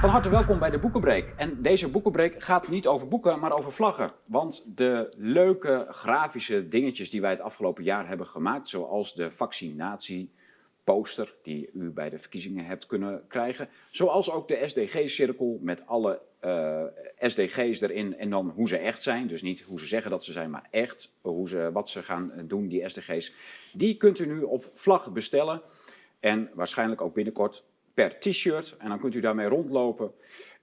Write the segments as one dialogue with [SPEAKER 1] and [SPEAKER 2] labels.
[SPEAKER 1] Van harte welkom bij de Boekenbreek. En deze Boekenbreek gaat niet over boeken, maar over vlaggen. Want de leuke grafische dingetjes die wij het afgelopen jaar hebben gemaakt, zoals de vaccinatieposter die u bij de verkiezingen hebt kunnen krijgen, zoals ook de SDG-cirkel met alle uh, SDG's erin en dan hoe ze echt zijn. Dus niet hoe ze zeggen dat ze zijn, maar echt hoe ze, wat ze gaan doen, die SDG's. Die kunt u nu op vlag bestellen. En waarschijnlijk ook binnenkort per t-shirt. En dan kunt u daarmee rondlopen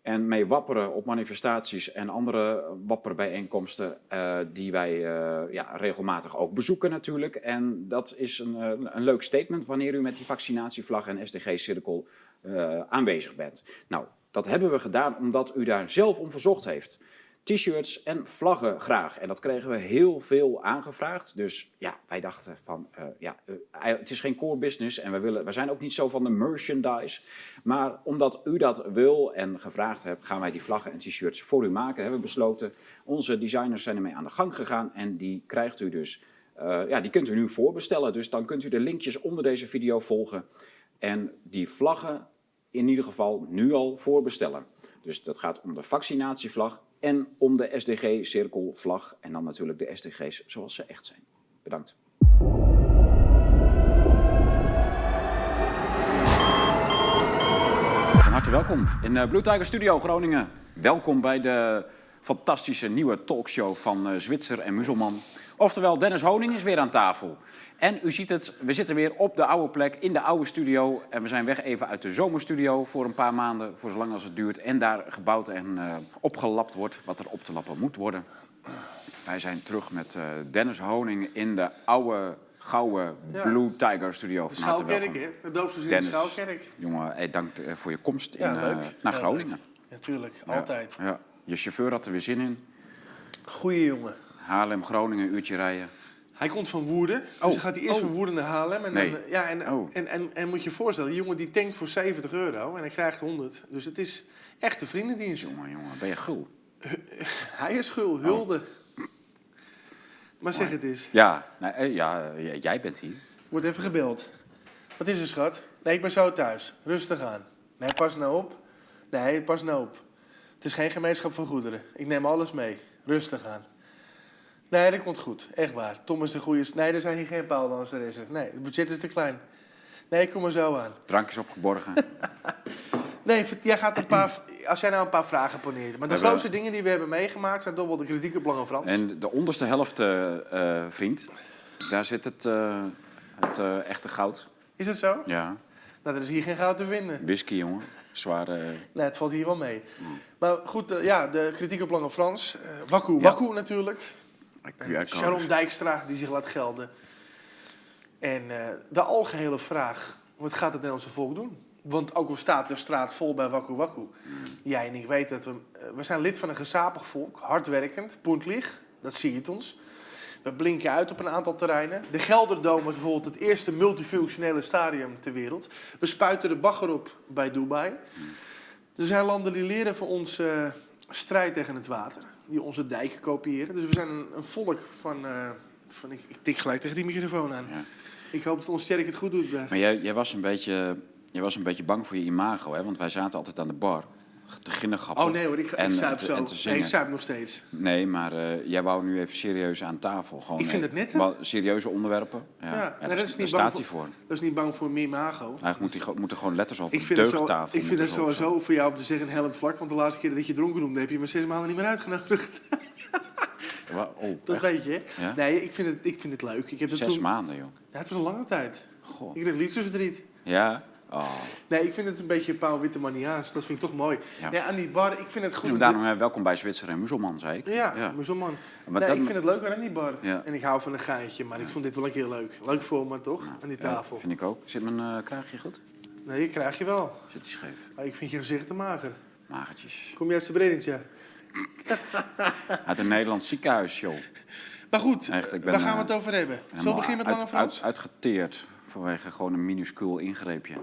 [SPEAKER 1] en mee wapperen op manifestaties en andere wapperbijeenkomsten uh, die wij uh, ja, regelmatig ook bezoeken natuurlijk. En dat is een, uh, een leuk statement wanneer u met die vaccinatievlag en SDG-cirkel aanwezig bent. Nou, dat hebben we gedaan omdat u daar zelf om verzocht heeft t-shirts en vlaggen graag. En dat kregen we heel veel aangevraagd. Dus ja, wij dachten van, uh, ja, uh, het is geen core business en we, willen, we zijn ook niet zo van de merchandise. Maar omdat u dat wil en gevraagd hebt, gaan wij die vlaggen en t-shirts voor u maken. Hebben we besloten. Onze designers zijn ermee aan de gang gegaan en die krijgt u dus, uh, ja, die kunt u nu voorbestellen. Dus dan kunt u de linkjes onder deze video volgen en die vlaggen in ieder geval nu al voorbestellen. Dus dat gaat om de vaccinatievlag en om de SDG-cirkelvlag en dan natuurlijk de SDG's zoals ze echt zijn. Bedankt. Van harte welkom in uh, Blue Tiger Studio Groningen. Welkom bij de fantastische nieuwe talkshow van uh, Zwitser en Muzelman. Oftewel, Dennis Honing is weer aan tafel. En u ziet het, we zitten weer op de oude plek, in de oude studio. En we zijn weg even uit de zomerstudio voor een paar maanden, voor zolang als het duurt. En daar gebouwd en uh, opgelapt wordt wat er op te lappen moet worden. Wij zijn terug met uh, Dennis Honing in de oude, gouden ja. Blue Tiger studio.
[SPEAKER 2] De Schouwkerk, hè? De doopsgezin in de Schouwkerk.
[SPEAKER 1] Jongen, hey, dank voor je komst in, ja, naar Groningen.
[SPEAKER 2] Natuurlijk, altijd.
[SPEAKER 1] Ja, Je chauffeur had er weer zin in.
[SPEAKER 2] Goeie jongen.
[SPEAKER 1] Haarlem, Groningen, uurtje rijden.
[SPEAKER 2] Hij komt van Woerden, dus oh. dan gaat hij eerst oh. van Woerden naar Haarlem. En,
[SPEAKER 1] nee.
[SPEAKER 2] dan, ja, en, oh. en, en, en, moet je je voorstellen, die jongen die tankt voor 70 euro en hij krijgt 100. Dus het is echt een vriendendienst.
[SPEAKER 1] Jongen, jongen, ben je gul?
[SPEAKER 2] hij is gul, hulde. Maar zeg het eens.
[SPEAKER 1] Ja, nou, ja, jij bent hier.
[SPEAKER 2] Wordt even gebeld. Wat is er, schat? Nee, ik ben zo thuis. Rustig aan. Nee, pas nou op. Nee, pas nou op. Het is geen gemeenschap van goederen. Ik neem alles mee. Rustig aan. Nee, dat komt goed. Echt waar. Tom is de goede... Nee, er zijn hier geen paaldanseressen. Nee, het budget is te klein. Nee, ik kom er zo aan.
[SPEAKER 1] Drank is opgeborgen.
[SPEAKER 2] nee, jij gaat een paar... Als jij nou een paar vragen poneert. Maar de
[SPEAKER 1] Hebben-
[SPEAKER 2] grootste dingen die we hebben meegemaakt... zijn toch wel de kritiek op Lange Frans.
[SPEAKER 1] En de onderste helft, eh, eh, vriend, daar zit het, eh, het echte goud.
[SPEAKER 2] Is dat zo?
[SPEAKER 1] Ja,
[SPEAKER 2] Nou, er is hier geen goud te vinden.
[SPEAKER 1] whisky, jongen. Zware...
[SPEAKER 2] Nee, het valt hier wel mee. Maar goed, ja, de kritiek op Lange Frans. Wakku,
[SPEAKER 1] Ja.
[SPEAKER 2] Wakku natuurlijk. En. Sharon Dijkstra die zich laat gelden. En eh, de algehele vraag, wat gaat het Nederlandse volk doen? Want ook al staat de straat vol bij Wakku Wakku. Jij en ik weten dat we... eh, we zijn lid van een gezapig volk, hardwerkend, poentlig. Dat zie je het ons. We blinken uit op een aantal terreinen. De Gelderdome is bijvoorbeeld het eerste multifunctionele stadium ter wereld. We spuiten de bagger op bij Dubai. Er zijn landen die leren van ons eh, strijd tegen het water. Die onze dijken kopiëren. Dus we zijn een, een volk van... eh, van ik, ik tik gelijk tegen die microfoon aan.
[SPEAKER 1] Ja.
[SPEAKER 2] Ik hoop dat ons sterk het goed doet. Bert.
[SPEAKER 1] Maar jij, jij, was een beetje, jij was een beetje bang voor je imago, hè? Want wij zaten altijd aan de bar te ginnegappen.
[SPEAKER 2] Oh nee hoor, ik,
[SPEAKER 1] en,
[SPEAKER 2] ik zuip
[SPEAKER 1] te-
[SPEAKER 2] zo. nee, ik zuip nog steeds.
[SPEAKER 1] Nee, maar eh, jij wou nu even serieus aan tafel. Gewoon,
[SPEAKER 2] Ik vind
[SPEAKER 1] eh,
[SPEAKER 2] het net, hè?
[SPEAKER 1] Serieuze onderwerpen. Ja,
[SPEAKER 2] Ja,
[SPEAKER 1] ja,
[SPEAKER 2] nee,
[SPEAKER 1] daar,
[SPEAKER 2] dat is
[SPEAKER 1] daar
[SPEAKER 2] niet
[SPEAKER 1] staat
[SPEAKER 2] bang
[SPEAKER 1] hij
[SPEAKER 2] voor-. Dat is niet bang voor meer mago.
[SPEAKER 1] Eigenlijk moet gewoon- moeten gewoon letters op.
[SPEAKER 2] Ik vind, zo,
[SPEAKER 1] Deugdtafel
[SPEAKER 2] ik vind het
[SPEAKER 1] moet
[SPEAKER 2] sowieso voor jou om te zeggen een hellend vlak. Want de laatste keer dat je dronken noemde, heb je me zes maanden niet meer uitgenodigd.
[SPEAKER 1] Oh,
[SPEAKER 2] Dat
[SPEAKER 1] echt?
[SPEAKER 2] weet je.
[SPEAKER 1] Ja?
[SPEAKER 2] Nee, ik vind, het, ik vind het leuk. Ik heb het
[SPEAKER 1] Zes
[SPEAKER 2] toen...
[SPEAKER 1] maanden, joh.
[SPEAKER 2] Ja, het was een lange tijd.
[SPEAKER 1] Goh.
[SPEAKER 2] Ik kreeg liefdesverdriet.
[SPEAKER 1] Ja? Oh.
[SPEAKER 2] Nee, ik vind het een beetje Paul Wittemaniaans. Dat vind ik toch mooi.
[SPEAKER 1] Ja.
[SPEAKER 2] Nee, aan die bar, ik vind het goed. Om
[SPEAKER 1] daarom eh, welkom bij Zwitser en Muzelman, zei ik.
[SPEAKER 2] Ja,
[SPEAKER 1] ja.
[SPEAKER 2] maar zo'n man.
[SPEAKER 1] Maar
[SPEAKER 2] nee, ik vind het leuk aan die bar.
[SPEAKER 1] Ja.
[SPEAKER 2] En ik hou van een geintje, maar ik vond dit wel een keer leuk. Leuk voor me, toch? aan die
[SPEAKER 1] Ja,
[SPEAKER 2] tafel.
[SPEAKER 1] vind ik ook. Zit mijn eh, kraagje goed?
[SPEAKER 2] Nee, die krijg je wel.
[SPEAKER 1] Zit hij scheef?
[SPEAKER 2] Maar ik vind je gezicht te mager.
[SPEAKER 1] Magertjes.
[SPEAKER 2] Kom je uit Srebrenica?
[SPEAKER 1] Uit een Nederlands ziekenhuis, joh.
[SPEAKER 2] Maar goed,
[SPEAKER 1] Echt, ik ben,
[SPEAKER 2] waar gaan we
[SPEAKER 1] eh,
[SPEAKER 2] het over hebben?
[SPEAKER 1] Helemaal
[SPEAKER 2] beginnen met Lange Frans?
[SPEAKER 1] Uit, uitgeteerd vanwege gewoon een minuscuul ingreepje.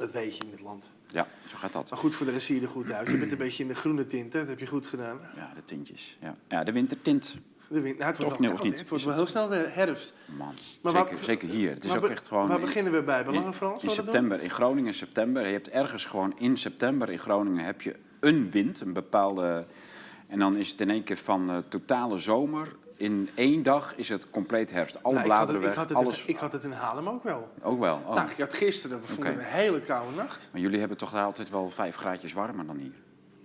[SPEAKER 2] Dat weet je in dit land.
[SPEAKER 1] Ja, zo gaat dat.
[SPEAKER 2] Maar goed, voor de rest zie je er goed uit. Je bent een beetje in de groene tint, hè? dat heb je goed gedaan.
[SPEAKER 1] Ja, de tintjes. Ja, ja de wintertint.
[SPEAKER 2] De wind, nou, het wordt
[SPEAKER 1] Of
[SPEAKER 2] wel
[SPEAKER 1] nee, of
[SPEAKER 2] koud,
[SPEAKER 1] niet?
[SPEAKER 2] Het wordt wel heel snel weer herfst.
[SPEAKER 1] Man,
[SPEAKER 2] Maar
[SPEAKER 1] zeker,
[SPEAKER 2] waar-
[SPEAKER 1] zeker hier. Het is
[SPEAKER 2] waar
[SPEAKER 1] ook echt gewoon...
[SPEAKER 2] Waar
[SPEAKER 1] in-
[SPEAKER 2] beginnen we bij? Belangen
[SPEAKER 1] in,
[SPEAKER 2] Frans?
[SPEAKER 1] in september, in Groningen in september. Je hebt ergens gewoon in september in Groningen heb je een wind, een bepaalde... En dan is het in één keer van eh, totale zomer. In één dag is het compleet herfst. Alle
[SPEAKER 2] Nou, ik had
[SPEAKER 1] bladeren
[SPEAKER 2] het- ik
[SPEAKER 1] weg,
[SPEAKER 2] had het in-
[SPEAKER 1] alles...
[SPEAKER 2] Ik had het in Haarlem ook wel.
[SPEAKER 1] Ook wel. Oh.
[SPEAKER 2] Nou, ik had gisteren, we vonden
[SPEAKER 1] Oké.
[SPEAKER 2] een hele koude nacht.
[SPEAKER 1] Maar jullie hebben toch daar altijd wel vijf graadjes warmer dan hier?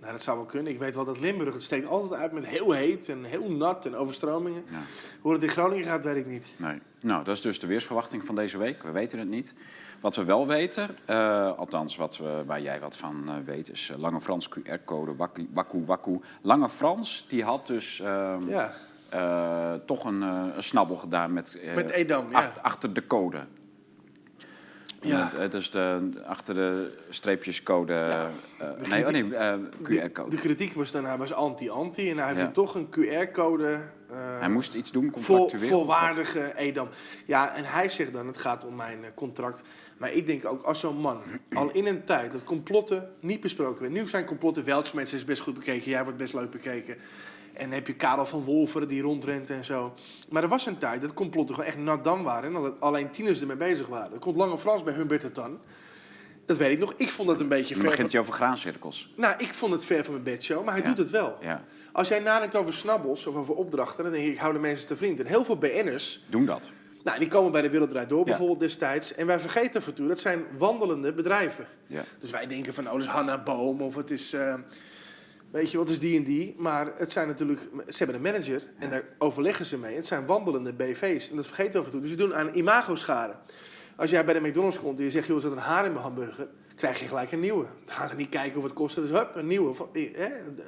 [SPEAKER 2] Nou, dat zou wel kunnen. Ik weet wel dat Limburg, het steekt altijd uit met heel heet en heel nat en overstromingen.
[SPEAKER 1] Ja.
[SPEAKER 2] Hoe het in Groningen gaat, weet ik niet.
[SPEAKER 1] Nee. Nou, dat is dus de weersverwachting van deze week. We weten het niet. Wat we wel weten, eh, althans wat we, waar jij wat van eh, weet, is eh, Lange Frans QR-code, wakku, wakku, wakku. Lange Frans, die had dus ehm,
[SPEAKER 2] Ja,
[SPEAKER 1] eh, toch een, eh, een snabbel gedaan met, eh,
[SPEAKER 2] met Edam, ja.
[SPEAKER 1] acht- achter de code.
[SPEAKER 2] Ja.
[SPEAKER 1] Het is de, achter de streepjescode.
[SPEAKER 2] Ja. De
[SPEAKER 1] nee, oh nee,
[SPEAKER 2] De,
[SPEAKER 1] QR-code.
[SPEAKER 2] de kritiek was dan, hij was anti-anti en hij heeft
[SPEAKER 1] Ja.
[SPEAKER 2] toch een QR-code...
[SPEAKER 1] Hij moest iets doen, contractueel.
[SPEAKER 2] volwaardige Edam. Ja, en hij zegt dan, het gaat om mijn contract. Maar ik denk ook, als zo'n man al in een tijd dat complotten niet besproken werden. Nu zijn complotten, Weltschmerz is best goed bekeken, jij wordt best leuk bekeken. En dan heb je Karel van Wolveren die rondrent en zo. Maar er was een tijd dat complotten gewoon echt nat dan waren. En dat alleen tieners ermee bezig waren. Er komt Lange Frans bij Humbert het dan. Dat weet ik nog. Ik vond dat een beetje
[SPEAKER 1] Dan
[SPEAKER 2] ver.
[SPEAKER 1] begint
[SPEAKER 2] Van,
[SPEAKER 1] je over graancirkels.
[SPEAKER 2] nou, ik vond het ver van mijn bedshow, maar hij
[SPEAKER 1] Ja.
[SPEAKER 2] doet het wel.
[SPEAKER 1] Ja,
[SPEAKER 2] Als jij nadenkt over snabbels of over opdrachten, dan denk ik, ik hou de mensen te vriend. En heel veel BN'ers,
[SPEAKER 1] doen dat.
[SPEAKER 2] nou, die komen bij de Wereldrijd Door
[SPEAKER 1] Ja.
[SPEAKER 2] bijvoorbeeld destijds. En wij vergeten af en toe, dat zijn wandelende bedrijven. Dus wij denken van, oh, dat is Hanna Boom of het is, eh, weet je wat, is die en die. Maar het zijn natuurlijk, ze hebben een manager en daar overleggen ze mee. Het zijn wandelende BV's en dat vergeten we af en toe. Dus ze doen aan imago-schade. Als jij bij de McDonald's komt en je zegt, joh, er zit een haar in mijn hamburger, krijg je gelijk een nieuwe. Dan gaan ze niet kijken of het kost. Dus hup, een nieuwe. Van, eh, de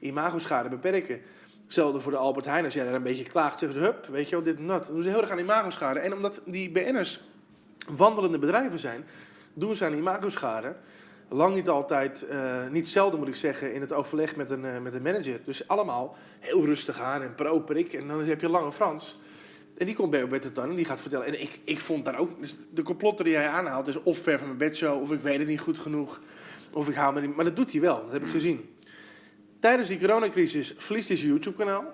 [SPEAKER 2] imago-schade beperken. Hetzelfde voor de Albert Heijn. Als jij daar een beetje klaagt, zeggen ze, hup, weet je wel, dit en dat. Dan doen ze heel erg aan imago-schade. En omdat die BN'ers wandelende bedrijven zijn, doen ze aan imago-schade. Lang niet altijd, eh, niet zelden moet ik zeggen, in het overleg met een, eh, met een manager. Dus allemaal heel rustig aan en pro-prik. En dan heb je Lange Frans. En die komt bij Roberto Tan en die gaat vertellen. En ik, ik vond daar ook, dus de complotten die hij aanhaalt, is of ver van mijn bedshow, of ik weet het niet goed genoeg. Of ik haal me niet. Maar dat doet hij wel, dat heb ik gezien. Tijdens die coronacrisis verliest hij zijn YouTube-kanaal.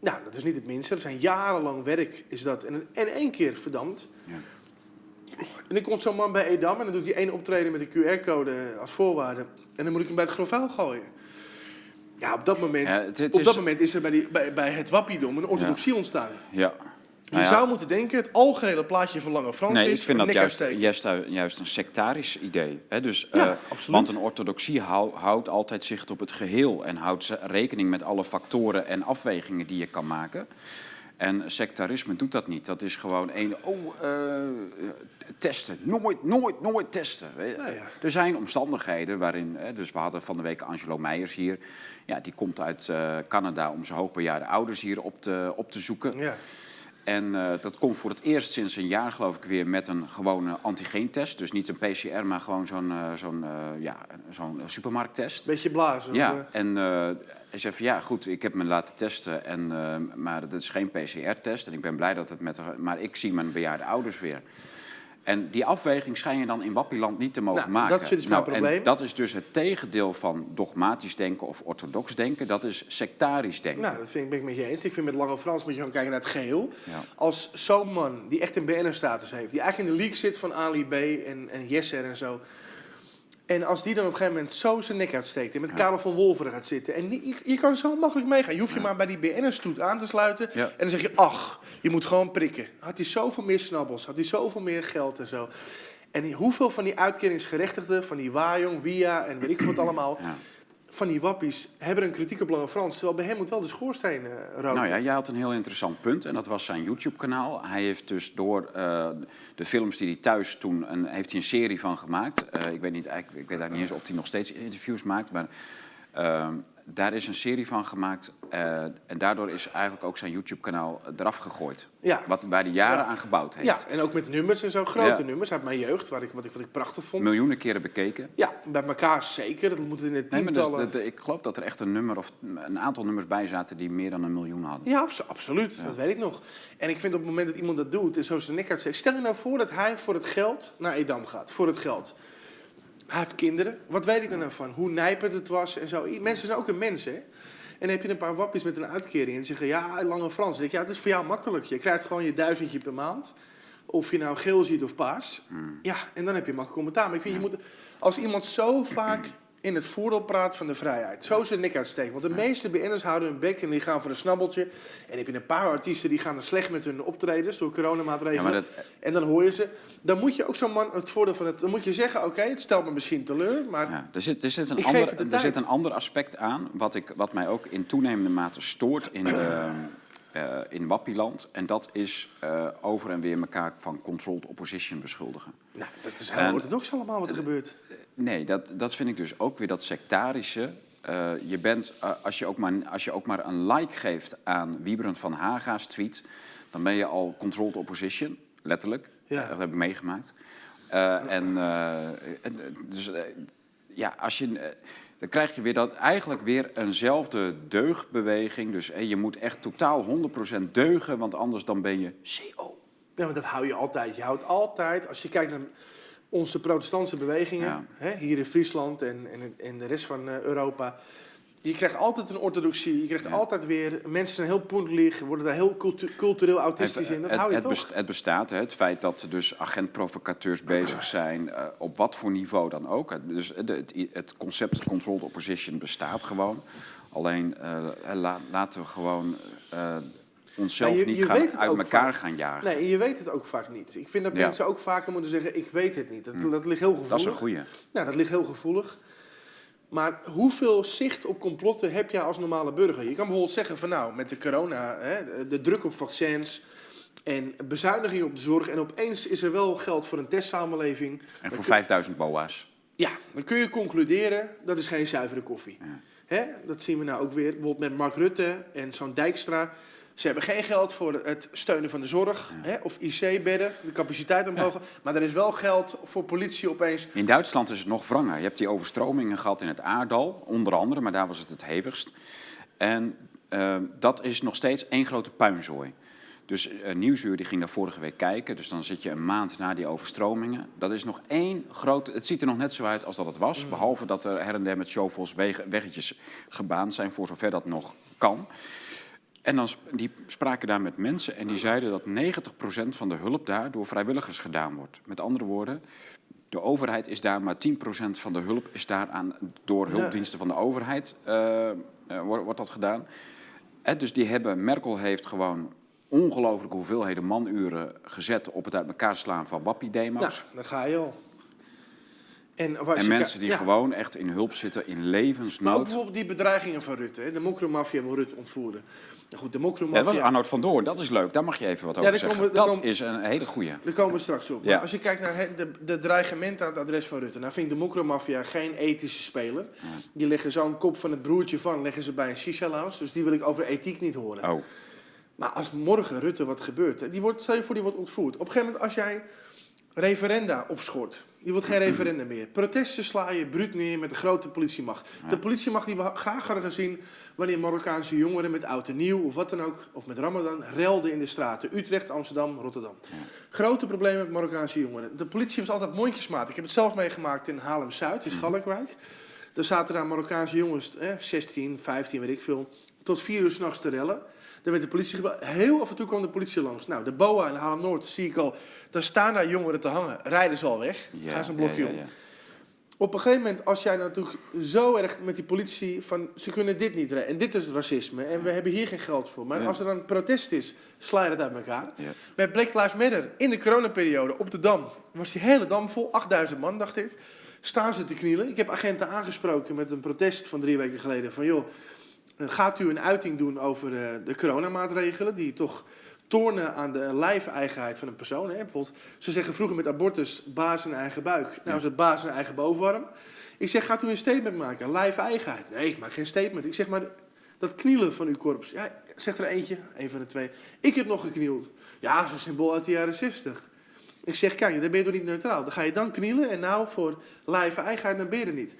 [SPEAKER 2] Nou, dat is niet het minste. Dat zijn jarenlang werk, is dat. En in één keer verdampt.
[SPEAKER 1] Ja.
[SPEAKER 2] En dan komt zo'n man bij Edam en dan doet hij één optreden met een QR-code als voorwaarde. En dan moet ik hem bij het grof vuil gooien. Ja, op dat moment,
[SPEAKER 1] Ja, het- het
[SPEAKER 2] op
[SPEAKER 1] is-
[SPEAKER 2] dat moment is er bij, die, bij, bij het wappiedom een orthodoxie ontstaan.
[SPEAKER 1] Ja.
[SPEAKER 2] Je
[SPEAKER 1] Nou ja.
[SPEAKER 2] zou moeten denken, het algehele plaatje van Lange Frans
[SPEAKER 1] Nee,
[SPEAKER 2] is...
[SPEAKER 1] ik vind dat juist, juist, juist een sectarisch idee. Hè? Dus,
[SPEAKER 2] Ja,
[SPEAKER 1] eh, want een orthodoxie hou- houdt altijd zicht op het geheel en houdt rekening met alle factoren en afwegingen die je kan maken. En sectarisme doet dat niet. Dat is gewoon één. Oh, eh, testen. Nooit, nooit, nooit testen. Je.
[SPEAKER 2] Nou ja.
[SPEAKER 1] Er zijn omstandigheden waarin. Hè, dus we hadden van de week Angelo Meijers hier. Ja, die komt uit eh, Canada om zijn hoogbejaarde ouders hier op te, op te zoeken.
[SPEAKER 2] Ja.
[SPEAKER 1] En eh, dat komt voor het eerst sinds een jaar, geloof ik, weer met een gewone antigeentest. Dus niet een PCR, maar gewoon zo'n eh, zo'n eh, ja, zo'n supermarkttest.
[SPEAKER 2] Beetje blazen.
[SPEAKER 1] Ja,
[SPEAKER 2] eh,
[SPEAKER 1] en eh, hij zei van ja, goed, ik heb me laten testen, en, eh, maar dat is geen PCR-test. En ik ben blij dat het met. de- Maar ik zie mijn bejaarde ouders weer. En die afweging schijn je dan in Wappieland niet te mogen
[SPEAKER 2] Nou,
[SPEAKER 1] maken.
[SPEAKER 2] dat is dus mijn
[SPEAKER 1] en
[SPEAKER 2] probleem.
[SPEAKER 1] dat is dus het tegendeel van dogmatisch denken of orthodox denken. Dat is sectarisch denken.
[SPEAKER 2] Nou, dat vind ik, ben ik met je eens. Ik vind met Lange Frans moet je gewoon kijken naar het geheel.
[SPEAKER 1] Ja.
[SPEAKER 2] Als zo'n man die echt een BN'er-status heeft, die eigenlijk in de league zit van Ali B en, en Jesser en zo. En als die dan op een gegeven moment zo zijn nek uitsteekt en met Karel van Wolveren gaat zitten. En je, je kan zo makkelijk meegaan. Je hoeft je maar bij die BN'er-stoet aan te sluiten. En dan zeg je, ach, je moet gewoon prikken. Had hij zoveel meer snabbels, had hij zoveel meer geld en zo. En hoeveel van die uitkeringsgerechtigden, van die Wajong, Via en weet ik wat allemaal,
[SPEAKER 1] Ja.
[SPEAKER 2] Van die wappies, hebben een kritiek op Lange Frans. Terwijl bij hem moet wel de schoorsteen eh roken.
[SPEAKER 1] Nou ja, jij had een heel interessant punt en dat was zijn YouTube-kanaal. Hij heeft dus door eh, de films die hij thuis toen een, heeft hij een serie van gemaakt. Eh, ik weet niet, eigenlijk, ik weet eigenlijk niet eens of hij nog steeds interviews maakt, maar ehm, daar is een serie van gemaakt eh, en daardoor is eigenlijk ook zijn YouTube-kanaal eraf gegooid.
[SPEAKER 2] Ja.
[SPEAKER 1] Wat hij bij de jaren
[SPEAKER 2] Ja.
[SPEAKER 1] aan gebouwd heeft.
[SPEAKER 2] Ja, en ook met nummers en zo, grote
[SPEAKER 1] Ja.
[SPEAKER 2] nummers uit mijn jeugd, waar ik, wat, ik, wat ik prachtig vond.
[SPEAKER 1] Miljoenen keren bekeken.
[SPEAKER 2] Ja, bij elkaar zeker. Dat moet in
[SPEAKER 1] Nee, maar dus
[SPEAKER 2] tientallen.
[SPEAKER 1] de- de- ik geloof dat er echt een nummer of een aantal nummers bij zaten die meer dan een miljoen hadden.
[SPEAKER 2] Ja, abso- absoluut. Dat weet ik nog. En ik vind op het moment dat iemand dat doet en zo zijn nek uitsteekt. Stel je nou voor dat hij voor het geld naar Edam gaat. Voor het geld. Hij heeft kinderen. Wat weet ik er nou van? Hoe nijpend het was en zo. Mensen zijn ook een mens, hè? dan heb je een paar wappies met een uitkering en zeggen ja, Lange Frans. Dan denk ja, dat is voor jou makkelijk. Je krijgt gewoon je duizendje per maand. Of je nou geel ziet of paars. Ja, en dan heb je makkelijk commentaar. Maar ik vind, je moet, als iemand zo vaak in het voordeel praat van de vrijheid. Zo zijn nek uitsteken. Want de meeste BN'ers houden hun bek en die gaan voor een snabbeltje. En heb je een paar artiesten die gaan er slecht met hun optredens door coronamaatregelen.
[SPEAKER 1] Ja, dat-
[SPEAKER 2] En dan hoor je ze. Dan moet je ook zo'n man het voordeel van het. Dan moet je zeggen: oké, het stelt me misschien teleur. Maar
[SPEAKER 1] Ja, er zit, er zit, een,
[SPEAKER 2] Ik het
[SPEAKER 1] ander, er
[SPEAKER 2] tijd.
[SPEAKER 1] zit een ander aspect aan, wat, ik, wat mij ook in toenemende mate stoort in, de, eh, in Wappieland. En dat is eh, over en weer elkaar van controlled opposition beschuldigen.
[SPEAKER 2] nou, dat is heel orthodox allemaal wat er gebeurt.
[SPEAKER 1] Nee, dat, dat vind ik dus ook weer dat sectarische. Eh, je bent, eh, als, je ook maar, als je ook maar een like geeft aan Wiebrand van Haga's tweet, dan ben je al controlled opposition, letterlijk.
[SPEAKER 2] Ja.
[SPEAKER 1] Dat heb ik meegemaakt. Eh, en, dus, ja, als je, dan krijg je weer dat, eigenlijk weer eenzelfde deugbeweging. Dus je moet echt totaal 100% deugen, want anders dan ben je CO.
[SPEAKER 2] Ja, maar dat hou je altijd. Je houdt altijd, als je kijkt naar onze protestantse bewegingen,
[SPEAKER 1] Ja.
[SPEAKER 2] hè, hier in Friesland en, en, en de rest van eh, Europa. Je krijgt altijd een orthodoxie. Je krijgt
[SPEAKER 1] Ja.
[SPEAKER 2] altijd weer. Mensen zijn heel poendelig, worden daar heel cultu- cultureel autistisch in. Dat
[SPEAKER 1] het,
[SPEAKER 2] hou je
[SPEAKER 1] het,
[SPEAKER 2] toch?
[SPEAKER 1] best- het bestaat, hè, het feit dat er dus agentprovocateurs bezig zijn, eh, op wat voor niveau dan ook. Het, dus het, het, concept controlled opposition bestaat gewoon. Alleen eh, la- laten we gewoon eh, onszelf
[SPEAKER 2] je-
[SPEAKER 1] niet
[SPEAKER 2] je
[SPEAKER 1] gaan, uit elkaar
[SPEAKER 2] vaak.
[SPEAKER 1] gaan jagen.
[SPEAKER 2] Nee, en je weet het ook vaak niet. Ik vind dat
[SPEAKER 1] Ja.
[SPEAKER 2] mensen ook vaker moeten zeggen: Ik weet het niet. Dat, dat ligt heel gevoelig.
[SPEAKER 1] Dat is een goeie.
[SPEAKER 2] Nou, dat ligt heel gevoelig. Maar hoeveel zicht op complotten heb je als normale burger? Je kan bijvoorbeeld zeggen van nou, met de corona, hè, de- de druk op vaccins en bezuiniging op de zorg. En opeens is er wel geld voor een testsamenleving.
[SPEAKER 1] En voor 5000 boa's.
[SPEAKER 2] Ja, dan kun je concluderen, dat is geen zuivere koffie.
[SPEAKER 1] Ja.
[SPEAKER 2] Hè? Dat zien we nou ook weer, bijvoorbeeld met Mark Rutte en zo'n Dijkstra. Ze hebben geen geld voor het steunen van de zorg hè? of IC-bedden, de capaciteit omhoog. Maar er is wel geld voor politie opeens.
[SPEAKER 1] In Duitsland is het nog wranger. Je hebt die overstromingen gehad in het Aardal, onder andere, maar daar was het het hevigst. En eh, dat is nog steeds één grote puinzooi. Dus uh, Nieuwsuur die ging daar vorige week kijken. Dus dan zit je een maand na die overstromingen. Dat is nog één grote... Het ziet er nog net zo uit als dat het was. Behalve dat er her en der met shovels weggetjes gebaand zijn, voor zover dat nog kan. En dan die spraken daar met mensen en die zeiden dat 90% van de hulp daar door vrijwilligers gedaan wordt. Met andere woorden, de overheid is daar, maar 10% van de hulp is daar aan, door
[SPEAKER 2] Ja.
[SPEAKER 1] hulpdiensten van de overheid eh, eh, wordt, wordt dat gedaan. Dus die hebben, Merkel heeft gewoon ongelooflijke hoeveelheden manuren gezet op het uit elkaar slaan van wappie-demo's.
[SPEAKER 2] Nou, dan ga je al. En,
[SPEAKER 1] mensen die
[SPEAKER 2] ja.
[SPEAKER 1] gewoon echt in hulp zitten, in
[SPEAKER 2] Maar ook
[SPEAKER 1] levensnood.
[SPEAKER 2] bijvoorbeeld die bedreigingen van Rutte. Hè? De mokromafia wil Rutte ontvoeren. Nou goed, de
[SPEAKER 1] Ja, dat
[SPEAKER 2] mokromafia...
[SPEAKER 1] was Arnoud van Doorn, dat is leuk. Daar mag je even wat
[SPEAKER 2] Ja,
[SPEAKER 1] over zeggen.
[SPEAKER 2] we-
[SPEAKER 1] dat
[SPEAKER 2] komen-
[SPEAKER 1] is een hele goeie.
[SPEAKER 2] Daar komen we straks op. Als je kijkt naar de, de dreigementen aan het adres van Rutte... nou vind ik de mokromafia geen ethische speler. Die leggen zo'n kop van het broertje van leggen ze bij een shisha-lounge. Dus die wil ik over ethiek niet horen.
[SPEAKER 1] Oh,
[SPEAKER 2] Maar als morgen Rutte wat gebeurt... Die wordt, stel je voor, die wordt ontvoerd. Op een gegeven moment als jij referenda opschort... Je wilt geen referenda meer. Protesten sla je bruut neer met de grote politiemacht. De politiemacht die we graag hadden gezien wanneer Marokkaanse jongeren met oud en nieuw of wat dan ook, of met Ramadan, relden in de straten. Utrecht, Amsterdam, Rotterdam. Grote problemen met Marokkaanse jongeren. De politie was altijd mondjesmaat. Ik heb het zelf meegemaakt in Haarlem-Zuid, in Schalkwijk. Daar zaten daar Marokkaanse jongens, eh, 16, 15, weet ik veel, tot vier uur s'nachts te rellen. Dan werd de politie. Heel af en toe kwam de politie langs. Nou, de BOA in Haarlem-Noord zie ik al. Daar staan daar jongeren te hangen. Rijden ze al weg.
[SPEAKER 1] ja,
[SPEAKER 2] Gaan ze een blokje
[SPEAKER 1] ja, ja,
[SPEAKER 2] om. Op een gegeven moment, als jij natuurlijk zo erg met die politie van ze kunnen dit niet redden en dit is racisme en we hebben hier geen geld voor. Maar als er dan protest is, sla je dat uit elkaar. Bij Black Lives Matter in de coronaperiode op de Dam was die hele Dam vol, 8000 man dacht ik, staan ze te knielen. Ik heb agenten aangesproken met een protest van drie weken geleden van joh, eh, gaat u een uiting doen over eh, de coronamaatregelen die toch tornen aan de lijfeigenheid van een persoon. Hè? Bijvoorbeeld, ze zeggen vroeger met abortus baas in eigen buik. Nou is het baas in eigen bovenarm. Ik zeg, gaat u een statement maken? Lijfeigenheid. Nee, ik maak geen statement. Ik zeg, maar dat knielen van uw korps. Ja, zegt er eentje, een van de twee. Ik heb nog geknield. Ja, zo'n symbool uit de jaren 60. Ik zeg, kijk, dan ben je toch niet neutraal. Dan ga je dan knielen en nou voor lijfeigenheid, dan ben je er niet.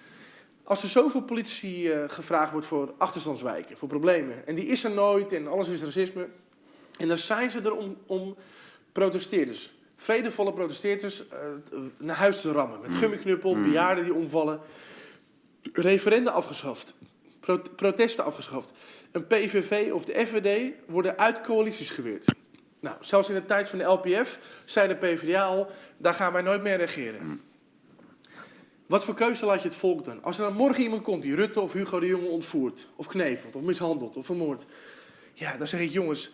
[SPEAKER 2] Als er zoveel politie eh, gevraagd wordt voor achterstandswijken, voor problemen. En die is er nooit en alles is racisme. En dan zijn ze er om, om protesteerders, vredevolle protesteerders, eh, naar huis te rammen. Met gummiknuppel, bejaarden die omvallen. Referenda afgeschaft. Pro- protesten afgeschaft. Een PVV of de FVD worden uit coalities geweerd. Nou, zelfs in de tijd van de LPF zei de PvdA al, daar gaan wij nooit meer regeren. Wat voor keuze laat je het volk dan? Als er dan morgen iemand komt die Rutte of Hugo de Jonge ontvoert, of knevelt, of mishandelt, of vermoordt. Ja, dan zeg ik jongens,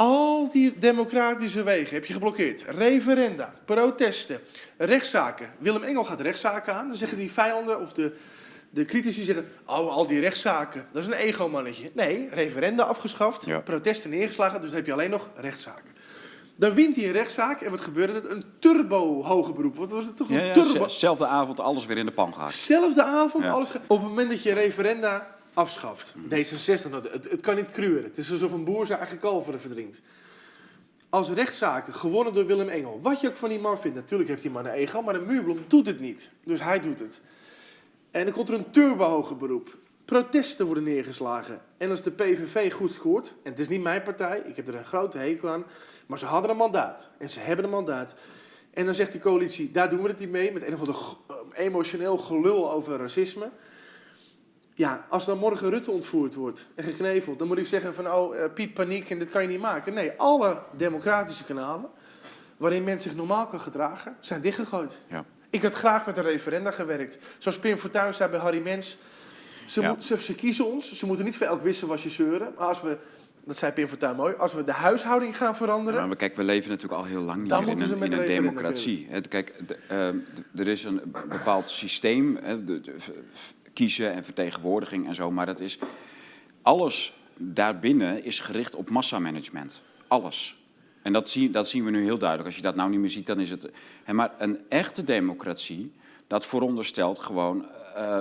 [SPEAKER 2] al die democratische wegen heb je geblokkeerd. Referenda, protesten, rechtszaken. Willem Engel gaat rechtszaken aan. Dan zeggen die vijanden of de, de critici zeggen... oh, al die rechtszaken, dat is een ego-mannetje. Nee, referenda afgeschaft,
[SPEAKER 1] Ja.
[SPEAKER 2] protesten neergeslagen... dus dan heb je alleen nog rechtszaken. Dan wint hij een rechtszaak en wat gebeurde er? Een turbo-hoge beroep. Wat was het toch? Een
[SPEAKER 1] Ja,
[SPEAKER 2] turbo...
[SPEAKER 1] zelfde avond alles weer in de pan gehaakt.
[SPEAKER 2] Zelfde avond,
[SPEAKER 1] Ja.
[SPEAKER 2] alles op het moment dat je referenda afschaft. D66, nou, het, het kan niet kruren. Het is alsof een boer zijn eigen kalveren verdrinkt. Als rechtszaken gewonnen door Willem Engel, wat je ook van die man vindt, natuurlijk heeft die man een ego, maar de muurblom doet het niet. Dus hij doet het. En dan komt er een turbo-hoger beroep. Protesten worden neergeslagen. En als de PVV goed scoort, en het is niet mijn partij, ik heb er een grote hekel aan, maar ze hadden een mandaat. En ze hebben een mandaat. En dan zegt de coalitie, daar doen we het niet mee, met een of ander eh, emotioneel gelul over racisme. Ja, als dan morgen Rutte ontvoerd wordt en gekneveld, dan moet ik zeggen van, oh, eh, Piet, paniek en dit kan je niet maken. Nee, alle democratische kanalen waarin men zich normaal kan gedragen, zijn dichtgegooid.
[SPEAKER 1] Ja.
[SPEAKER 2] Ik had graag met een referenda gewerkt. Zoals Pim Fortuyn zei bij Harry Mens. Ze,
[SPEAKER 1] Ja.
[SPEAKER 2] moet- ze, ze kiezen ons. Ze moeten niet voor elk wisselwasje zeuren. Maar als we, dat zei Pim Fortuyn mooi, als we de huishouding gaan veranderen.
[SPEAKER 1] Ja, maar kijk, we leven natuurlijk al heel lang hier in een, in een democratie. Kijk, ehm, er is een bepaald systeem, hè, de, kiezen en vertegenwoordiging en zo, maar dat is alles daarbinnen is gericht op massamanagement. Alles. En dat, zie, dat zien we nu heel duidelijk. Als je dat nou niet meer ziet, dan is het. Hè, maar een echte democratie, dat veronderstelt gewoon eh,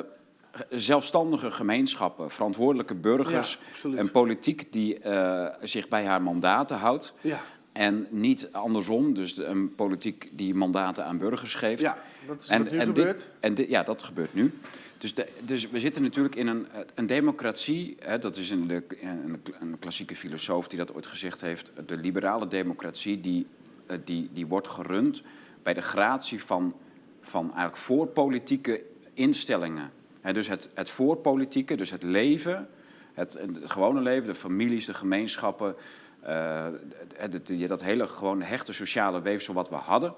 [SPEAKER 1] zelfstandige gemeenschappen, verantwoordelijke burgers,
[SPEAKER 2] Ja,
[SPEAKER 1] een politiek die eh, zich bij haar mandaten houdt.
[SPEAKER 2] Ja,
[SPEAKER 1] En niet andersom, dus een politiek die mandaten aan burgers geeft.
[SPEAKER 2] ja dat is
[SPEAKER 1] en,
[SPEAKER 2] wat nu
[SPEAKER 1] en
[SPEAKER 2] gebeurt.
[SPEAKER 1] Dit, en dit, ja, dat gebeurt nu. Dus, dus we zitten natuurlijk in een, een democratie. Hè, dat is een, een, een klassieke filosoof die dat ooit gezegd heeft. De liberale democratie die, eh, die, die wordt gerund bij de gratie van, van eigenlijk voorpolitieke instellingen. Hè, dus het, het voorpolitieke, dus het leven, het, gewone leven, de families, de gemeenschappen. eh, het- het- het- dat hele gewoon hechte sociale weefsel wat we hadden.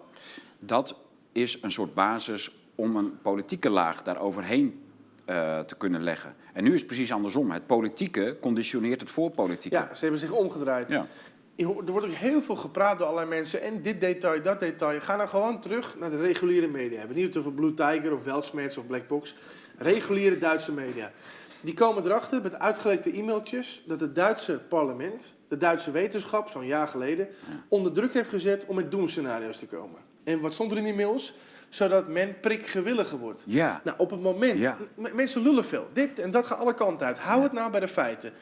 [SPEAKER 1] Dat is een soort basis om een politieke laag daaroverheen eh te kunnen leggen. En nu is het precies andersom. Het politieke conditioneert het voorpolitieke.
[SPEAKER 2] Ja, ze hebben zich omgedraaid.
[SPEAKER 1] Ja.
[SPEAKER 2] Er wordt ook heel veel gepraat door allerlei mensen. En dit detail, dat detail. Ga nou gewoon terug naar de reguliere media. We hebben het niet over Blue Tiger of Weltschmerz of Blackbox. Reguliere Duitse media. Die komen erachter met uitgelekte e-mailtjes dat het Duitse parlement, de Duitse wetenschap, zo'n jaar geleden, onder druk heeft gezet om met doemscenario's te komen. En wat stond er in die mails? Zodat men prikgewilliger wordt.
[SPEAKER 1] Ja.
[SPEAKER 2] Nou, op het moment,
[SPEAKER 1] Ja.
[SPEAKER 2] mensen lullen veel. Dit en dat gaat alle kanten uit. Hou het nou bij de feiten.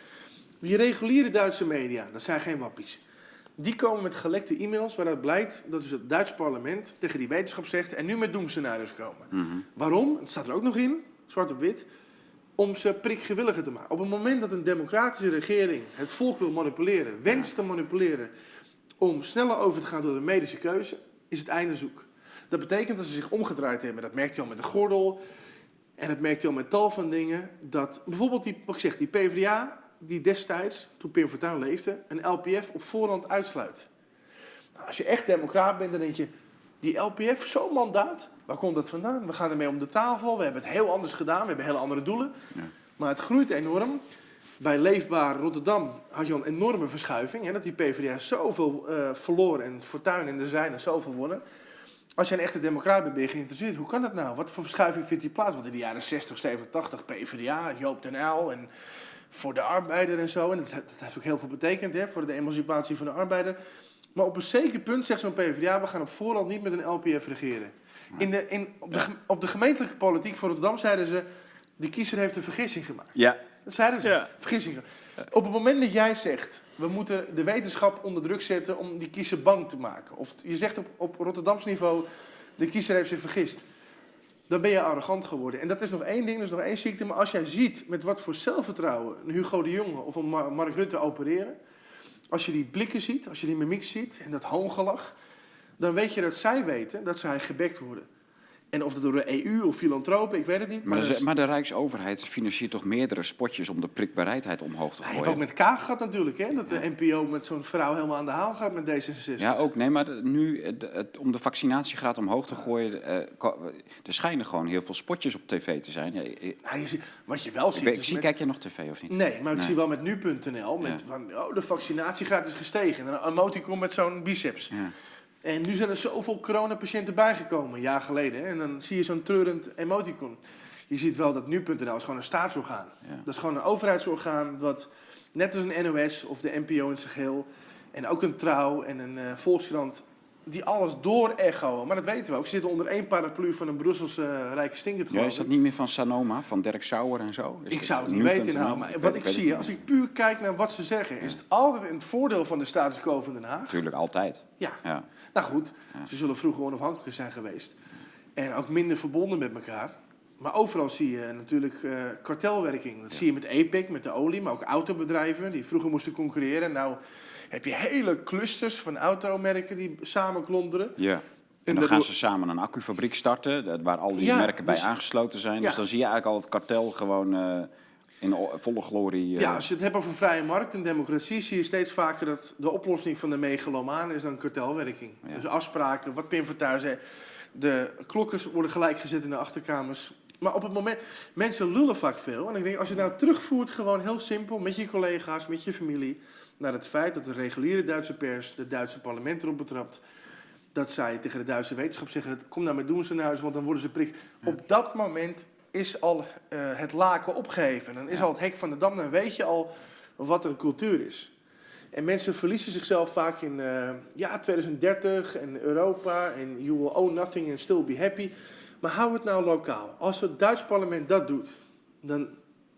[SPEAKER 2] Die reguliere Duitse media, dat zijn geen wappies. Die komen met gelekte e-mails waaruit blijkt dat dus het Duits parlement tegen die wetenschap zegt en nu met doemscenario's komen.
[SPEAKER 1] Mhm.
[SPEAKER 2] Waarom? Het staat er ook nog in, zwart op wit. Om ze prikgewilliger te maken. Op het moment dat een democratische regering het volk wil manipuleren, wenst te manipuleren om sneller over te gaan door de medische keuze, is het einde zoek. Dat betekent dat ze zich omgedraaid hebben. Dat merkt je al met de gordel. En dat merkt je al met tal van dingen. Dat bijvoorbeeld die, wat ik zeg, die PvdA, die destijds, toen Pim Fortuyn leefde, een LPF op voorhand uitsluit. Nou, als je echt democraat bent, dan denk je, die LPF, zo'n mandaat, waar komt dat vandaan? We gaan ermee om de tafel, we hebben het heel anders gedaan, we hebben hele andere doelen.
[SPEAKER 1] Ja.
[SPEAKER 2] Maar het groeit enorm. Bij Leefbaar Rotterdam had je al een enorme verschuiving. Hè, dat die PvdA zoveel eh verloor en Fortuyn en de zijne zoveel wonnen. Als je een echte democraat bent, ben je geïnteresseerd. Hoe kan dat nou? Wat voor verschuiving vindt die plaats? Want in de jaren 60, 70, 80 PvdA, Joop den Uyl en voor de arbeider en zo. En dat, dat heeft ook heel veel betekend hè, voor de emancipatie van de arbeider. Maar op een zeker punt zegt zo'n PvdA, we gaan op voorhand niet met een LPF regeren. In de, in, op, de, op de gemeentelijke politiek voor Rotterdam zeiden ze, de kiezer heeft een vergissing gemaakt.
[SPEAKER 1] Ja.
[SPEAKER 2] Dat zeiden ze.
[SPEAKER 1] Ja.
[SPEAKER 2] Vergissingen. Op het moment dat jij zegt, we moeten de wetenschap onder druk zetten om die kiezer bang te maken. Of je zegt op, op Rotterdams niveau, de kiezer heeft zich vergist. Dan ben je arrogant geworden. En dat is nog één ding, dat is nog één ziekte. Maar als jij ziet met wat voor zelfvertrouwen een Hugo de Jonge of een Mar- Mark Rutte opereren. Als je die blikken ziet, als je die mimiek ziet en dat hoongelach. Dan weet je dat zij weten dat zij gebekt worden. En of dat door de EU of filantropen, ik weet het niet.
[SPEAKER 1] Maar,
[SPEAKER 2] dat
[SPEAKER 1] de,
[SPEAKER 2] is-
[SPEAKER 1] maar de Rijksoverheid financiert toch meerdere spotjes om de prikbaarheid omhoog te
[SPEAKER 2] je
[SPEAKER 1] gooien?
[SPEAKER 2] hebt ook met Kaag gehad natuurlijk, hè? Dat de NPO met zo'n vrouw helemaal aan de haal gaat met D66.
[SPEAKER 1] Ja, ook. Nee, maar de- nu, eh, de- het, om de vaccinatiegraad omhoog te gooien... eh, er schijnen gewoon heel veel spotjes op tv te zijn. Ja, ik, ik,
[SPEAKER 2] Nou, je ziet- wat je wel ziet...
[SPEAKER 1] weet-
[SPEAKER 2] is
[SPEAKER 1] zie,
[SPEAKER 2] met-
[SPEAKER 1] kijk jij nog tv of niet?
[SPEAKER 2] Nee, maar ik
[SPEAKER 1] Nee.
[SPEAKER 2] zie wel met nu.nl, met
[SPEAKER 1] Ja.
[SPEAKER 2] van, oh, de vaccinatiegraad is gestegen. En een emoticon met zo'n biceps.
[SPEAKER 1] Ja.
[SPEAKER 2] En nu zijn er zoveel coronapatiënten bijgekomen, een jaar geleden. Hè? En dan zie je zo'n treurend emoticon. Je ziet wel dat nu.nl is gewoon een staatsorgaan.
[SPEAKER 1] Ja.
[SPEAKER 2] Dat is gewoon een overheidsorgaan wat, net als een NOS of de NPO in zijn geheel... en ook een Trouw en een eh, Volkskrant, die alles door echoen. Maar dat weten we ook. Ze zitten onder één paraplu van een Brusselse eh, rijke stinkert.
[SPEAKER 1] Ja, is dat niet meer van Sanoma, van Dirk Sauer en zo? Is
[SPEAKER 2] Ik zou het niet weten nou, maar wat ik zie, als ik puur kijk naar wat ze zeggen, is het altijd in het voordeel van de status quo van Den Haag.
[SPEAKER 1] Natuurlijk, altijd.
[SPEAKER 2] Ja,
[SPEAKER 1] Ja.
[SPEAKER 2] nou goed,
[SPEAKER 1] Ja.
[SPEAKER 2] ze zullen vroeger onafhankelijker zijn geweest. En ook minder verbonden met elkaar. Maar overal zie je natuurlijk eh, kartelwerking. Dat zie je met EPIC, met de olie, maar ook autobedrijven die vroeger moesten concurreren. Nou heb je hele clusters van automerken die samen klonderen.
[SPEAKER 1] ja. En dan gaan ze samen een accufabriek starten, waar al die
[SPEAKER 2] Ja,
[SPEAKER 1] merken bij
[SPEAKER 2] dus-
[SPEAKER 1] aangesloten zijn. Dus
[SPEAKER 2] Ja.
[SPEAKER 1] dan zie je eigenlijk al het kartel gewoon eh, in volle glorie. eh,
[SPEAKER 2] Ja, als je het hebt over vrije markt en democratie, zie je steeds vaker dat de oplossing van de megalomaan is dan kartelwerking.
[SPEAKER 1] Ja.
[SPEAKER 2] Dus afspraken, wat Pim Fortuyn zei, de klokken worden gelijk gezet in de achterkamers. Maar op het moment, mensen lullen vaak veel. En ik denk, als je nou terugvoert, gewoon heel simpel, met je collega's, met je familie, naar het feit dat de reguliere Duitse pers, het Duitse parlement erop betrapt, dat zij tegen de Duitse wetenschap zeggen, kom nou met doen ze naar huis, want dan worden ze prik. Op dat moment is al eh, het laken opgeheven. Dan is
[SPEAKER 1] Ja.
[SPEAKER 2] al het hek van de dam, dan weet je al wat een cultuur is. En mensen verliezen zichzelf vaak in eh, ja, 2030 en Europa en you will own nothing and still be happy. Maar hou het nou lokaal. Als het Duits parlement dat doet, dan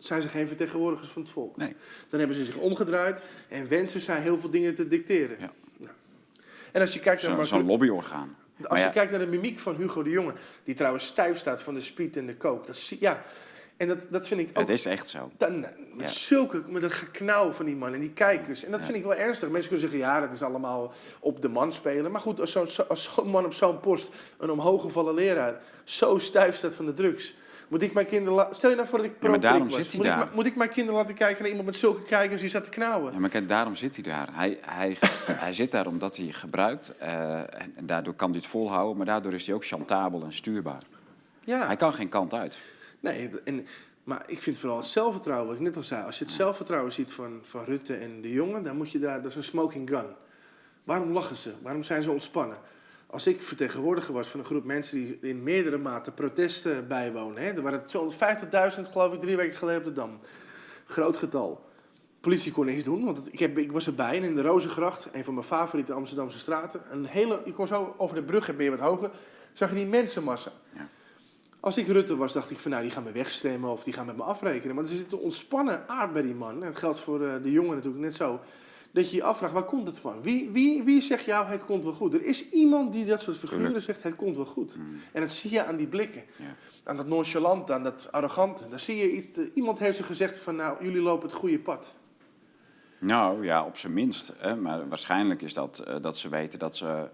[SPEAKER 2] zijn ze geen vertegenwoordigers van het volk.
[SPEAKER 1] Nee.
[SPEAKER 2] Dan hebben ze zich omgedraaid en wensen zij heel veel dingen te dicteren.
[SPEAKER 1] Ja.
[SPEAKER 2] Nou. En als je kijkt naar
[SPEAKER 1] Zo'n
[SPEAKER 2] Mark
[SPEAKER 1] zo'n
[SPEAKER 2] Rutte-
[SPEAKER 1] lobbyorgaan.
[SPEAKER 2] als je kijkt naar de mimiek van Hugo de Jonge, die trouwens stijf staat van de speed en de coke. Dat zie, ja, en dat, dat vind ik ook.
[SPEAKER 1] het is echt zo.
[SPEAKER 2] Dan, met
[SPEAKER 1] Ja.
[SPEAKER 2] zulke, met een geknauw van die man en die kijkers. En dat
[SPEAKER 1] Ja.
[SPEAKER 2] vind ik wel ernstig. Mensen kunnen zeggen, ja, dat is allemaal op de man spelen. Maar goed, als zo'n als zo'n man op zo'n post, een omhooggevallen leraar, zo stijf staat van de drugs. Moet ik mijn kinderen... Stel je nou voor dat ik pro
[SPEAKER 1] maar daarom
[SPEAKER 2] was.
[SPEAKER 1] zit hij
[SPEAKER 2] moet Ik,
[SPEAKER 1] daar.
[SPEAKER 2] ma- moet ik mijn kinderen laten kijken naar iemand met zulke kijkers die staat te knauwen?
[SPEAKER 1] Ja, maar kijk, daarom zit hij daar. Hij, hij, hij zit daar omdat hij gebruikt. eh, en, en daardoor kan hij het volhouden. Maar daardoor is hij ook chantabel en stuurbaar.
[SPEAKER 2] Ja.
[SPEAKER 1] Hij kan geen kant uit.
[SPEAKER 2] Nee, en, maar ik vind vooral het zelfvertrouwen, wat ik net al zei. Als je het zelfvertrouwen ziet van, van Rutte en de jongen, dan moet je daar, dat is een smoking gun. Waarom lachen ze? Waarom zijn ze ontspannen? Als ik vertegenwoordiger was van een groep mensen die in meerdere mate protesten bijwonen. Hè, er waren 250.000 geloof ik drie weken geleden op de Dam. Groot getal. Politie kon niks doen, want ik, heb, ik was erbij. En in de Rozengracht, een van mijn favoriete Amsterdamse straten. Een hele, je kon zo over de brug en je wat hoger. Zag je die mensenmassa.
[SPEAKER 1] Ja.
[SPEAKER 2] Als ik Rutte was, dacht ik van nou, die gaan me wegstemmen of die gaan met me afrekenen. Maar er zit een ontspannen aard bij die man. En het geldt voor eh, de jongen natuurlijk net zo. Dat je je afvraagt, waar komt het van? Wie, wie, wie zegt jou, het komt wel goed? Er is iemand die dat soort figuren zegt, het komt wel goed.
[SPEAKER 1] Mm.
[SPEAKER 2] En dat zie je aan die blikken.
[SPEAKER 1] Ja.
[SPEAKER 2] Aan dat nonchalante, aan dat arrogante. Dan zie je iets, eh, iemand heeft ze gezegd van nou, jullie lopen het goede pad.
[SPEAKER 1] Nou ja, op zijn minst. Hè. Maar waarschijnlijk is dat eh, dat ze weten dat ze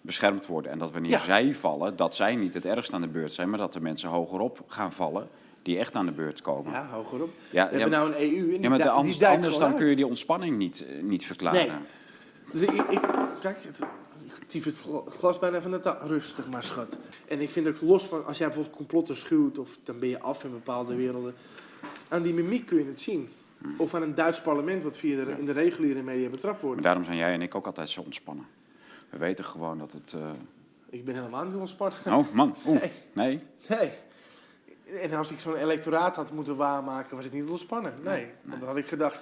[SPEAKER 1] beschermd worden. En dat wanneer
[SPEAKER 2] Ja.
[SPEAKER 1] zij vallen, dat zij niet het ergst aan de beurt zijn. Maar dat de mensen hogerop gaan vallen die echt aan de beurt komen.
[SPEAKER 2] Ja, hogerop.
[SPEAKER 1] Ja,
[SPEAKER 2] We
[SPEAKER 1] ja,
[SPEAKER 2] hebben nou een EU die,
[SPEAKER 1] ja, maar de- anders, dan
[SPEAKER 2] uit.
[SPEAKER 1] kun je die ontspanning niet, eh, niet verklaren.
[SPEAKER 2] Nee. Dus ik, ik kijk, het, ik tief het gla- glas bijna van de ta- Rustig maar, schat. En ik vind ook los van, als jij bijvoorbeeld complotten schuwt... of dan ben je af in bepaalde werelden... aan die mimiek kun je het zien. Of aan een Duits parlement wat via de, in de reguliere media betrapt wordt.
[SPEAKER 1] Maar daarom zijn jij en ik ook altijd zo ontspannen. We weten gewoon dat het... eh,
[SPEAKER 2] Ik ben helemaal niet ontspannen.
[SPEAKER 1] Oh man, oeh,
[SPEAKER 2] Nee.
[SPEAKER 1] nee.
[SPEAKER 2] Nee. En als ik zo'n electoraat had moeten waarmaken, was ik niet ontspannen. Nee. Want dan had ik gedacht,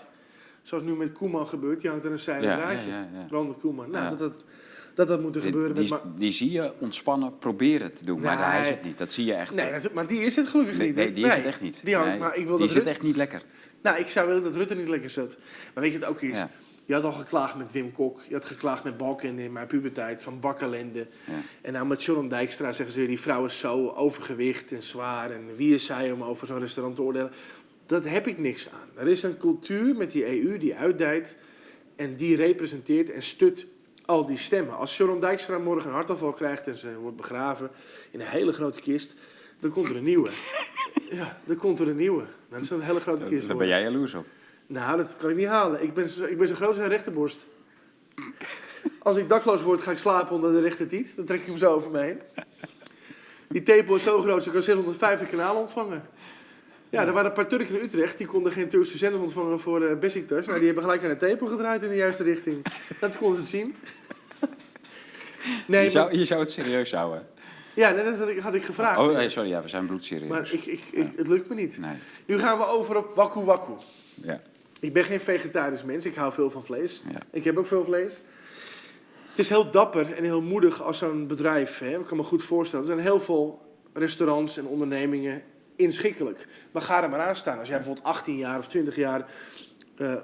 [SPEAKER 2] zoals nu met Koeman gebeurt, die hangt er een zijde
[SPEAKER 1] Ja,
[SPEAKER 2] draadje.
[SPEAKER 1] ja, ja.
[SPEAKER 2] Ronald Koeman. Nou, dat, dat, dat dat moet er gebeuren
[SPEAKER 1] die,
[SPEAKER 2] met...
[SPEAKER 1] Die zie je ontspannen proberen te doen, maar hij is het niet. Dat zie je echt.
[SPEAKER 2] Nee, dat- maar die is het gelukkig
[SPEAKER 1] Nee,
[SPEAKER 2] niet.
[SPEAKER 1] nee, die is het echt niet.
[SPEAKER 2] Die, hangt- maar ik wil
[SPEAKER 1] die
[SPEAKER 2] dat
[SPEAKER 1] zit echt niet lekker.
[SPEAKER 2] Nou, ik zou willen dat Rutte niet lekker zat. Maar weet je wat het ook is? Je had al geklaagd met Wim Kok. Je had geklaagd met Balken in mijn puberteit. Van bakkelende.
[SPEAKER 1] Ja.
[SPEAKER 2] En nou met John Dijkstra zeggen ze weer... die vrouw is zo overgewicht en zwaar. En wie is zij om over zo'n restaurant te oordelen? Dat heb ik niks aan. Er is een cultuur met die EU die uitdijt... en die representeert en stut al die stemmen. Als Sharon Dijkstra morgen een hartaanval krijgt en ze wordt begraven in een hele grote kist, dan komt er een nieuwe. Ja, dan komt er een nieuwe. Dat is een hele grote kist.
[SPEAKER 1] Daar ben jij jaloers op.
[SPEAKER 2] Nou, dat kan ik niet halen. Ik ben, zo- ik ben zo groot als een rechterborst. Als ik dakloos word, ga ik slapen onder de rechtertiet. Dan trek ik hem zo over me heen. Die tepel is zo groot, ze kan 650 kanalen ontvangen. Ja, er waren een paar Turken in Utrecht, die konden geen Turkse zender ontvangen voor uh, Besiktas. Nou, die hebben gelijk aan de tepel gedraaid in de juiste richting. Dat konden ze zien. Nee,
[SPEAKER 1] je,
[SPEAKER 2] maar,
[SPEAKER 1] zou, je zou het serieus houden.
[SPEAKER 2] ja, nee, dat had ik, had ik gevraagd.
[SPEAKER 1] Oh, nee, sorry, ja, we zijn bloedserieus.
[SPEAKER 2] maar ik, ik, ik, het lukt me niet.
[SPEAKER 1] Nee,
[SPEAKER 2] Nu gaan we over op Waku Waku.
[SPEAKER 1] ja,
[SPEAKER 2] Ik ben geen vegetarisch mens, ik hou veel van vlees.
[SPEAKER 1] ja.
[SPEAKER 2] Ik heb ook veel vlees. Het is heel dapper en heel moedig als zo'n bedrijf. Hè? Ik kan me goed voorstellen. Er zijn heel veel restaurants en ondernemingen inschikkelijk. Maar ga er maar aan staan. Als jij bijvoorbeeld 18 jaar of 20 jaar eh, eh,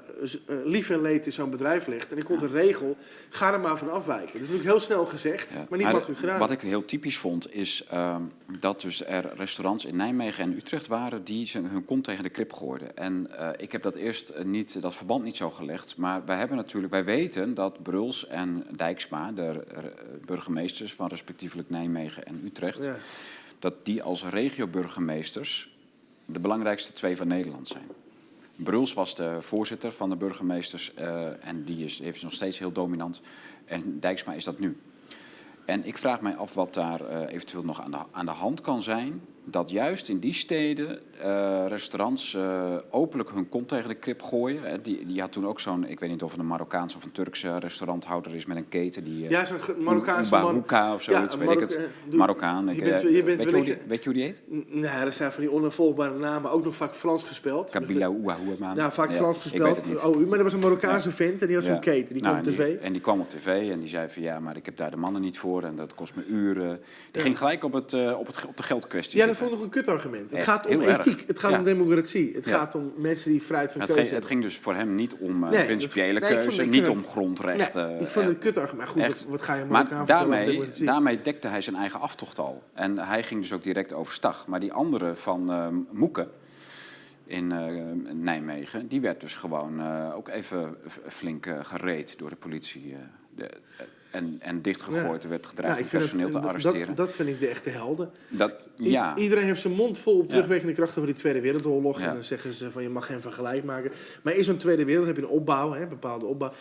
[SPEAKER 2] lief en leed in zo'n bedrijf ligt... en er komt een regel, ga er maar van afwijken. Dat is natuurlijk heel snel gezegd,
[SPEAKER 1] Ja.
[SPEAKER 2] maar niet makkelijk gedaan.
[SPEAKER 1] Wat ik heel typisch vond, is ehm, dat dus er restaurants in Nijmegen en Utrecht waren die hun kont tegen de krip gooiden. En eh, ik heb dat eerst niet, dat verband niet zo gelegd. Maar wij hebben natuurlijk, wij weten dat Bruls en Dijksma, de burgemeesters van respectievelijk Nijmegen en Utrecht,
[SPEAKER 2] Ja.
[SPEAKER 1] dat die als regio-burgemeesters de belangrijkste twee van Nederland zijn. Bruls was de voorzitter van de burgemeesters eh, en die is, heeft nog steeds heel dominant. En Dijksma is dat nu. En ik vraag mij af wat daar eh, eventueel nog aan de, aan de hand kan zijn. Dat juist in die steden eh, restaurants eh, openlijk hun kont tegen de krip gooien. Eh, die, die had toen ook zo'n, ik weet niet of het een Marokkaanse of een Turkse restauranthouder is met een keten. Die, eh,
[SPEAKER 2] Ja, zo'n Marokkaanse man.
[SPEAKER 1] Barouka of zoiets,
[SPEAKER 2] Ja,
[SPEAKER 1] weet ik het.
[SPEAKER 2] Doe-
[SPEAKER 1] Marokkaan. ik,
[SPEAKER 2] bent-
[SPEAKER 1] weet, je hoe die, weet je hoe die heet?
[SPEAKER 2] N- Nee, dat zijn van die onafvolgbare namen. Ook nog vaak Frans gespeld.
[SPEAKER 1] Kabila Ouahouaman.
[SPEAKER 2] Ja, vaak Frans gespeld. Oh, maar er was een Marokkaanse vent en die had zo'n keten. Die
[SPEAKER 1] Nou,
[SPEAKER 2] kwam op tv.
[SPEAKER 1] En die kwam op tv en die zei van ja, maar ik heb daar de mannen niet voor en dat kost me uren. Die ging gelijk op, het, op, het, op de geldkwestie
[SPEAKER 2] Ja, dat
[SPEAKER 1] zitten.
[SPEAKER 2] vond ik nog een kutargument. Het gaat om ethiek. Het gaat om democratie. Het gaat om mensen die vrijheid van
[SPEAKER 1] het,
[SPEAKER 2] keuze
[SPEAKER 1] ging, het
[SPEAKER 2] hebben.
[SPEAKER 1] ging dus voor hem niet om eh,
[SPEAKER 2] Nee,
[SPEAKER 1] principiële
[SPEAKER 2] dat- nee, ik vond-
[SPEAKER 1] keuze,
[SPEAKER 2] ik
[SPEAKER 1] niet om grondrechten.
[SPEAKER 2] Nee, ik vond
[SPEAKER 1] eh,
[SPEAKER 2] het kutargument. Maar goed, wat, wat ga je
[SPEAKER 1] maar daarmee, daarmee dekte hij zijn eigen aftocht al. En hij ging dus ook direct overstag. Maar die andere van eh Moeken in Nijmegen, die werd dus gewoon ook even flink gereed door de politie. de, en, en dichtgegooid, er werd gedreigd om personeel te arresteren.
[SPEAKER 2] Dat, dat vind ik de echte helden.
[SPEAKER 1] Dat,
[SPEAKER 2] I- Iedereen heeft zijn mond vol op terugwerkende kracht over die Tweede Wereldoorlog. En dan zeggen ze van je mag geen vergelijk maken. Maar in zo'n Tweede Wereld heb je een opbouw, hè, een bepaalde opbouw.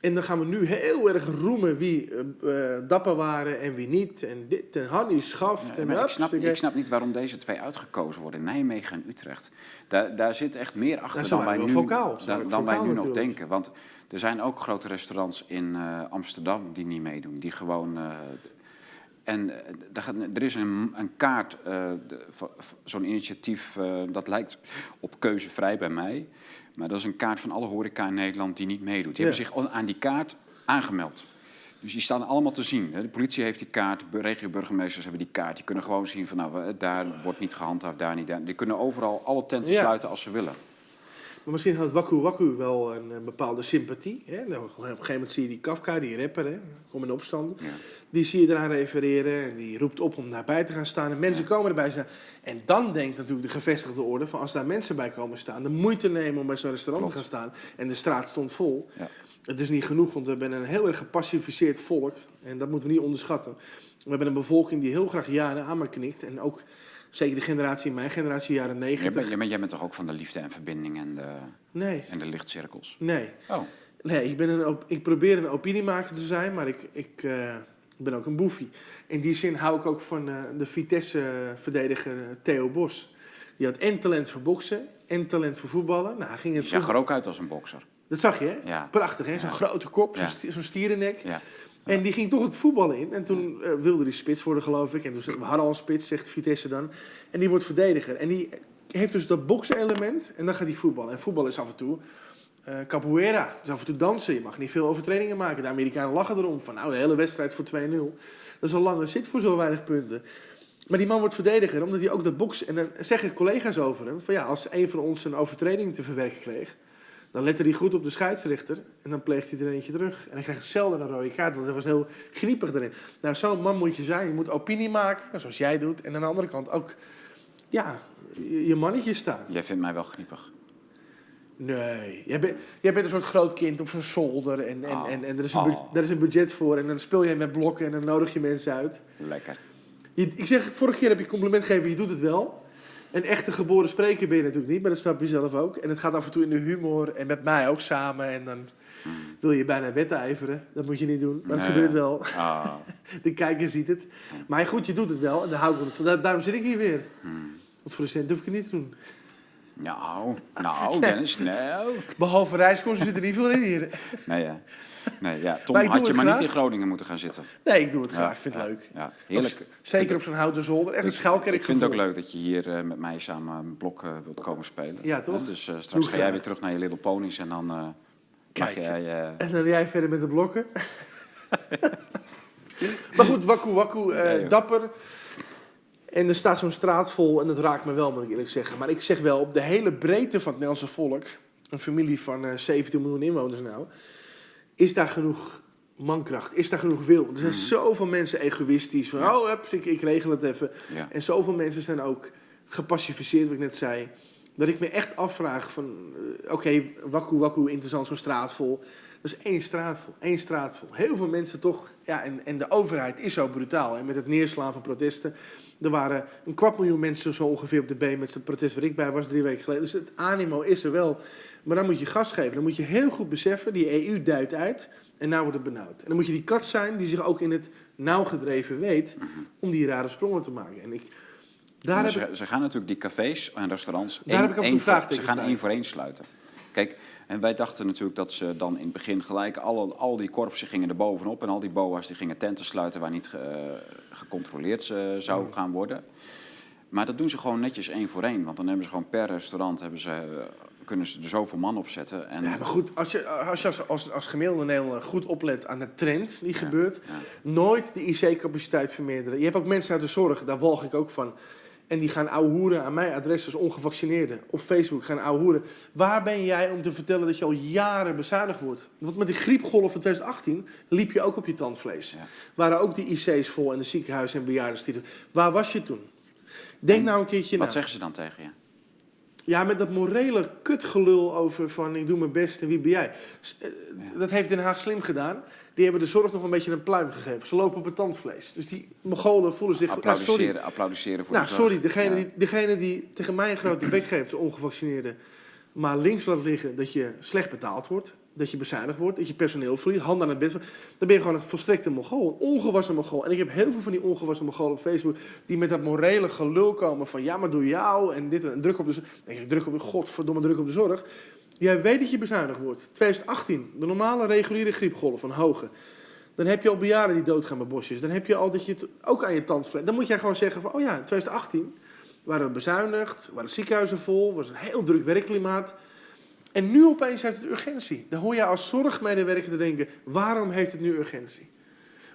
[SPEAKER 2] En dan gaan we nu heel erg roemen wie eh, dapper waren en wie niet. En dit en Hanni schaft.
[SPEAKER 1] Ja,
[SPEAKER 2] en
[SPEAKER 1] maar ik, snap, ik snap niet waarom deze twee uitgekozen worden. Nijmegen en Utrecht. Daar, daar zit echt meer achter
[SPEAKER 2] Nou,
[SPEAKER 1] dan wij, nu,
[SPEAKER 2] vocaal.
[SPEAKER 1] Dan, dan wij nu nog denken. Want er zijn ook grote restaurants in eh, Amsterdam die niet meedoen. Die gewoon... eh, en eh, er is een, een kaart, zo'n initiatief, dat lijkt op keuzevrij bij mij. Maar dat is een kaart van alle horeca in Nederland die niet meedoet. Die
[SPEAKER 2] Ja.
[SPEAKER 1] hebben zich aan die kaart aangemeld. Dus die staan allemaal te zien. De politie heeft die kaart, de regioburgemeesters hebben die kaart. Die kunnen gewoon zien van nou, daar wordt niet gehandhaafd, daar niet. Daar. Die kunnen overal alle tenten
[SPEAKER 2] Ja.
[SPEAKER 1] sluiten als ze willen.
[SPEAKER 2] Maar misschien had Waku Waku wel een, eh, bepaalde sympathie. Hè? Nou, op een gegeven moment zie je die Kafka, die rapper, hè? kom in opstand.
[SPEAKER 1] Ja.
[SPEAKER 2] Die zie je eraan refereren en die roept op om daarbij te gaan staan. En mensen komen erbij staan. En dan denkt natuurlijk de gevestigde orde van als daar mensen bij komen staan, de moeite nemen om bij zo'n restaurant
[SPEAKER 1] Klopt.
[SPEAKER 2] te gaan staan. En de straat stond vol.
[SPEAKER 1] Ja.
[SPEAKER 2] Het is niet genoeg, want we hebben een heel erg gepassificeerd volk. En dat moeten we niet onderschatten. We hebben een bevolking die heel graag jaren aan me knikt. En ook zeker de generatie, mijn generatie, jaren 90.
[SPEAKER 1] bent, jij, bent, toch ook van de liefde en verbinding en de,
[SPEAKER 2] Nee,
[SPEAKER 1] en de lichtcirkels?
[SPEAKER 2] nee.
[SPEAKER 1] Oh,
[SPEAKER 2] Nee, ik, ben een, ik probeer een opiniemaker te zijn, maar ik, ik eh, ben ook een boefie. In die zin hou ik ook van eh, de Vitesse-verdediger eh, Theo Bos. Die had en talent voor boksen en talent voor voetballen. Nou, hij ging
[SPEAKER 1] je
[SPEAKER 2] het
[SPEAKER 1] zag er ook uit als een bokser.
[SPEAKER 2] Dat zag je, hè?
[SPEAKER 1] Ja.
[SPEAKER 2] Prachtig, hè? Zo'n
[SPEAKER 1] Ja.
[SPEAKER 2] grote kop,
[SPEAKER 1] Ja.
[SPEAKER 2] zo'n stierennek.
[SPEAKER 1] Ja.
[SPEAKER 2] En die ging toch het voetballen in. En toen eh, wilde hij spits worden, geloof ik. En toen we hadden al een spits, zegt Vitesse dan. En die wordt verdediger. En die heeft dus dat boksen-element. En dan gaat hij voetballen. En voetbal is af en toe eh capoeira. Is af en toe dansen. Je mag niet veel overtredingen maken. De Amerikanen lachen erom. Van nou, de hele wedstrijd voor 2-0. Dat is een lange zit voor zo weinig punten. Maar die man wordt verdediger, omdat hij ook dat boksen... En dan zeggen collega's over hem... Van ja, als een van ons een overtreding te verwerken kreeg... Dan lette hij goed op de scheidsrechter en dan pleegt hij er eentje terug. En hij krijgt zelden een rode kaart, want hij was heel gniepig erin. Nou, zo'n man moet je zijn. Je moet opinie maken, zoals jij doet. En aan de andere kant ook, ja, je, je mannetje staan.
[SPEAKER 1] Jij vindt mij wel gniepig.
[SPEAKER 2] Nee, jij bent, jij bent een soort groot kind op zo'n zolder en, en,
[SPEAKER 1] Oh.
[SPEAKER 2] en, en er, is een
[SPEAKER 1] Oh.
[SPEAKER 2] er is een budget voor en dan speel jij met blokken en dan nodig je mensen uit.
[SPEAKER 1] Lekker.
[SPEAKER 2] Je, ik zeg, vorige keer heb je compliment gegeven, je doet het wel. Een echte geboren spreker ben je natuurlijk niet, maar dat snap je zelf ook. En het gaat af en toe in de humor en met mij ook samen en dan wil je bijna wedijveren. Dat moet je niet doen, maar het
[SPEAKER 1] Nee.
[SPEAKER 2] gebeurt wel.
[SPEAKER 1] Ah.
[SPEAKER 2] De kijker ziet het. Maar goed, je doet het wel en daar hou ik van. Daar- Daarom zit ik hier weer.
[SPEAKER 1] Hmm.
[SPEAKER 2] Want voor de cent hoef ik het niet te doen.
[SPEAKER 1] Nou, nou, Dennis, nou.
[SPEAKER 2] Behalve reiskosten zit er niet veel in hier.
[SPEAKER 1] Nee, ja. Nee ja. Tom, had je maar
[SPEAKER 2] graag.
[SPEAKER 1] niet in Groningen moeten gaan zitten.
[SPEAKER 2] Nee, ik doe het graag. Ik vind het leuk.
[SPEAKER 1] Ja, heerlijk.
[SPEAKER 2] Zeker op zo'n houten zolder. Echt een schuilkerk.
[SPEAKER 1] Ik vind het ook leuk dat je hier eh, met mij samen een blok eh, wilt komen spelen.
[SPEAKER 2] Ja, toch?
[SPEAKER 1] Dus eh,
[SPEAKER 2] Doe
[SPEAKER 1] straks ga jij weer terug naar je Little Ponies en dan mag
[SPEAKER 2] Kijk.
[SPEAKER 1] jij...
[SPEAKER 2] En dan jij verder met de blokken. maar goed, wakku wakku,
[SPEAKER 1] Nee,
[SPEAKER 2] dapper. En er staat zo'n straat vol en dat raakt me wel, moet ik eerlijk zeggen. Maar ik zeg wel, op de hele breedte van het Nederlandse volk, een familie van eh 17 miljoen inwoners nou, is daar genoeg mankracht, is daar genoeg wil. Er zijn
[SPEAKER 1] Mhm.
[SPEAKER 2] zoveel mensen egoïstisch, van oh, hup, ik, ik regel het even.
[SPEAKER 1] ja.
[SPEAKER 2] En zoveel mensen zijn ook gepacificeerd, wat ik net zei. Dat ik me echt afvraag van, eh, oké, wakku wakku, interessant, zo'n straat vol. Dat is één straat vol, één straat vol. Heel veel mensen toch, ja, en, en de overheid is zo brutaal. En met het neerslaan van protesten. Er waren een kwart miljoen mensen zo ongeveer op de been met het protest waar ik bij was drie weken geleden. Dus het animo is er wel. Maar dan moet je gas geven. Dan moet je heel goed beseffen, die EU duidt uit en nou wordt het benauwd. En dan moet je die kat zijn die zich ook in het nauw gedreven weet om die rare sprongen te maken. En ik, daar heb ik
[SPEAKER 1] ze, gaan natuurlijk die cafés en restaurants
[SPEAKER 2] Daar
[SPEAKER 1] één-
[SPEAKER 2] heb ik
[SPEAKER 1] één voor- Ze gaan één voor één sluiten. Kijk, en wij dachten natuurlijk dat ze dan in het begin gelijk alle, al die korpsen gingen er bovenop en al die boa's die gingen tenten sluiten waar niet ge- eh, gecontroleerd eh, zou gaan worden. Maar dat doen ze gewoon netjes één voor één, want dan hebben ze gewoon per restaurant hebben ze, eh, kunnen ze er zoveel man op zetten. En,
[SPEAKER 2] Ja, maar goed, als je als, je als, als, als gemiddelde Nederlander goed oplet aan de trend die
[SPEAKER 1] Ja,
[SPEAKER 2] gebeurt,
[SPEAKER 1] ja.
[SPEAKER 2] nooit de IC-capaciteit vermeerderen. Je hebt ook mensen uit de zorg, daar walg ik ook van. En die gaan ouwehoeren aan mijn adres als ongevaccineerden. Op Facebook gaan ouwehoeren. Waar ben jij om te vertellen dat je al jaren bezuinigd wordt? Want met die griepgolf van 2018 liep je ook op je tandvlees.
[SPEAKER 1] Ja.
[SPEAKER 2] Waren ook die IC's vol en de ziekenhuizen en bejaardenstieten. Waar was je toen? Denk
[SPEAKER 1] En
[SPEAKER 2] nou een keertje na.
[SPEAKER 1] Wat zeggen ze dan tegen je?
[SPEAKER 2] Ja, met dat morele kutgelul over van ik doe mijn best en wie ben jij. Eh. Dat heeft Den Haag slim gedaan. Die hebben de zorg nog een beetje een pluim gegeven. Ze lopen op het tandvlees. Dus die Mongolen voelen zich... Nou, sorry.
[SPEAKER 1] Applaudisseren, applaudisseren voor
[SPEAKER 2] Nou,
[SPEAKER 1] de zorg.
[SPEAKER 2] sorry. Degene,
[SPEAKER 1] Ja.
[SPEAKER 2] die, degene die tegen mij een grote bek geeft, de ongevaccineerde... maar links laat liggen dat je slecht betaald wordt... dat je bezuinigd wordt, dat je personeel verliest, handen aan het bed... dan ben je gewoon een volstrekte Mongool, een ongewassen Mongool. En ik heb heel veel van die ongewassen Mongolen op Facebook... die met dat morele gelul komen van... ja, maar door jou en dit en druk op de zorg. Dan denk ik, druk op de... godverdomme druk op de zorg. Jij weet dat je bezuinigd wordt. 2018, de normale reguliere griepgolf van hoge... Dan heb je al bejaarden die doodgaan met bosjes. Dan heb je al dat je het ook aan je tandvlees. Dan moet jij gewoon zeggen van, oh ja, in 2018 waren we bezuinigd, waren ziekenhuizen vol, was een heel druk werkklimaat. En nu opeens heeft het urgentie. Dan hoor je als zorgmedewerker te denken, waarom heeft het nu urgentie?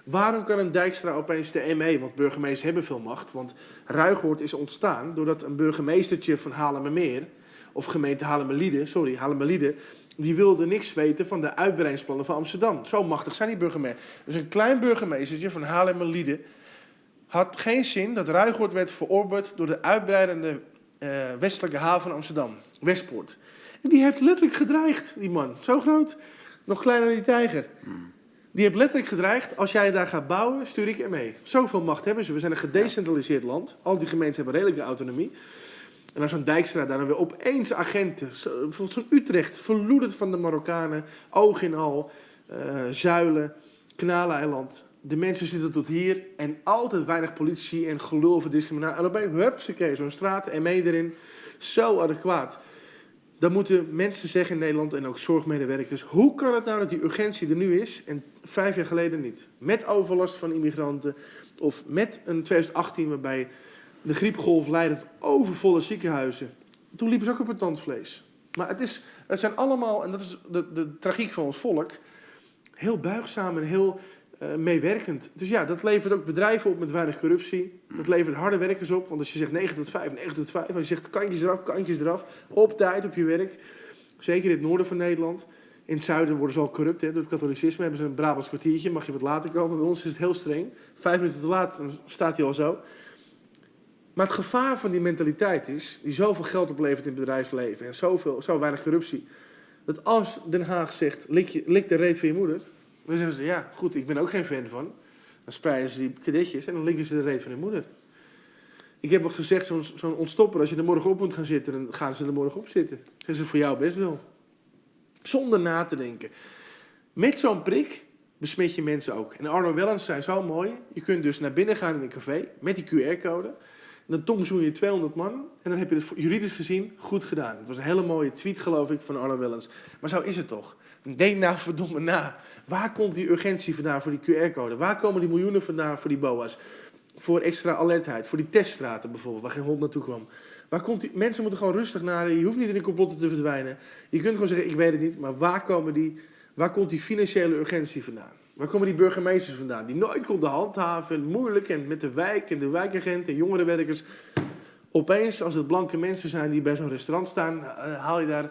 [SPEAKER 2] Waarom kan een Dijkstra opeens de ME, want burgemeesters hebben veel macht, want Ruigoord is ontstaan doordat een burgemeestertje van Haarlemmermeer, of gemeente Haarlemmerlieden, sorry, Haarlemmerlieden, die wilde niks weten van de uitbreidingsplannen van Amsterdam. Zo machtig zijn die burgemeesters. Dus een klein burgemeestertje van Haarlemmerlieden had geen zin dat Ruigoord werd verorberd door de uitbreidende eh, westelijke haven van Amsterdam, Westpoort. En die heeft letterlijk gedreigd, die man. Zo groot, nog kleiner dan die tijger. Die heeft letterlijk gedreigd, als jij daar gaat bouwen, stuur ik er mee. Zoveel macht hebben ze. We zijn een gedecentraliseerd land. Al die gemeenten hebben redelijke autonomie. En als zo'n Dijkstra daar dan weer opeens agenten, zo- bijvoorbeeld zo'n Utrecht, verloederd van de Marokkanen, oog in al, eh, zuilen, Kanaleiland. De mensen zitten tot hier en altijd weinig politie en gelul over discriminatie. En opeens, zo'n straat, ME erin. Zo adequaat. Dan moeten mensen zeggen in Nederland en ook zorgmedewerkers... hoe kan het nou dat die urgentie er nu is en vijf jaar geleden niet? Met overlast van immigranten of met een 2018 waarbij de griepgolf leidde tot overvolle ziekenhuizen. Toen liepen ze ook op het tandvlees. Maar het, is, het zijn allemaal, en dat is de, de tragiek van ons volk... heel buigzaam en heel eh, meewerkend. Dus ja, dat levert ook bedrijven op met weinig corruptie. Dat levert harde werkers op. Want als je zegt 9 tot 5, 9 tot 5... als je zegt kantjes eraf, kantjes eraf... op tijd op je werk. Zeker in het noorden van Nederland. In het zuiden worden ze al corrupt. Hè. Door het katholicisme hebben ze een Brabants kwartiertje. Mag je wat later komen. Bij ons is het heel streng. Vijf minuten te laat, dan staat hij al zo. Maar het gevaar van die mentaliteit is, die zoveel geld oplevert in het bedrijfsleven en zoveel, zo weinig corruptie, dat als Den Haag zegt, lik, lik de reet van je moeder, dan zeggen ze, ja, goed, ik ben ook geen fan van. Dan spreiden ze die kadetjes en dan likken ze de reet van je moeder. Ik heb wel gezegd, zo'n ontstopper, als je er morgen op moet gaan zitten, dan gaan ze er morgen op zitten. Zeggen ze voor jou best wel. Zonder na te denken. Met zo'n prik besmet je mensen ook. En Arno Wellens zei zo mooi, je kunt dus naar binnen gaan in een café met die QR-code. Dan tongzoen je 200 man en dan heb je het juridisch gezien goed gedaan. Het was een hele mooie tweet, geloof ik, van Arno Wellens. Maar zo is het toch. Denk nou verdomme na. Waar komt die urgentie vandaan voor die QR-code? Waar komen die miljoenen vandaan voor die BOA's? Voor extra alertheid, voor die teststraten bijvoorbeeld, waar geen hond naartoe kwam. Waar komt die, mensen moeten gewoon rustig naar. Je hoeft niet in de complotten te verdwijnen. Je kunt gewoon zeggen, ik weet het niet, maar waar, komen die, waar komt die financiële urgentie vandaan? Waar komen die burgemeesters vandaan? Die nooit konden handhaven, moeilijk en met de wijk en de wijkagenten en jongerenwerkers. Opeens, als het blanke mensen zijn die bij zo'n restaurant staan, eh, haal je daar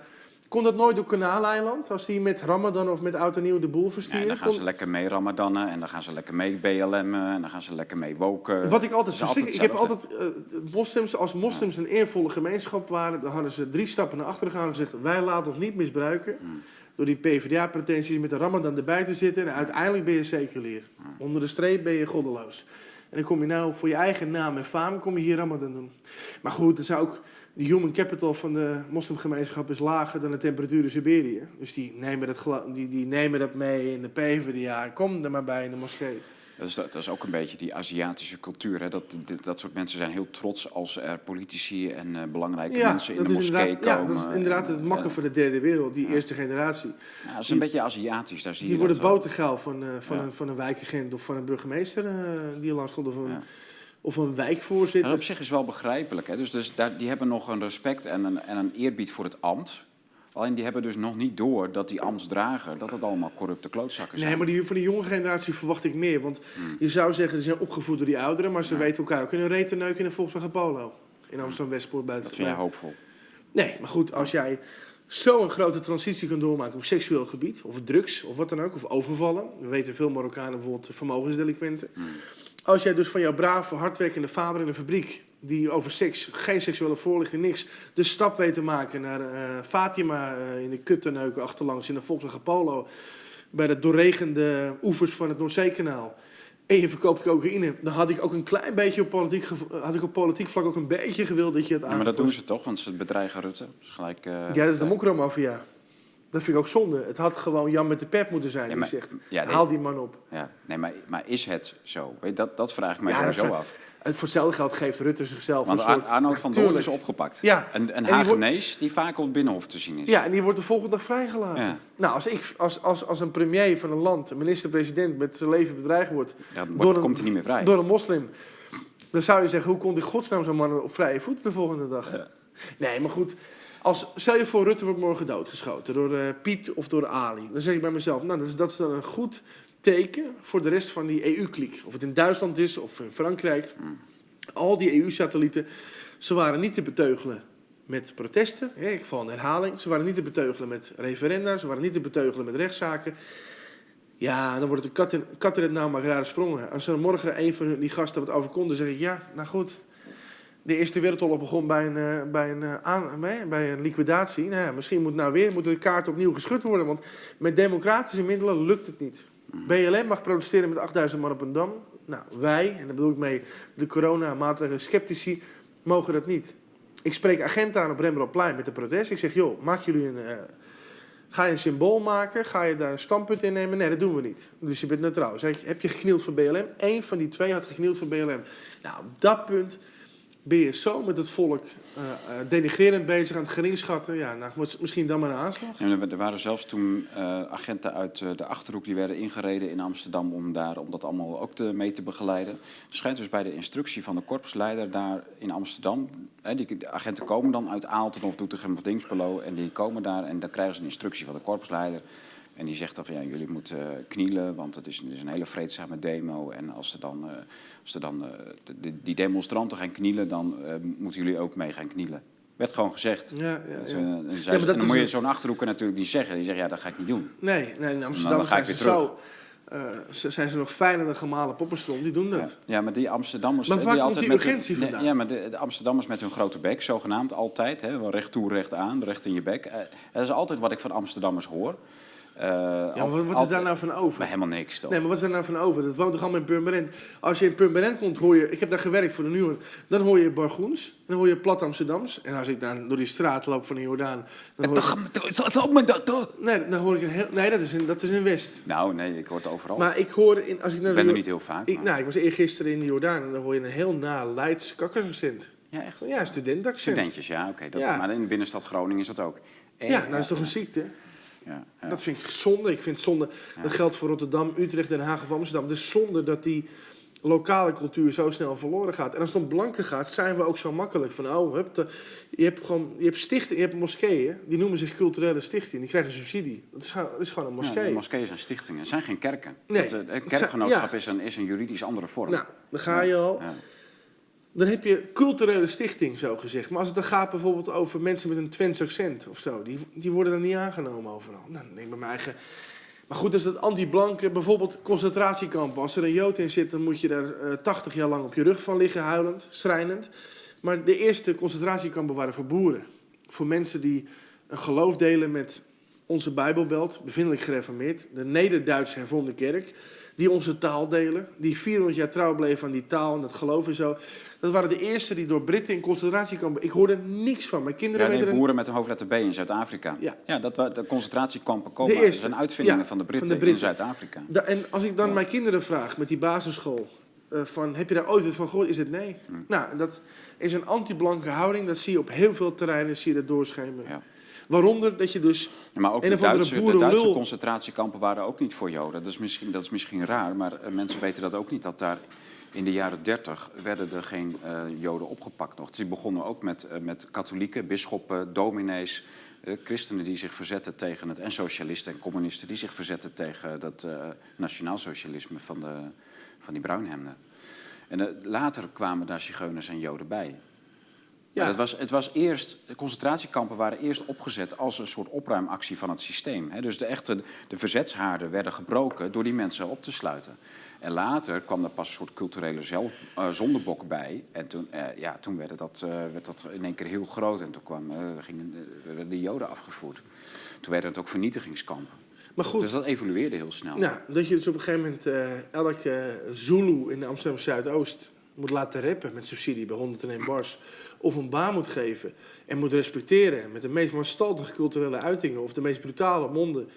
[SPEAKER 2] Kon dat nooit door Kanaaleiland? Als die met Ramadan of met Oud en Nieuw de boel versturen?
[SPEAKER 1] Ja, dan gaan ze lekker mee Ramadannen en dan gaan ze lekker mee BLM'en en dan gaan ze lekker mee woken.
[SPEAKER 2] Wat ik altijd verschrik, ik heb altijd uh, moslims, als moslims een eervolle gemeenschap waren, dan hadden ze drie stappen naar achteren gegaan en gezegd: wij laten ons niet misbruiken. Hmm. Door die PvdA-pretenties met de Ramadan erbij te zitten. En uiteindelijk ben je seculier. Hmm. Onder de streep ben je goddeloos. En dan kom je nou voor je eigen naam en faam kom je hier Ramadan doen. Maar goed, er zou ook de human capital van de moslimgemeenschap is lager dan de temperatuur in Siberië. Dus die nemen dat, die, die nemen dat mee in de PvdA. Kom er maar bij in de moskee.
[SPEAKER 1] Dat is, dat is ook een beetje die Aziatische cultuur. Hè? Dat, dat soort mensen zijn heel trots als er politici en uh, belangrijke mensen in de moskee komen.
[SPEAKER 2] Ja, dat is inderdaad het makken uh, van de derde wereld, die eerste generatie.
[SPEAKER 1] Ja, dat is een beetje Aziatisch, daar zie
[SPEAKER 2] die
[SPEAKER 1] je
[SPEAKER 2] worden botergaal van, uh, van, een, van een wijkagent of van een burgemeester die langs komt. Of een, of een wijkvoorzitter.
[SPEAKER 1] Dat op zich is wel begrijpelijk. Hè? Dus, dus daar, die hebben nog een respect en een, en een eerbied voor het ambt. Alleen die hebben dus nog niet door dat die ambtsdrager, dat het allemaal corrupte klootzakken zijn.
[SPEAKER 2] Nee, maar die, van de jonge generatie verwacht ik meer. Want hmm. je zou zeggen, ze zijn opgevoed door die ouderen, maar ze weten elkaar ook in een reten neuken in een Volkswagen Polo. In Amsterdam-Westpoort buiten.
[SPEAKER 1] Dat vind jij hoopvol?
[SPEAKER 2] Nee, maar goed, als jij zo'n grote transitie kan doormaken op seksueel gebied, of drugs, of wat dan ook, of overvallen. We weten veel Marokkanen bijvoorbeeld vermogensdelinquenten. Hmm. Als jij dus van jouw brave, hardwerkende vader in de fabriek, die over seks, geen seksuele voorlichting, niks, de stap weet te maken naar uh, Fatima uh, in de kuttenneuken achterlangs in de Volkswagen Polo, bij de doorregende oevers van het Noordzeekanaal, en je verkoopt cocaïne, dan had ik ook een klein beetje op politiek, had ik op politiek vlak ook een beetje gewild dat je het aan.
[SPEAKER 1] Ja, maar dat doen ze toch, want ze bedreigen Rutte. Dus gelijk, uh,
[SPEAKER 2] ja, dat is de mokromafia. Dat vind ik ook zonde. Het had gewoon Jan met de pep moeten zijn die zegt, haal die man op.
[SPEAKER 1] Ja, nee, maar, maar is het zo? Weet, dat, dat vraag ik mij ja, sowieso af.
[SPEAKER 2] Het voor hetzelfde geld geeft Rutte zichzelf
[SPEAKER 1] Want
[SPEAKER 2] een soort...
[SPEAKER 1] Arnold van Doorn is opgepakt. Ja. Een, een Hagenees die, vaak op het Binnenhof te zien is.
[SPEAKER 2] Ja, en die wordt de volgende dag vrijgelaten. Ja. Nou, als, ik, als, als, als een premier van een land, een minister-president met zijn leven bedreigd wordt...
[SPEAKER 1] Ja, dan wordt, komt hij niet meer vrij.
[SPEAKER 2] Door een moslim. Dan zou je zeggen, hoe komt in godsnaam zo'n man op vrije voet de volgende dag? Ja. Nee, maar goed... Als, stel je voor, Rutte wordt morgen doodgeschoten door uh, Piet of door Ali. Dan zeg ik bij mezelf, nou, dat is, dat is dan een goed teken voor de rest van die EU-kliek. Of het in Duitsland is of in Frankrijk. Al die EU-satellieten, ze waren niet te beteugelen met protesten. ik val een herhaling. Ze waren niet te beteugelen met referenda. Ze waren niet te beteugelen met rechtszaken. Ja, dan wordt het een kat in, maar rare sprongen. Als er morgen een van die gasten wat over dan zeg ik ja, nou goed de Eerste Wereldoorlog begon bij een, uh, bij een, uh, aan, bij een liquidatie. Nou ja, misschien moet nou weer moet de kaart opnieuw geschud worden. Want met democratische middelen lukt het niet. BLM mag protesteren met 8000 man op een dam. Nou, wij, en daar bedoel ik mee de coronamaatregelen sceptici, mogen dat niet. Ik spreek agenten aan op Rembrandtplein met de protest. Ik zeg, joh, maak jullie een... Uh, ga je een symbool maken? Ga je daar een standpunt in nemen? Nee, dat doen we niet. Dus je bent neutraal. Zeg, heb je geknield voor BLM? Eén van die twee had geknield voor BLM. Nou, op dat punt ben je zo met het volk uh, denigrerend bezig aan het geringschatten. Ja, nou, misschien dan maar een aanslag.
[SPEAKER 1] er waren zelfs toen uh, agenten uit de Achterhoek die werden ingereden in Amsterdam om, daar, om dat allemaal ook te, mee te begeleiden. Er schijnt dus bij de instructie van de korpsleider daar in Amsterdam... Hè, die, de agenten komen dan uit Aalten of Doetinchem of Dingsbelo en die komen daar en dan krijgen ze een instructie van de korpsleider... En die zegt dan van ja, jullie moeten uh, knielen, want het is, het is, een hele vreedzame demo. En als er dan, uh, als er dan de, die demonstranten gaan knielen, dan moeten jullie ook mee gaan knielen. Werd gewoon gezegd. Ja, ja, dus, ja. en, ja, dan moet je zo'n achterhoeken natuurlijk niet zeggen. Die zeggen ja, dat ga ik niet doen.
[SPEAKER 2] Nee, nee in Amsterdam dan, ga ik weer terug. Zo, eh, ze- zijn ze nog fijner dan gemalen poppenstrom. Die doen dat.
[SPEAKER 1] ja, maar die Amsterdammers...
[SPEAKER 2] Maar
[SPEAKER 1] eh,
[SPEAKER 2] waar
[SPEAKER 1] die
[SPEAKER 2] komt die
[SPEAKER 1] hun-
[SPEAKER 2] urgentie vandaan?
[SPEAKER 1] Ja, maar de, de Amsterdammers met hun grote bek, zogenaamd altijd. Hè, wel recht toe, recht aan, recht in je bek. Eh, dat is altijd wat ik van Amsterdammers hoor. Eh,
[SPEAKER 2] Ja, maar wat, is daar nou van over?
[SPEAKER 1] Maar helemaal niks, toch?
[SPEAKER 2] Nee, maar wat is daar nou van over? Dat woont toch allemaal in Purmerend? Als je in Purmerend komt, hoor je... Ik heb daar gewerkt voor de Nieuwe. Dan hoor je Bargoens. En dan hoor je Plat Amsterdams. En als ik dan door die straat loop van de Jordaan... Dan hoor ik, nee, dan hoor ik een heel... Nee, dat is in, dat is in West.
[SPEAKER 1] Nou, nee, ik hoor het overal.
[SPEAKER 2] Maar ik hoor... In, als ik naar
[SPEAKER 1] ik ben er niet heel vaak.
[SPEAKER 2] Ik,
[SPEAKER 1] maar-
[SPEAKER 2] nou, ik was eergisteren in de Jordaan en dan hoor je een heel na Leids kakkersaccent.
[SPEAKER 1] Ja, echt?
[SPEAKER 2] Ja, studentaccent.
[SPEAKER 1] Studentjes, ja, oké.
[SPEAKER 2] Ja.
[SPEAKER 1] Maar in de binnenstad Groningen is dat ook.
[SPEAKER 2] Ja, nou dat is toch een ziekte?
[SPEAKER 1] Ja, ja.
[SPEAKER 2] Dat vind ik zonde. Ik vind zonde. Dat geldt voor Rotterdam, Utrecht, Den Haag of Amsterdam. Is zonde dat die lokale cultuur zo snel verloren gaat. En als het om blanken gaat, zijn we ook zo makkelijk. Van, oh, hup, de- je hebt gewoon, je hebt stichtingen, je hebt moskeeën. Die noemen zich culturele stichtingen. Die krijgen subsidie. Dat is, gewoon- dat is gewoon een moskee.
[SPEAKER 1] moskeeën zijn stichtingen, het zijn geen kerken.
[SPEAKER 2] Nee.
[SPEAKER 1] Dat, eh, kerkgenootschap
[SPEAKER 2] ja.
[SPEAKER 1] is, een, is een juridisch andere vorm.
[SPEAKER 2] nou, dan ga je al.
[SPEAKER 1] Ja.
[SPEAKER 2] Dan heb je culturele stichting, zo gezegd. Maar als het dan gaat bijvoorbeeld over mensen met een Twents accent of zo, die, die worden dan niet aangenomen overal. Nou, dan denk ik mijn eigen. Maar goed, dus dat anti-blanke, bijvoorbeeld concentratiekampen. Als er een Jood in zit, dan moet je daar eh 80 jaar lang op je rug van liggen, huilend, schrijnend. Maar de eerste concentratiekampen waren voor boeren. Voor mensen die een geloof delen met onze Bijbelbelt, bevindelijk gereformeerd. De Neder-Duits hervormde kerk. Die onze taal delen. Die 400 jaar trouw bleven aan die taal en dat geloof en zo. Dat waren de eerste die door Britten in concentratiekampen... Ik hoorde niks van. Mijn kinderen
[SPEAKER 1] Ja, nee,
[SPEAKER 2] er
[SPEAKER 1] boeren met een hoofdletter B in Zuid-Afrika.
[SPEAKER 2] Ja.
[SPEAKER 1] dat, wa- de concentratiekampen komen,
[SPEAKER 2] De eerste.
[SPEAKER 1] zijn uitvindingen
[SPEAKER 2] Ja,
[SPEAKER 1] van, de
[SPEAKER 2] van
[SPEAKER 1] Britten
[SPEAKER 2] de Britten.
[SPEAKER 1] in Zuid-Afrika.
[SPEAKER 2] Da- en als ik dan
[SPEAKER 1] Ja.
[SPEAKER 2] mijn kinderen vraag met die basisschool... eh, van, heb je daar ooit wat van gehoord? Is het nee.
[SPEAKER 1] Hm.
[SPEAKER 2] Nou, dat is een anti-blanke houding. Dat zie je op heel veel terreinen zie je dat doorschemeren.
[SPEAKER 1] Ja.
[SPEAKER 2] Waaronder dat je dus...
[SPEAKER 1] Maar ook de Duitse, de. Duitse concentratiekampen waren ook niet voor Joden. Dat is misschien, dat is misschien raar, maar eh, mensen weten dat ook niet. Dat daar in de jaren 30 werden er geen eh, Joden opgepakt nog. Dus die begonnen ook met, eh, met katholieken, bisschoppen, dominees, christenen die zich verzetten tegen het... en socialisten en communisten die zich verzetten tegen dat nationaalsocialisme van, de, van die bruinhemden. En later kwamen daar zigeuners en Joden bij.
[SPEAKER 2] Ja.
[SPEAKER 1] Het, was, het was eerst, de concentratiekampen waren eerst opgezet als een soort opruimactie van het systeem. Hè. Dus de echte de verzetshaarden werden gebroken door die mensen op te sluiten. En later kwam er pas een soort culturele zelf, eh, zondebok bij. En toen, eh, ja, toen werd, dat, eh, werd dat in één keer heel groot. En toen kwam, gingen, werden de Joden afgevoerd. Toen werden het ook vernietigingskampen.
[SPEAKER 2] Maar goed,
[SPEAKER 1] Dus dat evolueerde heel snel.
[SPEAKER 2] nou, dat je dus op een gegeven moment elke Zulu in de Amsterdam Zuidoost moet laten rappen met subsidie bij 101 bars. Of een baan moet geven en moet respecteren met de meest wanstaltige culturele uitingen of de meest brutale monden.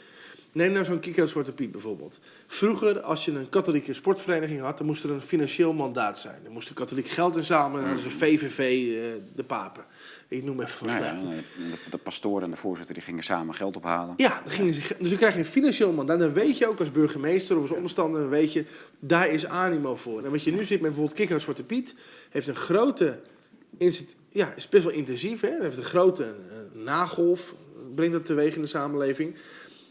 [SPEAKER 2] Neem nou zo'n kick-out Zwarte Piet bijvoorbeeld. Vroeger, als je een katholieke sportvereniging had, dan moest er een financieel mandaat zijn. Dan moest de katholiek geld inzamelen en dan hadden ze VVV, eh, de papen. Ik noem even wat
[SPEAKER 1] ja, de, de pastoor en de voorzitter die gingen samen geld ophalen.
[SPEAKER 2] Ja, gingen ze, dus dan krijg je een financieel mandaat. Dan weet je ook als burgemeester of als onderstander, dan weet je, daar is animo voor. En wat je nu ziet met bijvoorbeeld Kikker Zwarte Piet, heeft een grote, ja, is best wel intensief. Hè? Heeft een grote eh, nagolf, brengt dat teweeg in de samenleving.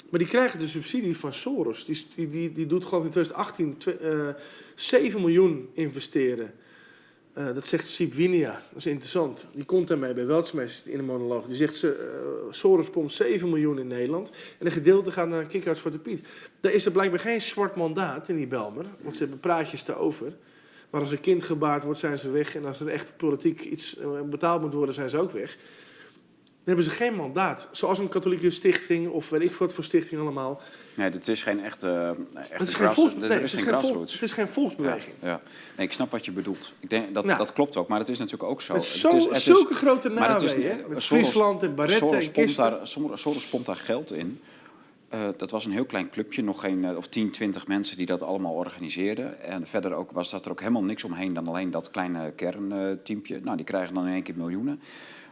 [SPEAKER 2] Maar die krijgen de subsidie van Soros. Die, die, die, doet gewoon in 2018 twe- eh, 7 miljoen investeren. Eh, dat zegt Siep Winia, dat is interessant. Die komt daarmee bij Weltsmes in een monoloog. Die zegt, ze, eh, Soros pompt 7 miljoen in Nederland. En een gedeelte gaat naar Kickouts Zwarte Piet. Daar is er blijkbaar geen zwart mandaat in die Belmer. Want ze hebben praatjes te over. Maar als een kind gebaard wordt, zijn ze weg. En als er echt politiek iets eh, betaald moet worden, zijn ze ook weg. Dan hebben ze geen mandaat. Zoals een katholieke stichting of weet ik wat voor stichting allemaal.
[SPEAKER 1] Nee, het is geen echte, echte
[SPEAKER 2] Het is geen,
[SPEAKER 1] er is
[SPEAKER 2] is
[SPEAKER 1] grassroots.
[SPEAKER 2] het is geen volksbeweging.
[SPEAKER 1] Ja, ja. Nee, ik snap wat je bedoelt. Ik denk dat,
[SPEAKER 2] Nou.
[SPEAKER 1] dat klopt ook, maar het is natuurlijk ook zo.
[SPEAKER 2] Met
[SPEAKER 1] Het
[SPEAKER 2] zo,
[SPEAKER 1] is- het is-
[SPEAKER 2] zulke grote
[SPEAKER 1] is
[SPEAKER 2] hè? Met
[SPEAKER 1] Soros-
[SPEAKER 2] Friesland en Barrette
[SPEAKER 1] Soros
[SPEAKER 2] en
[SPEAKER 1] pompt,
[SPEAKER 2] Kisten.
[SPEAKER 1] daar, Soros Soros pompt daar geld in. Eh, dat was een heel klein clubje, nog geen eh, of 10, 20 mensen die dat allemaal organiseerden. En verder ook, was dat er ook helemaal niks omheen dan alleen dat kleine kernteampje. nou, die krijgen dan in één keer miljoenen.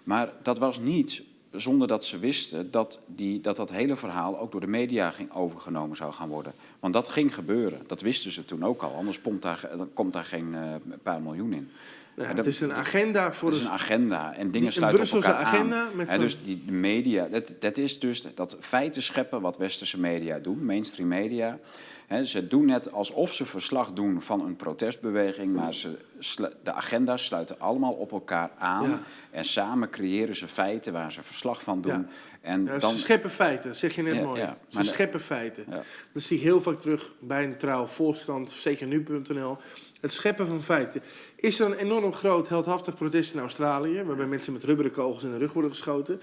[SPEAKER 1] Maar dat was niet zonder dat ze wisten dat, die, dat dat hele verhaal ook door de media ging overgenomen zou gaan worden. Want dat ging gebeuren. Dat wisten ze toen ook al. Anders pompt daar, komt daar geen eh, paar miljoen in. Ja,
[SPEAKER 2] het
[SPEAKER 1] dat-
[SPEAKER 2] is een agenda voor
[SPEAKER 1] Het is
[SPEAKER 2] een
[SPEAKER 1] agenda en dingen sluiten op elkaar
[SPEAKER 2] agenda
[SPEAKER 1] aan.
[SPEAKER 2] met zo'n-
[SPEAKER 1] dus die de media, dat, dat is dus dat feiten scheppen wat westerse media doen, mainstream media. Ze doen net alsof ze verslag doen van een protestbeweging, maar ze, de agenda's sluiten allemaal op elkaar aan.
[SPEAKER 2] Ja.
[SPEAKER 1] En samen creëren ze feiten waar ze verslag van doen.
[SPEAKER 2] Ja.
[SPEAKER 1] En
[SPEAKER 2] Ja,
[SPEAKER 1] dan,
[SPEAKER 2] Ze scheppen feiten, zeg je net mooi. Ze
[SPEAKER 1] Maar de-
[SPEAKER 2] scheppen feiten. Dat zie ik heel vaak terug bij een trouw, Volkskrant, zeker nu.nl. Het scheppen van feiten. Is er een enorm groot, heldhaftig protest in Australië, waarbij mensen met rubberen kogels in de rug worden geschoten?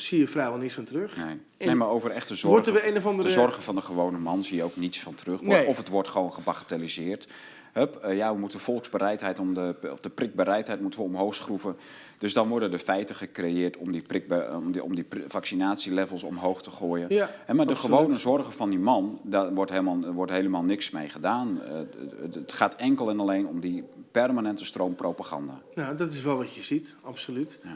[SPEAKER 2] Zie je vrijwel niets van terug.
[SPEAKER 1] nee. Maar over echte
[SPEAKER 2] Wordt
[SPEAKER 1] zorgen,
[SPEAKER 2] er een of andere...
[SPEAKER 1] de zorgen van de gewone man zie je ook niets van terug.
[SPEAKER 2] Nee.
[SPEAKER 1] Of het wordt gewoon gebagatelliseerd. Hup, eh, ja, we moeten volksbereidheid, om de, of de prikbereidheid moeten we omhoog schroeven. Dus dan worden er feiten gecreëerd om die, prikbe, om die, om die vaccinatielevels omhoog te gooien.
[SPEAKER 2] Ja,
[SPEAKER 1] En maar de gewone zorgen van die man, daar wordt helemaal, wordt helemaal niks mee gedaan. Eh, het, het gaat enkel en alleen om die permanente stroom propaganda.
[SPEAKER 2] Nou, dat is wel wat je ziet, absoluut.
[SPEAKER 1] Ja.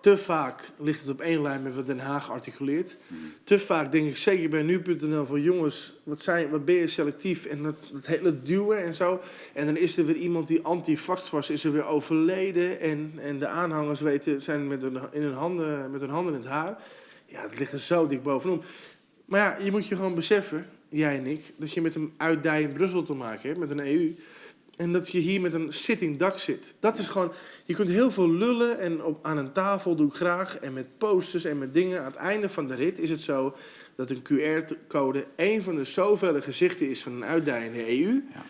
[SPEAKER 2] Te vaak ligt het op één lijn met wat Den Haag articuleert. Te vaak denk ik, zeker bij nu.nl, van jongens, wat, zijn, wat ben je selectief? En dat, dat hele duwen en zo. En dan is er weer iemand die anti-vax was, is er weer overleden. En, en de aanhangers weten, zijn met hun, in hun handen, met hun handen in het haar. Ja, het ligt er zo dik bovenop. Maar ja, je moet je gewoon beseffen, jij en ik, dat je met een uitdij in Brussel te maken hebt, met een EU. En dat je hier met een sitting dak zit. Dat is gewoon, je kunt heel veel lullen en op, aan een tafel doe ik graag. En met posters en met dingen. Aan het einde van de rit is het zo dat een QR-code een van de zoveel gezichten is van een uitdij in de EU.
[SPEAKER 1] Ja.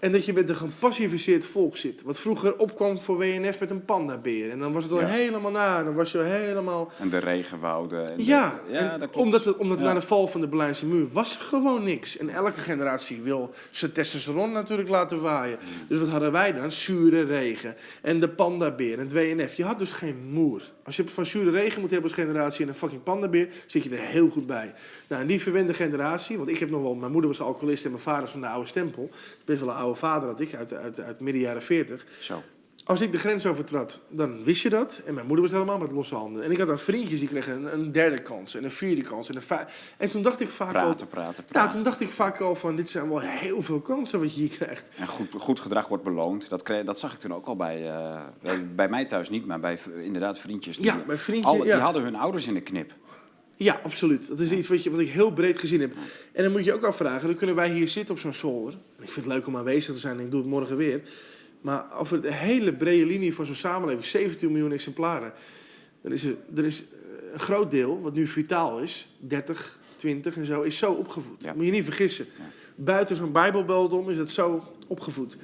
[SPEAKER 2] En dat je met een gepassiviseerd volk zit. Wat vroeger opkwam voor WNF met een pandabeer. En dan was het al
[SPEAKER 1] Ja.
[SPEAKER 2] helemaal na. Dan was je al helemaal...
[SPEAKER 1] En de regenwouden. En de-
[SPEAKER 2] Ja,
[SPEAKER 1] ja
[SPEAKER 2] en
[SPEAKER 1] dat
[SPEAKER 2] omdat, het, omdat
[SPEAKER 1] Ja.
[SPEAKER 2] na de val van de Berlijnse muur was er gewoon niks. En elke generatie wil zijn testosteron natuurlijk laten waaien.
[SPEAKER 1] Mm.
[SPEAKER 2] Dus wat hadden wij dan? Zure regen. En de pandabeer en het WNF. Je had dus geen moer. Als je van zure regen moet hebben als generatie en een fucking pandabeer, zit je er heel goed bij. Nou, en die verwende generatie, want ik heb nog wel, mijn moeder was alcoholist en mijn vader is van de oude stempel. Best wel een oude vader had ik, uit, uit, uit midden jaren 40.
[SPEAKER 1] Zo.
[SPEAKER 2] Als ik de grens overtrad, dan wist je dat. En mijn moeder was helemaal met losse handen. En ik had dan vriendjes die kregen een, een derde kans en een vierde kans. En, een en toen dacht ik vaak al...
[SPEAKER 1] Praten, praten,
[SPEAKER 2] Ja,
[SPEAKER 1] praten.
[SPEAKER 2] toen dacht ik vaak al van, dit zijn wel heel veel kansen wat je hier krijgt.
[SPEAKER 1] En goed, goed gedrag wordt beloond. Dat, kreeg, dat zag ik toen ook al bij, eh, bij, bij mij thuis niet, maar bij inderdaad vriendjes. Die,
[SPEAKER 2] Ja, bij vriendjes,
[SPEAKER 1] alle-
[SPEAKER 2] ja.
[SPEAKER 1] die hadden hun ouders in de knip.
[SPEAKER 2] Ja, absoluut. Dat is iets wat, je, wat ik heel breed gezien heb. En dan moet je ook afvragen, dan kunnen wij hier zitten op zo'n zolder. Ik vind het leuk om aanwezig te zijn en ik doe het morgen weer. Maar over de hele brede linie van zo'n samenleving, 17 miljoen exemplaren. Dan is er, er is eh, een groot deel, wat nu vitaal is, 30, 20 en zo, is zo opgevoed.
[SPEAKER 1] Ja.
[SPEAKER 2] Moet je niet vergissen.
[SPEAKER 1] Ja.
[SPEAKER 2] Buiten zo'n bijbelbelt om is het zo opgevoed.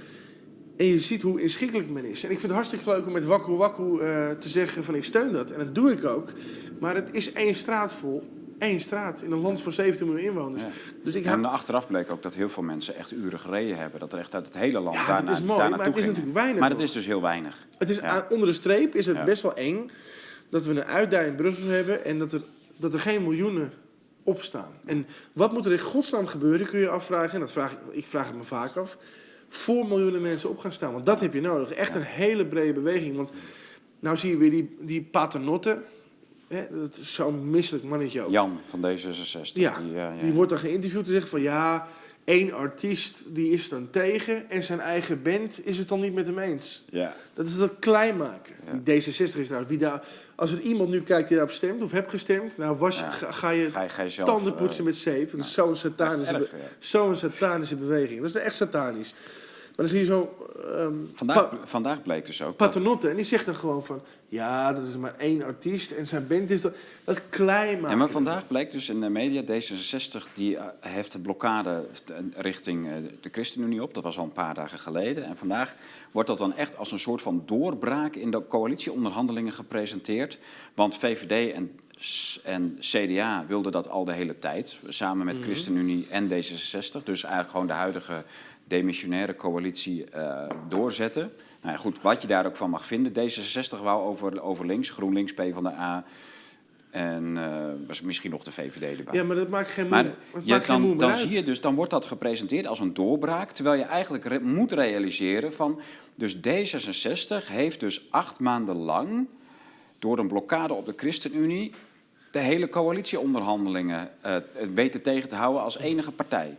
[SPEAKER 2] En je ziet hoe inschikkelijk men is. En ik vind het hartstikke leuk om met Wakku Wakku eh, te zeggen van ik steun dat. En dat doe ik ook. Maar het is één straat vol. Eén straat in een land van 17 miljoen inwoners.
[SPEAKER 1] Ja.
[SPEAKER 2] Dus ik
[SPEAKER 1] En achteraf bleek ook dat heel veel mensen echt uren gereden hebben. Dat er echt uit het hele land
[SPEAKER 2] Ja,
[SPEAKER 1] daar,
[SPEAKER 2] dat is mooi,
[SPEAKER 1] daar
[SPEAKER 2] maar het is natuurlijk weinig
[SPEAKER 1] Maar het
[SPEAKER 2] nog.
[SPEAKER 1] is dus heel weinig.
[SPEAKER 2] Het is
[SPEAKER 1] Ja.
[SPEAKER 2] onder de streep is het best wel eng dat we een uitdij in Brussel hebben en dat er, dat er geen miljoenen opstaan. En wat moet er in godsnaam gebeuren, kun je afvragen. En dat vraag ik, ik vraag het me vaak af. Voor miljoenen mensen op gaan staan. Want dat heb je nodig. Echt een hele brede beweging. Want nou zie je weer die, die paternotte. Hè, dat is zo'n misselijk mannetje ook.
[SPEAKER 1] Jan van D66.
[SPEAKER 2] Ja,
[SPEAKER 1] die, eh, ja.
[SPEAKER 2] Die wordt dan geïnterviewd en zegt van ja, één artiest die is dan tegen en zijn eigen band is het dan niet met hem eens.
[SPEAKER 1] ja.
[SPEAKER 2] Dat is dat klein maken. Die D66 is trouwens, wie daar, als er iemand nu kijkt die daarop stemt of hebt gestemd, nou was, ga, ga je
[SPEAKER 1] Ga je, ga je zelf...
[SPEAKER 2] tanden
[SPEAKER 1] eh,
[SPEAKER 2] poetsen met zeep. Dat is zo'n
[SPEAKER 1] echt
[SPEAKER 2] satanische, be- zo'n satanische beweging. Dat is echt satanisch. Maar dan zie je zo ehm,
[SPEAKER 1] Vandaag, vandaag bleek dus ook.
[SPEAKER 2] Paternotte en die zegt dan gewoon van ja, dat is maar één artiest en zijn band is dat, dat klein maken.
[SPEAKER 1] Ja, maar vandaag bleek dus in de media, D66 die eh, heeft de blokkade eh, richting eh, de ChristenUnie op. Dat was al een paar dagen geleden. En vandaag wordt dat dan echt als een soort van doorbraak in de coalitieonderhandelingen gepresenteerd. Want VVD en, en CDA wilden dat al de hele tijd, samen met ChristenUnie en D66. Dus eigenlijk gewoon de huidige demissionaire coalitie eh, doorzetten. Nou ja, goed, wat je daar ook van mag vinden. D66 wou over, over links, GroenLinks, PvdA... En eh, was misschien nog de VVD erbij.
[SPEAKER 2] Ja, maar dat maakt geen
[SPEAKER 1] maar
[SPEAKER 2] maakt moe
[SPEAKER 1] dan, dan
[SPEAKER 2] uit.
[SPEAKER 1] zie je dus, dan wordt dat gepresenteerd als een doorbraak. Terwijl je eigenlijk re- moet realiseren van. Dus D66 heeft dus acht maanden lang. door een blokkade op de ChristenUnie. de hele coalitieonderhandelingen eh, weten tegen te houden als enige partij.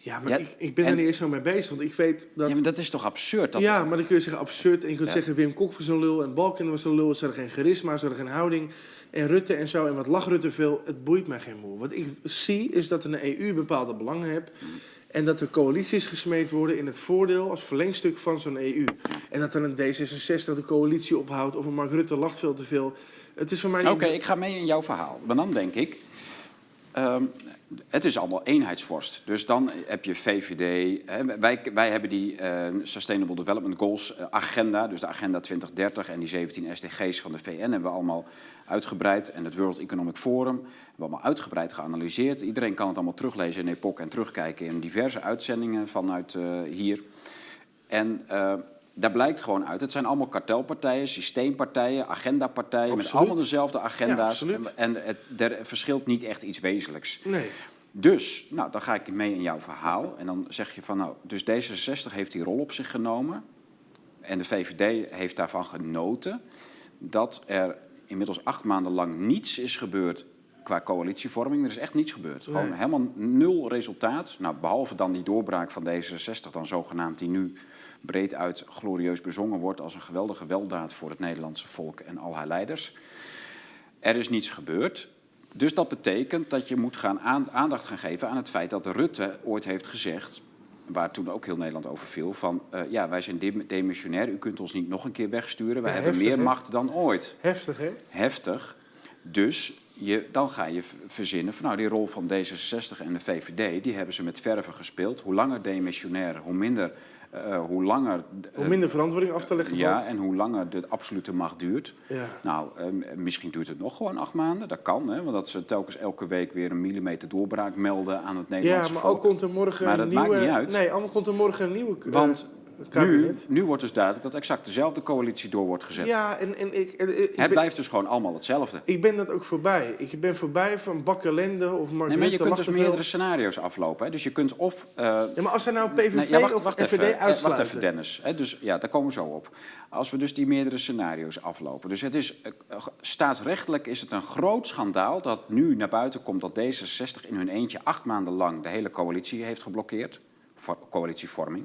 [SPEAKER 2] Ja, maar
[SPEAKER 1] Ja,
[SPEAKER 2] ik, ik ben
[SPEAKER 1] en-
[SPEAKER 2] er niet eens zo mee bezig. Want ik weet dat...
[SPEAKER 1] Ja, maar dat is toch absurd? Dat,
[SPEAKER 2] ja, maar dan kun je zeggen absurd. Dan. En je kunt
[SPEAKER 1] Ja.
[SPEAKER 2] zeggen Wim Kok was een lul en Balken was een lul. Ze hadden geen charisma, ze hadden geen houding. En Rutte en zo. En wat lag Rutte veel? Het boeit mij geen moe. Wat ik zie is dat de EU bepaalde belangen heeft. En dat er coalities gesmeed worden in het voordeel als verlengstuk van zo'n EU. En dat er een D66 de coalitie ophoudt. Of een Mark Rutte lacht veel te veel. Het is voor mij niet...
[SPEAKER 1] Oké, ik ga mee in jouw verhaal. Maar dan denk ik, ehm, het is allemaal eenheidsworst. Dus dan heb je VVD. Hè, wij, wij hebben die eh, Sustainable Development Goals eh, agenda, dus de agenda 2030 en die 17 SDG's van de VN hebben we allemaal uitgebreid. En het World Economic Forum hebben we allemaal uitgebreid geanalyseerd. Iedereen kan het allemaal teruglezen in Epoch en terugkijken in diverse uitzendingen vanuit eh, hier. En daar blijkt gewoon uit, het zijn allemaal kartelpartijen, systeempartijen, agendapartijen, met allemaal dezelfde agenda's.
[SPEAKER 2] Ja,
[SPEAKER 1] en het, er verschilt niet echt iets wezenlijks.
[SPEAKER 2] Nee.
[SPEAKER 1] Dus, nou, dan ga ik mee in jouw verhaal. En dan zeg je van, nou, dus D66 heeft die rol op zich genomen. En de VVD heeft daarvan genoten dat er inmiddels acht maanden lang niets is gebeurd qua coalitievorming. Er is echt niets gebeurd. Gewoon helemaal nul resultaat. Nou, behalve dan die doorbraak van D66 dan zogenaamd, die nu breed uit glorieus bezongen wordt als een geweldige weldaad voor het Nederlandse volk en al haar leiders. Er is niets gebeurd. Dus dat betekent dat je moet gaan aan- aandacht gaan geven aan het feit dat Rutte ooit heeft gezegd, waar toen ook heel Nederland over viel, van eh, ja, wij zijn dem- demissionair, u kunt ons niet nog een keer wegsturen, wij
[SPEAKER 2] Ja,
[SPEAKER 1] hebben
[SPEAKER 2] heftig,
[SPEAKER 1] meer macht dan ooit.
[SPEAKER 2] Heftig, hè?
[SPEAKER 1] Heftig. Dus je, dan ga je verzinnen van nou, die rol van D66 en de VVD, die hebben ze met verven gespeeld. Hoe langer demissionair, hoe minder, eh, hoe langer...
[SPEAKER 2] Om minder verantwoording af te leggen
[SPEAKER 1] ja,
[SPEAKER 2] valt.
[SPEAKER 1] en hoe langer de absolute macht duurt.
[SPEAKER 2] Ja.
[SPEAKER 1] Nou, eh, misschien duurt het nog gewoon acht maanden. Dat kan, hè? Want dat ze telkens elke week weer een millimeter doorbraak melden aan het
[SPEAKER 2] Ja,
[SPEAKER 1] Nederlandse
[SPEAKER 2] maar
[SPEAKER 1] volk.
[SPEAKER 2] ook komt er morgen
[SPEAKER 1] Maar dat
[SPEAKER 2] een
[SPEAKER 1] maakt
[SPEAKER 2] nieuwe...
[SPEAKER 1] niet uit.
[SPEAKER 2] Nee, allemaal komt er morgen een nieuwe eh,
[SPEAKER 1] Want nu, nu wordt dus duidelijk dat exact dezelfde coalitie door wordt gezet.
[SPEAKER 2] Ja, en, en ik, en, ik,
[SPEAKER 1] het
[SPEAKER 2] ben,
[SPEAKER 1] blijft dus gewoon allemaal hetzelfde.
[SPEAKER 2] ik ben dat ook voorbij. Ik ben voorbij van Bakkelende of Mark
[SPEAKER 1] Nee, maar je kunt dus meerdere scenario's aflopen. Hè? Dus je kunt of... eh,
[SPEAKER 2] Ja, maar als er nou PVV
[SPEAKER 1] Nee, ja, wacht,
[SPEAKER 2] of
[SPEAKER 1] wacht
[SPEAKER 2] FVD
[SPEAKER 1] even, eh, wacht even, Dennis. Hè, dus ja, daar komen we zo op. Als we dus die meerdere scenario's aflopen. Dus het is, eh, eh, staatsrechtelijk is het een groot schandaal dat nu naar buiten komt dat D66 in hun eentje acht maanden lang de hele coalitie heeft geblokkeerd. Voor coalitievorming.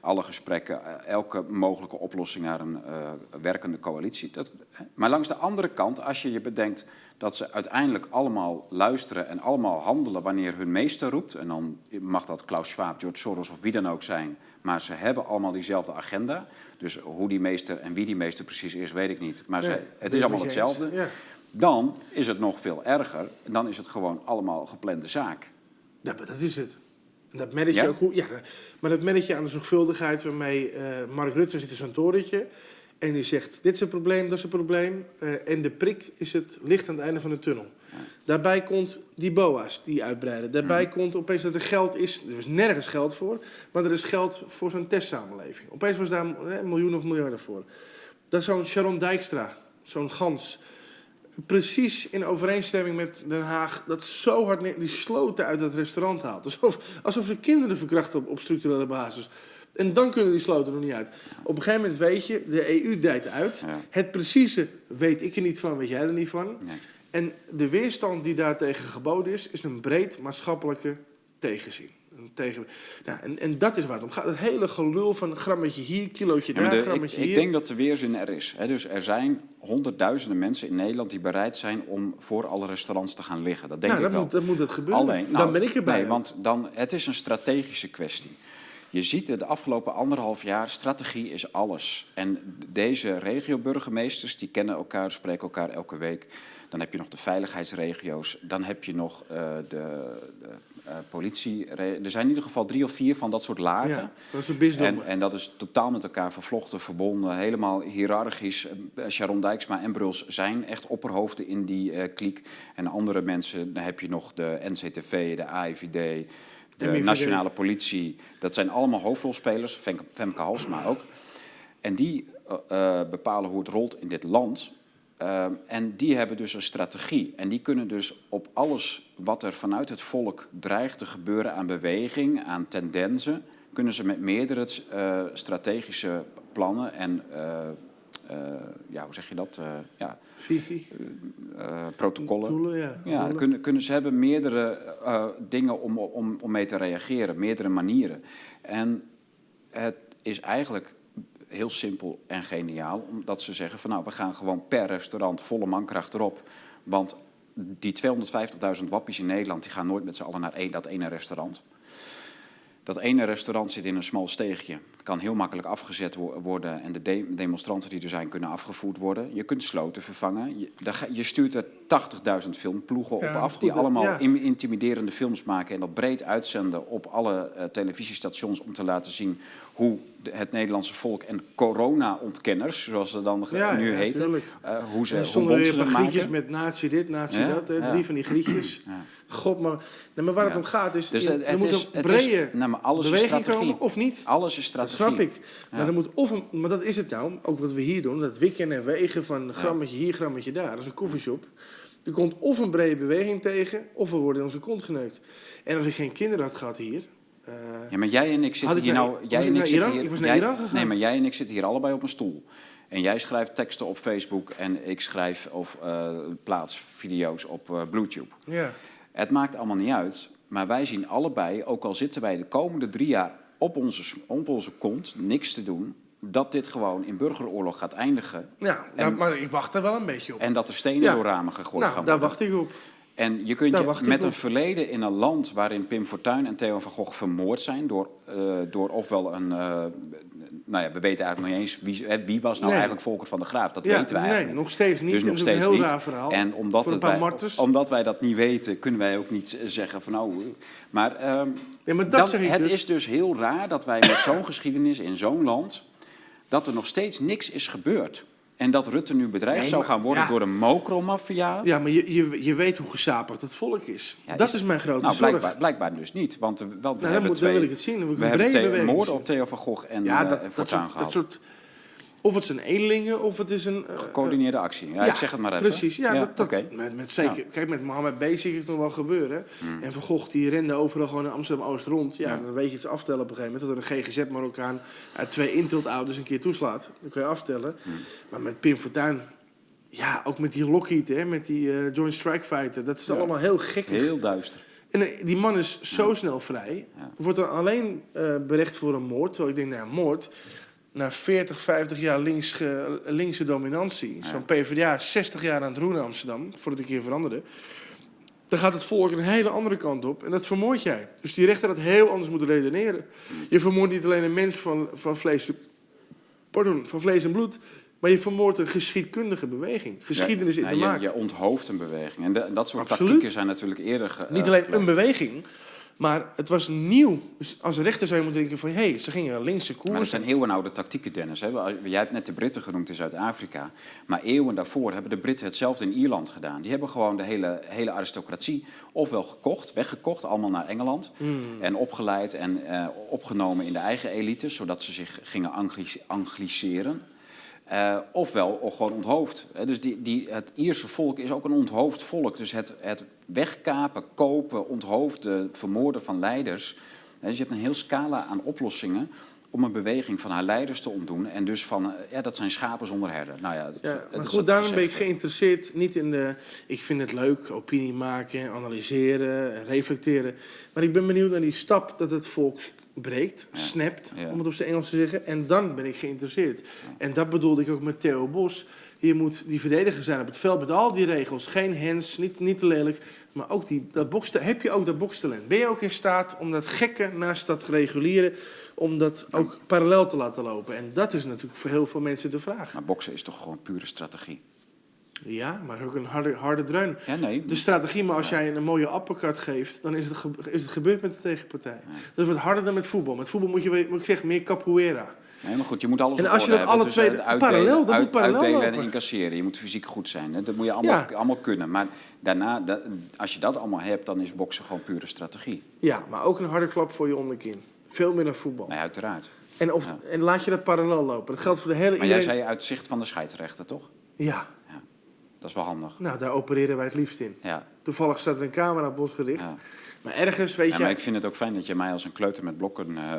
[SPEAKER 1] Alle gesprekken, eh, elke mogelijke oplossing naar een eh, werkende coalitie. Dat, maar langs de andere kant, als je je bedenkt dat ze uiteindelijk allemaal luisteren en allemaal handelen wanneer hun meester roept. En dan mag dat Klaus Schwab, George Soros of wie dan ook zijn. Maar ze hebben allemaal diezelfde agenda. Dus hoe die meester en wie die meester precies is, weet ik niet. Maar ze, het is allemaal hetzelfde.
[SPEAKER 2] Ja.
[SPEAKER 1] Dan is het nog veel erger. En dan is het gewoon allemaal geplande zaak.
[SPEAKER 2] Ja, maar dat is het. En dat merk je
[SPEAKER 1] Ja?
[SPEAKER 2] ook goed. Ja, maar dat merk je aan de zorgvuldigheid waarmee eh, Mark Rutte zit in zo'n torentje. En die zegt, dit is een probleem, dat is een probleem. Eh, en de prik is het licht aan het einde van de tunnel. Daarbij komt die BOA's die uitbreiden. Daarbij
[SPEAKER 1] Mhm.
[SPEAKER 2] komt opeens dat er geld is. Er is nergens geld voor. Maar er is geld voor zo'n testsamenleving. Opeens was daar eh, een miljoen of miljarden voor. Dat is zo'n Sharon Dijkstra. Zo'n gans. Precies in overeenstemming met Den Haag. Dat zo hard neer, die sloten uit het restaurant haalt. Alsof, alsof ze kinderen verkrachten op, op structurele basis. En dan kunnen die sloten er niet uit. Op een gegeven moment weet je, de EU dijt uit.
[SPEAKER 1] Ja.
[SPEAKER 2] Het precieze weet ik er niet van, weet jij er niet van.
[SPEAKER 1] Nee.
[SPEAKER 2] En de weerstand die daartegen geboden is, is een breed maatschappelijke tegenzin. Tegen... nou, en, en dat is waar het om gaat. Het hele gelul van grammetje hier, kilootje
[SPEAKER 1] Ja,
[SPEAKER 2] daar,
[SPEAKER 1] de- ik,
[SPEAKER 2] grammetje
[SPEAKER 1] ik
[SPEAKER 2] hier.
[SPEAKER 1] denk dat de weerzin er is. Hè. Dus er zijn honderdduizenden mensen in Nederland die bereid zijn om voor alle restaurants te gaan liggen. Dat denk
[SPEAKER 2] nou,
[SPEAKER 1] ik
[SPEAKER 2] dan
[SPEAKER 1] wel.
[SPEAKER 2] moet, dan moet het gebeuren.
[SPEAKER 1] Alleen,
[SPEAKER 2] dan
[SPEAKER 1] nou,
[SPEAKER 2] ben ik erbij.
[SPEAKER 1] Nee,
[SPEAKER 2] ook.
[SPEAKER 1] want dan, het is een strategische kwestie. Je ziet de afgelopen anderhalf jaar, strategie is alles. En deze regioburgemeesters, die kennen elkaar, spreken elkaar elke week. Dan heb je nog de veiligheidsregio's. Dan heb je nog eh, de, de eh, politie. Er zijn in ieder geval drie of vier van dat soort lagen.
[SPEAKER 2] ja, dat is een bisdom.
[SPEAKER 1] En, en dat is totaal met elkaar vervlochten, verbonden, helemaal hiërarchisch. Eh, Sharon Dijksma en Bruls zijn echt opperhoofden in die eh kliek. En andere mensen, dan heb je nog de NCTV, de AIVD, de
[SPEAKER 2] MIVD.
[SPEAKER 1] Nationale Politie. Dat zijn allemaal hoofdrolspelers, Femke, Femke Halsma ook. En die bepalen hoe het rolt in dit land. Eh, en die hebben dus een strategie. En die kunnen dus op alles wat er vanuit het volk dreigt te gebeuren aan beweging, aan tendensen, kunnen ze met meerdere eh, strategische plannen en eh, eh, ja, hoe zeg je dat? Ja,
[SPEAKER 2] Visie.
[SPEAKER 1] protocollen.
[SPEAKER 2] Doelen, ja.
[SPEAKER 1] Ja, kunnen, kunnen, ze hebben meerdere dingen om, om, om mee te reageren, meerdere manieren. En het is eigenlijk heel simpel en geniaal, omdat ze zeggen van nou, we gaan gewoon per restaurant volle mankracht erop. Want die 250.000 wappies in Nederland, die gaan nooit met z'n allen naar één, dat ene restaurant. Dat ene restaurant zit in een smal steegje. Kan heel makkelijk afgezet wo- worden en de de- demonstranten die er zijn kunnen afgevoerd worden. Je kunt sloten vervangen. Je, stuurt er 80.000 filmploegen op af die allemaal
[SPEAKER 2] ja.
[SPEAKER 1] intimiderende films maken en dat breed uitzenden op alle eh, televisiestations om te laten zien hoe de- het Nederlandse volk en corona-ontkenners, zoals ze dan
[SPEAKER 2] Ja,
[SPEAKER 1] nu heten, eh, hoe ze
[SPEAKER 2] Er stonden
[SPEAKER 1] ze
[SPEAKER 2] een
[SPEAKER 1] het
[SPEAKER 2] grietjes met nazi dit, nazi dat. Hè. Drie van die grietjes. God, maar, nee, maar waar het om gaat is,
[SPEAKER 1] Dus
[SPEAKER 2] je-
[SPEAKER 1] het,
[SPEAKER 2] er
[SPEAKER 1] het
[SPEAKER 2] moet
[SPEAKER 1] is,
[SPEAKER 2] een
[SPEAKER 1] het is,
[SPEAKER 2] brede
[SPEAKER 1] nou, maar alles is
[SPEAKER 2] beweging
[SPEAKER 1] strategie.
[SPEAKER 2] komen of niet.
[SPEAKER 1] Alles is strategie.
[SPEAKER 2] Snap ik. Maar, er moet of een, maar dat is het nou, ook wat we hier doen. Dat wikken en wegen van grammetje hier, grammetje daar. Dat is een koffieshop. Er komt of een brede beweging tegen, of we worden in onze kont geneukt. En als ik geen kinderen had gehad hier... eh,
[SPEAKER 1] Ja, maar jij en ik zitten hier nou. Jij en ik zitten hier. Jij-. Nee, maar jij en ik zitten hier allebei op een stoel. En jij schrijft teksten op Facebook en ik schrijf of eh, plaats video's op eh BlueTube.
[SPEAKER 2] ja.
[SPEAKER 1] Het maakt allemaal niet uit. Maar wij zien allebei, ook al zitten wij de komende drie jaar op onze, op onze kont, niks te doen, dat dit gewoon in burgeroorlog gaat eindigen.
[SPEAKER 2] Ja, nou, maar ik wacht er wel een beetje op.
[SPEAKER 1] En dat er stenen
[SPEAKER 2] Ja.
[SPEAKER 1] door ramen gegooid
[SPEAKER 2] nou,
[SPEAKER 1] gaan
[SPEAKER 2] daar
[SPEAKER 1] worden.
[SPEAKER 2] wacht ik op.
[SPEAKER 1] En je kunt
[SPEAKER 2] Daar
[SPEAKER 1] je met een verleden in een land waarin Pim Fortuyn en Theo van Gogh vermoord zijn door, eh, door ofwel een... eh, nou ja, we weten eigenlijk nog niet eens wie, hè, wie was nou
[SPEAKER 2] Nee.
[SPEAKER 1] eigenlijk Volker van de Graaf. Dat
[SPEAKER 2] ja,
[SPEAKER 1] weten wij
[SPEAKER 2] nee,
[SPEAKER 1] eigenlijk niet.
[SPEAKER 2] nog steeds niet.
[SPEAKER 1] Dus nog steeds
[SPEAKER 2] een heel
[SPEAKER 1] niet.
[SPEAKER 2] raar verhaal.
[SPEAKER 1] En omdat, het wij, omdat wij dat niet weten, kunnen wij ook niet zeggen van nou... eh, Maar, ehm,
[SPEAKER 2] Ja, maar dat
[SPEAKER 1] dan-
[SPEAKER 2] zeg ik
[SPEAKER 1] het
[SPEAKER 2] dus.
[SPEAKER 1] is dus heel raar dat wij met zo'n geschiedenis in zo'n land... dat er nog steeds niks is gebeurd. En dat Rutte nu bedreigd
[SPEAKER 2] Nee,
[SPEAKER 1] zou gaan worden
[SPEAKER 2] ja.
[SPEAKER 1] door een mokromafia...
[SPEAKER 2] Ja, maar je, je, je weet hoe gezapigd het volk is.
[SPEAKER 1] Ja,
[SPEAKER 2] dat
[SPEAKER 1] is-
[SPEAKER 2] is, mijn grote
[SPEAKER 1] Nou,
[SPEAKER 2] zorg.
[SPEAKER 1] blijkbaar, blijkbaar dus niet. Want we, we
[SPEAKER 2] Nou,
[SPEAKER 1] hebben twee...
[SPEAKER 2] wil ik het zien.
[SPEAKER 1] We hebben moorden op Theo van Gogh en,
[SPEAKER 2] Ja,
[SPEAKER 1] eh,
[SPEAKER 2] dat,
[SPEAKER 1] en
[SPEAKER 2] dat,
[SPEAKER 1] Fortuyn
[SPEAKER 2] soort, dat
[SPEAKER 1] gehad.
[SPEAKER 2] soort... Of het zijn edelingen, of het is een... eh,
[SPEAKER 1] Gecoördineerde actie. Ja,
[SPEAKER 2] ja,
[SPEAKER 1] ik zeg het maar even.
[SPEAKER 2] Precies, ja. dat, dat, met, met zeker, Kijk, met Mohammed B. zie ik het nog wel gebeuren. En Van Gogh die rende overal gewoon in Amsterdam-Oost rond. Ja,
[SPEAKER 1] Hmm.
[SPEAKER 2] Dan weet je het aftellen op een gegeven moment. Dat er een GGZ-Marokkaan uit twee intiltouders een keer toeslaat. Dan kun je aftellen.
[SPEAKER 1] Hmm.
[SPEAKER 2] Maar met Pim Fortuyn... Ja, ook met die Lockheed, hè, met die eh, Joint Strike Fighter. Dat is allemaal heel gek.
[SPEAKER 1] Heel duister.
[SPEAKER 2] En eh, die man is zo snel vrij. Wordt dan alleen eh berecht voor een moord. Terwijl ik denk, nou, moord. Na 40, 50 jaar links, linkse dominantie. Zo'n PvdA 60 jaar aan het roeren in Amsterdam. Voordat het een keer veranderde. Dan gaat het volk een hele andere kant op. En dat vermoord jij. Dus die rechter had heel anders moeten redeneren. Je vermoordt niet alleen een mens van, van, vlees, pardon, van vlees en bloed. Maar je vermoordt een geschiedkundige beweging. Geschiedenis
[SPEAKER 1] Ja,
[SPEAKER 2] in de
[SPEAKER 1] je,
[SPEAKER 2] maak.
[SPEAKER 1] je onthoofdt een beweging. En de- dat soort
[SPEAKER 2] Absoluut.
[SPEAKER 1] tactieken zijn natuurlijk eerder... ge-
[SPEAKER 2] Niet
[SPEAKER 1] eh,
[SPEAKER 2] alleen een
[SPEAKER 1] gepland.
[SPEAKER 2] beweging, maar het was nieuw. Dus als rechter zou je moeten denken van... hé, hey, ze gingen linkse koers.
[SPEAKER 1] Maar dat zijn eeuwenoude tactieken, Dennis. Hè? Jij hebt net de Britten genoemd in Zuid-Afrika. Maar eeuwen daarvoor hebben de Britten hetzelfde in Ierland gedaan. Die hebben gewoon de hele, hele aristocratie ofwel gekocht, weggekocht, allemaal naar Engeland.
[SPEAKER 2] Hmm.
[SPEAKER 1] En opgeleid en eh, opgenomen in de eigen elites, zodat ze zich gingen angli- angliceren. Eh, ofwel of gewoon onthoofd. Hè, Dus die, die, het Ierse volk is ook een onthoofd volk. Dus het, het wegkapen, kopen, onthoofden, vermoorden van leiders. Dus je hebt een heel scala aan oplossingen om een beweging van haar leiders te ontdoen. En dus van, eh, ja, dat zijn schapen zonder herder. Nou ja, dat,
[SPEAKER 2] Ja,
[SPEAKER 1] het
[SPEAKER 2] maar
[SPEAKER 1] is
[SPEAKER 2] goed, daarom ben ik geïnteresseerd niet in de... Ik vind het leuk, opinie maken, analyseren, reflecteren. Maar ik ben benieuwd naar die stap dat het volk breekt,
[SPEAKER 1] Ja.
[SPEAKER 2] snapt, om het op zijn Engels te zeggen. En dan ben ik geïnteresseerd. En dat bedoelde ik ook met Theo Bos. Je moet die verdediger zijn op het veld met al die regels. Geen hands, niet, niet te lelijk. Maar ook die, dat heb je ook dat bokstalent? Ben je ook in staat om dat gekke naast dat reguliere... om dat ook parallel te laten lopen? En dat is natuurlijk voor heel veel mensen de vraag.
[SPEAKER 1] Maar boksen is toch gewoon pure strategie?
[SPEAKER 2] Ja, maar ook een harde, harde dreun.
[SPEAKER 1] Ja, nee.
[SPEAKER 2] De strategie, maar als jij een mooie uppercut geeft, dan is het, is het gebeurd met de tegenpartij. Dat is wat harder dan met voetbal. Met voetbal moet je, moet ik zeggen, meer capoeira.
[SPEAKER 1] Nee, maar goed, je moet alles
[SPEAKER 2] En
[SPEAKER 1] op
[SPEAKER 2] als je dat alle
[SPEAKER 1] hebben.
[SPEAKER 2] twee-
[SPEAKER 1] Dus, eh, uitdelen,
[SPEAKER 2] parallel, dat
[SPEAKER 1] uit-
[SPEAKER 2] moet parallel
[SPEAKER 1] uitdelen en incasseren. Je moet fysiek goed zijn. hè. Dat moet je allemaal,
[SPEAKER 2] Ja.
[SPEAKER 1] allemaal kunnen. Maar daarna, dat- als je dat allemaal hebt, dan is boksen gewoon pure strategie.
[SPEAKER 2] Ja, maar ook een harde klap voor je onderkin. Veel meer dan voetbal.
[SPEAKER 1] Nee, uiteraard.
[SPEAKER 2] En, of,
[SPEAKER 1] Ja.
[SPEAKER 2] en laat je dat parallel lopen. Dat geldt voor de hele
[SPEAKER 1] Maar jij zei uit zicht van de scheidsrechter, toch?
[SPEAKER 2] Ja,
[SPEAKER 1] Dat is wel handig.
[SPEAKER 2] nou daar opereren wij het liefst in.
[SPEAKER 1] Ja,
[SPEAKER 2] Toevallig staat er een camera op ons gericht. Maar ergens weet
[SPEAKER 1] ja
[SPEAKER 2] je...
[SPEAKER 1] maar ik vind het ook fijn dat je mij als een kleuter met blokken eh,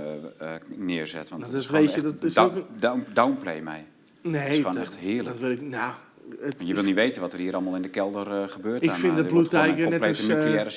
[SPEAKER 1] eh, neerzet. Want
[SPEAKER 2] Nou,
[SPEAKER 1] dat
[SPEAKER 2] dat
[SPEAKER 1] is gewoon
[SPEAKER 2] weet je, dat is
[SPEAKER 1] down-
[SPEAKER 2] ook een-
[SPEAKER 1] down- downplay mij.
[SPEAKER 2] Nee,
[SPEAKER 1] Het is gewoon
[SPEAKER 2] dat,
[SPEAKER 1] echt heerlijk.
[SPEAKER 2] Dat wil ik, nou, het,
[SPEAKER 1] Je wil niet weten wat er hier allemaal in de kelder eh, gebeurt.
[SPEAKER 2] Ik
[SPEAKER 1] aan,
[SPEAKER 2] vind de Blue Tiger
[SPEAKER 1] een
[SPEAKER 2] net als, eh,
[SPEAKER 1] nucleaire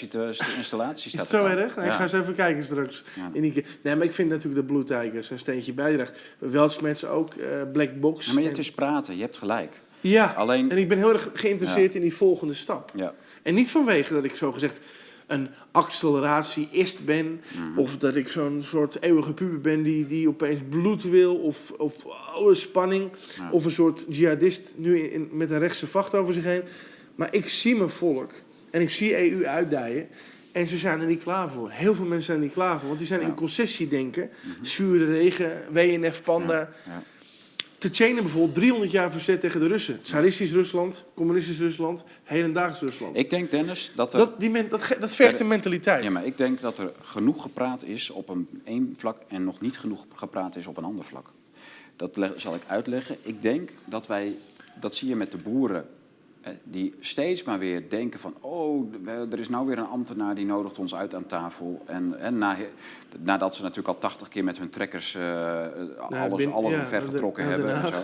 [SPEAKER 1] installatie
[SPEAKER 2] Is
[SPEAKER 1] staat
[SPEAKER 2] het zo
[SPEAKER 1] er
[SPEAKER 2] erg? Nou, Ik ga eens even kijken straks.
[SPEAKER 1] Ja.
[SPEAKER 2] In die. Nee, maar ik vind natuurlijk de Blue Tigers een steentje bijdrage. Weltsmets ook, eh Black Box.
[SPEAKER 1] Ja, maar
[SPEAKER 2] En-
[SPEAKER 1] het is praten, je hebt gelijk.
[SPEAKER 2] ja,
[SPEAKER 1] Alleen,
[SPEAKER 2] en ik ben heel erg geïnteresseerd in die volgende stap.
[SPEAKER 1] ja,
[SPEAKER 2] En niet vanwege dat ik zogezegd een acceleratie-ist ben.
[SPEAKER 1] Mhm.
[SPEAKER 2] Of dat ik zo'n soort eeuwige puber ben die, die opeens bloed wil. Of, of oh, spanning.
[SPEAKER 1] Ja.
[SPEAKER 2] Of een soort jihadist nu in, met een rechtse vacht over zich heen. Maar ik zie mijn volk. En ik zie EU uitdijen. En ze zijn er niet klaar voor. Heel veel mensen zijn er niet klaar voor. Want die zijn
[SPEAKER 1] Ja. Mhm.
[SPEAKER 2] in concessiedenken. Zure regen, WNF, Panda.
[SPEAKER 1] ja.
[SPEAKER 2] Tsjetsjenen bijvoorbeeld 300 jaar verzet tegen de Russen. Tsaristisch Rusland, communistisch Rusland, hedendaags Rusland.
[SPEAKER 1] Ik denk, Dennis, dat er...
[SPEAKER 2] Dat, die men, dat, dat vergt een mentaliteit.
[SPEAKER 1] Ja, maar ik denk dat er genoeg gepraat is op een één vlak en nog niet genoeg gepraat is op een ander vlak. Dat zal ik uitleggen. Ik denk dat wij, dat zie je met de boeren, die steeds maar weer denken van, oh, er is nou weer een ambtenaar die nodigt ons uit aan tafel. En, en na, nadat ze natuurlijk al tachtig keer met hun trekkers eh, alles,
[SPEAKER 2] bin-
[SPEAKER 1] alles
[SPEAKER 2] ja,
[SPEAKER 1] hebben. En, zo.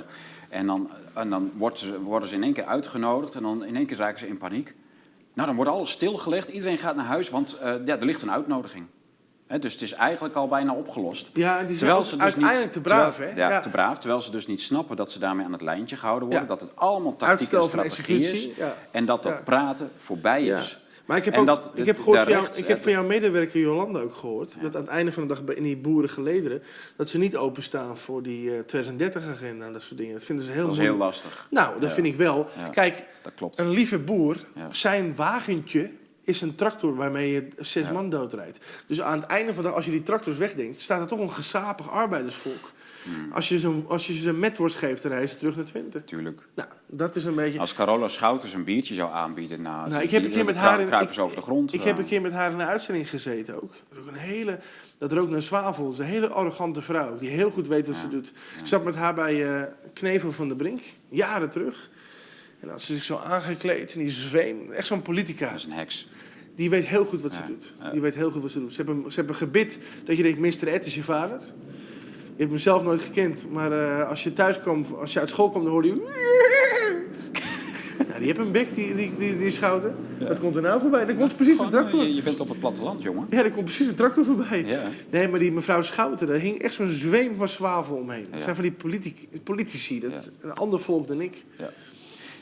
[SPEAKER 1] en dan, en dan worden, ze, worden ze in één keer uitgenodigd en dan in één keer raken ze in paniek. Nou, dan wordt alles stilgelegd. Iedereen gaat naar huis, want eh, ja, er ligt een uitnodiging. Dus het is eigenlijk al bijna opgelost.
[SPEAKER 2] Ja, en die zijn
[SPEAKER 1] Terwijl ze dus
[SPEAKER 2] uiteindelijk
[SPEAKER 1] niet,
[SPEAKER 2] te braaf, hè?
[SPEAKER 1] Ja,
[SPEAKER 2] Ja.
[SPEAKER 1] te braaf. Terwijl ze dus niet snappen dat ze daarmee aan het lijntje gehouden worden.
[SPEAKER 2] Ja.
[SPEAKER 1] Dat het allemaal tactiek en strategie is.
[SPEAKER 2] ja.
[SPEAKER 1] En dat dat praten voorbij is.
[SPEAKER 2] Maar ik heb,
[SPEAKER 1] En
[SPEAKER 2] ook,
[SPEAKER 1] dat
[SPEAKER 2] ik heb, gehoord van jou, ik heb van jouw medewerker Jolanda ook gehoord... dat aan het einde van de dag bij- in die boerengelederen... dat ze niet openstaan voor die eh, 2030-agenda en dat soort dingen. Dat vinden ze heel
[SPEAKER 1] Dat is heel lastig.
[SPEAKER 2] Nou, dat vind ik wel. Kijk,
[SPEAKER 1] Dat klopt.
[SPEAKER 2] een lieve boer, zijn wagentje is een tractor waarmee je zes
[SPEAKER 1] Ja.
[SPEAKER 2] man doodrijdt. Dus aan het einde van de dag, als je die tractors wegdenkt... staat er toch een gesapig arbeidersvolk.
[SPEAKER 1] Hmm.
[SPEAKER 2] Als je ze als je ze een metworst geeft, dan rijden ze terug naar Twente.
[SPEAKER 1] Tuurlijk.
[SPEAKER 2] Nou, dat is een beetje...
[SPEAKER 1] Als Carola Schouters een biertje zou aanbieden, nou,
[SPEAKER 2] Nou, ik heb een keer met haar in- ik-
[SPEAKER 1] over de grond.
[SPEAKER 2] Ik heb een keer met haar in een uitzending gezeten ook. Dat, ook een hele, dat rookt naar zwavel. Een hele arrogante vrouw die heel goed weet wat
[SPEAKER 1] Ja,
[SPEAKER 2] ze doet.
[SPEAKER 1] ja.
[SPEAKER 2] Ik zat met haar bij eh, Knevel van de Brink, jaren terug. En als ze zich zo aangekleed en die zweem, echt zo'n politica.
[SPEAKER 1] Dat is een heks.
[SPEAKER 2] Die weet heel goed wat ze
[SPEAKER 1] Ja,
[SPEAKER 2] doet.
[SPEAKER 1] ja.
[SPEAKER 2] Die weet heel goed wat ze doet. Ze hebben, ze hebben gebid dat je denkt, Mr. Ed is je vader. Je hebt mezelf nooit gekend, maar eh, als je thuis kwam, als je uit school kwam, dan hoorde je... Die heeft een bek, die, die, die, die schouten. Wat komt er nou voorbij? Er komt precies een tractor.
[SPEAKER 1] je, je bent op het platteland, jongen.
[SPEAKER 2] Ja, er komt precies een tractor voorbij. Nee, maar die mevrouw Schouten, daar hing echt zo'n zweem van zwavel omheen. Dat zijn van die politi- politici, dat is een ander volk dan ik.
[SPEAKER 1] Ja.